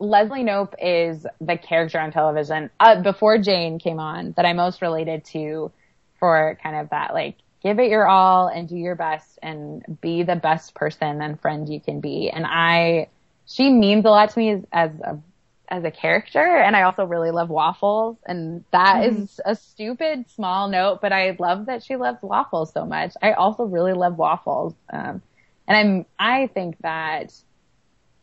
Leslie Knope is the character on television uh, before Jane came on that I most related to for kind of that like give it your all and do your best and be the best person and friend you can be. And I, she means a lot to me as, as a as a character and I also really love waffles and that is a stupid small note but I love that she loves waffles so much. I also really love waffles. Um and I'm I think that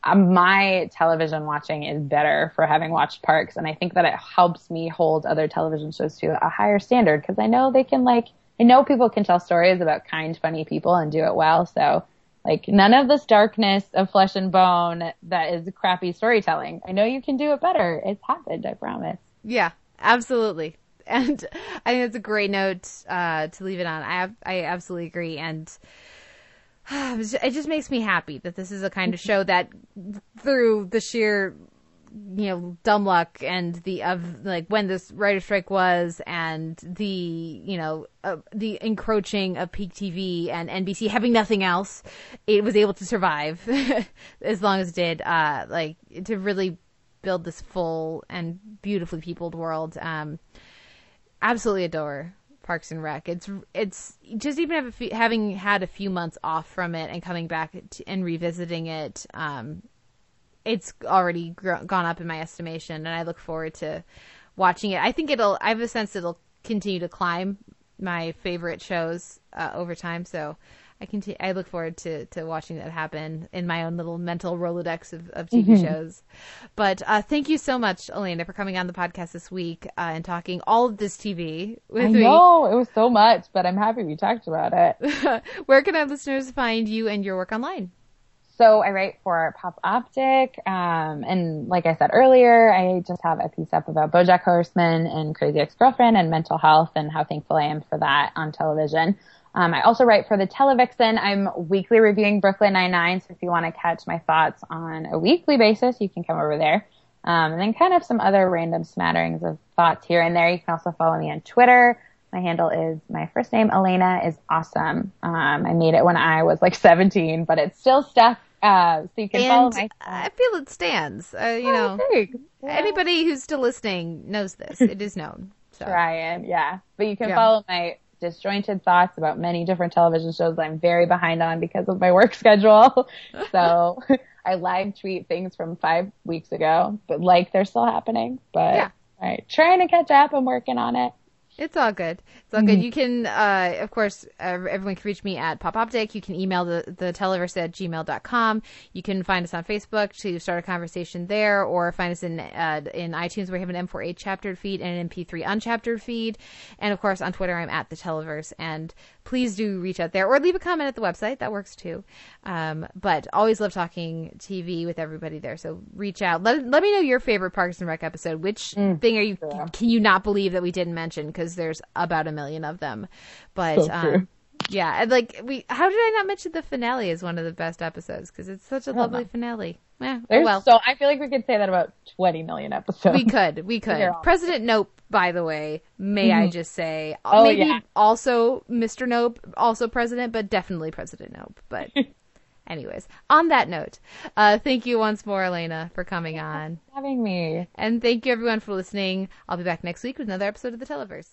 my television watching is better for having watched Parks, and I think that it helps me hold other television shows to a higher standard because I know they can like I know people can tell stories about kind, funny people and do it well. So like none of this darkness of flesh and bone that is crappy storytelling. I know you can do it better. It's happened, I promise. Yeah, absolutely. And I think that's a great note uh, to leave it on. I I absolutely agree, and it just makes me happy that this is a kind of show that, through the sheer, you know, dumb luck and the of like when this writer strike was, and the you know uh, the encroaching of peak TV and NBC having nothing else, it was able to survive as long as it did. Uh, like to really build this full and beautifully peopled world. Um, absolutely adore Parks and Rec. It's it's just even few, having had a few months off from it and coming back to, and revisiting it. Um, it's already gr- gone up in my estimation, and I look forward to watching it. I think it'll. I have a sense it'll continue to climb my favorite shows uh, over time. So. I continue, I look forward to, to watching that happen in my own little mental Rolodex of, of TV shows. But uh, thank you so much, Elena, for coming on the podcast this week uh, and talking all of this TV with I me. know it was so much, but I'm happy we talked about it. Where can our listeners find you and your work online? So I write for PopOptiq, um, and like I said earlier, I just have a piece up about BoJack Horseman and Crazy Ex-Girlfriend and mental health and how thankful I am for that on television. Um, I also write for the Televixen. I'm weekly reviewing Brooklyn Nine-Nine, so if you want to catch my thoughts on a weekly basis, you can come over there. Um, and then kind of some other random smatterings of thoughts here and there. You can also follow me on Twitter. My handle is my first name, Elena is awesome. Um, I made it when I was like 17, but it's still stuck. Uh, so you can follow And my. I feel it stands. Uh, you know, Thanks. anybody who's still listening knows this. It is known. So Ryan, yeah. But you can Yeah. follow my disjointed thoughts about many different television shows that I'm very behind on because of my work schedule. so I live tweet things from five weeks ago, but like they're still happening. But Yeah. right, trying to catch up. I'm working on it. It's all good. It's all good. You can, uh, of course, uh, everyone can reach me at PopOptiq. You can email the, the televerse at gmail.com. You can find us on Facebook to start a conversation there or find us in, uh, in iTunes where we have an M4A chaptered feed and an MP3 unchaptered feed. And of course, on Twitter, I'm at the televerse. And please do reach out there or leave a comment at the website. That works too. Um, but always love talking TV with everybody there. So reach out. Let, let me know your favorite Parks and Rec episode. Which thing are you, can you not believe that we didn't mention? Because there's about a million of them. But, So um, yeah, like we, how did I not mention the finale as one of the best episodes? Because it's such a lovely finale. Oh well. so I feel like we could say that about 20 million episodes. We could, we could. President Knope, by the way, may mm-hmm. I just say, oh, maybe yeah. also Mr. Knope, also President, but definitely President Knope. But anyways, on that note, uh, thank you once more, Elena, for coming on, for having me, and thank you everyone for listening. I'll be back next week with another episode of the Televerse.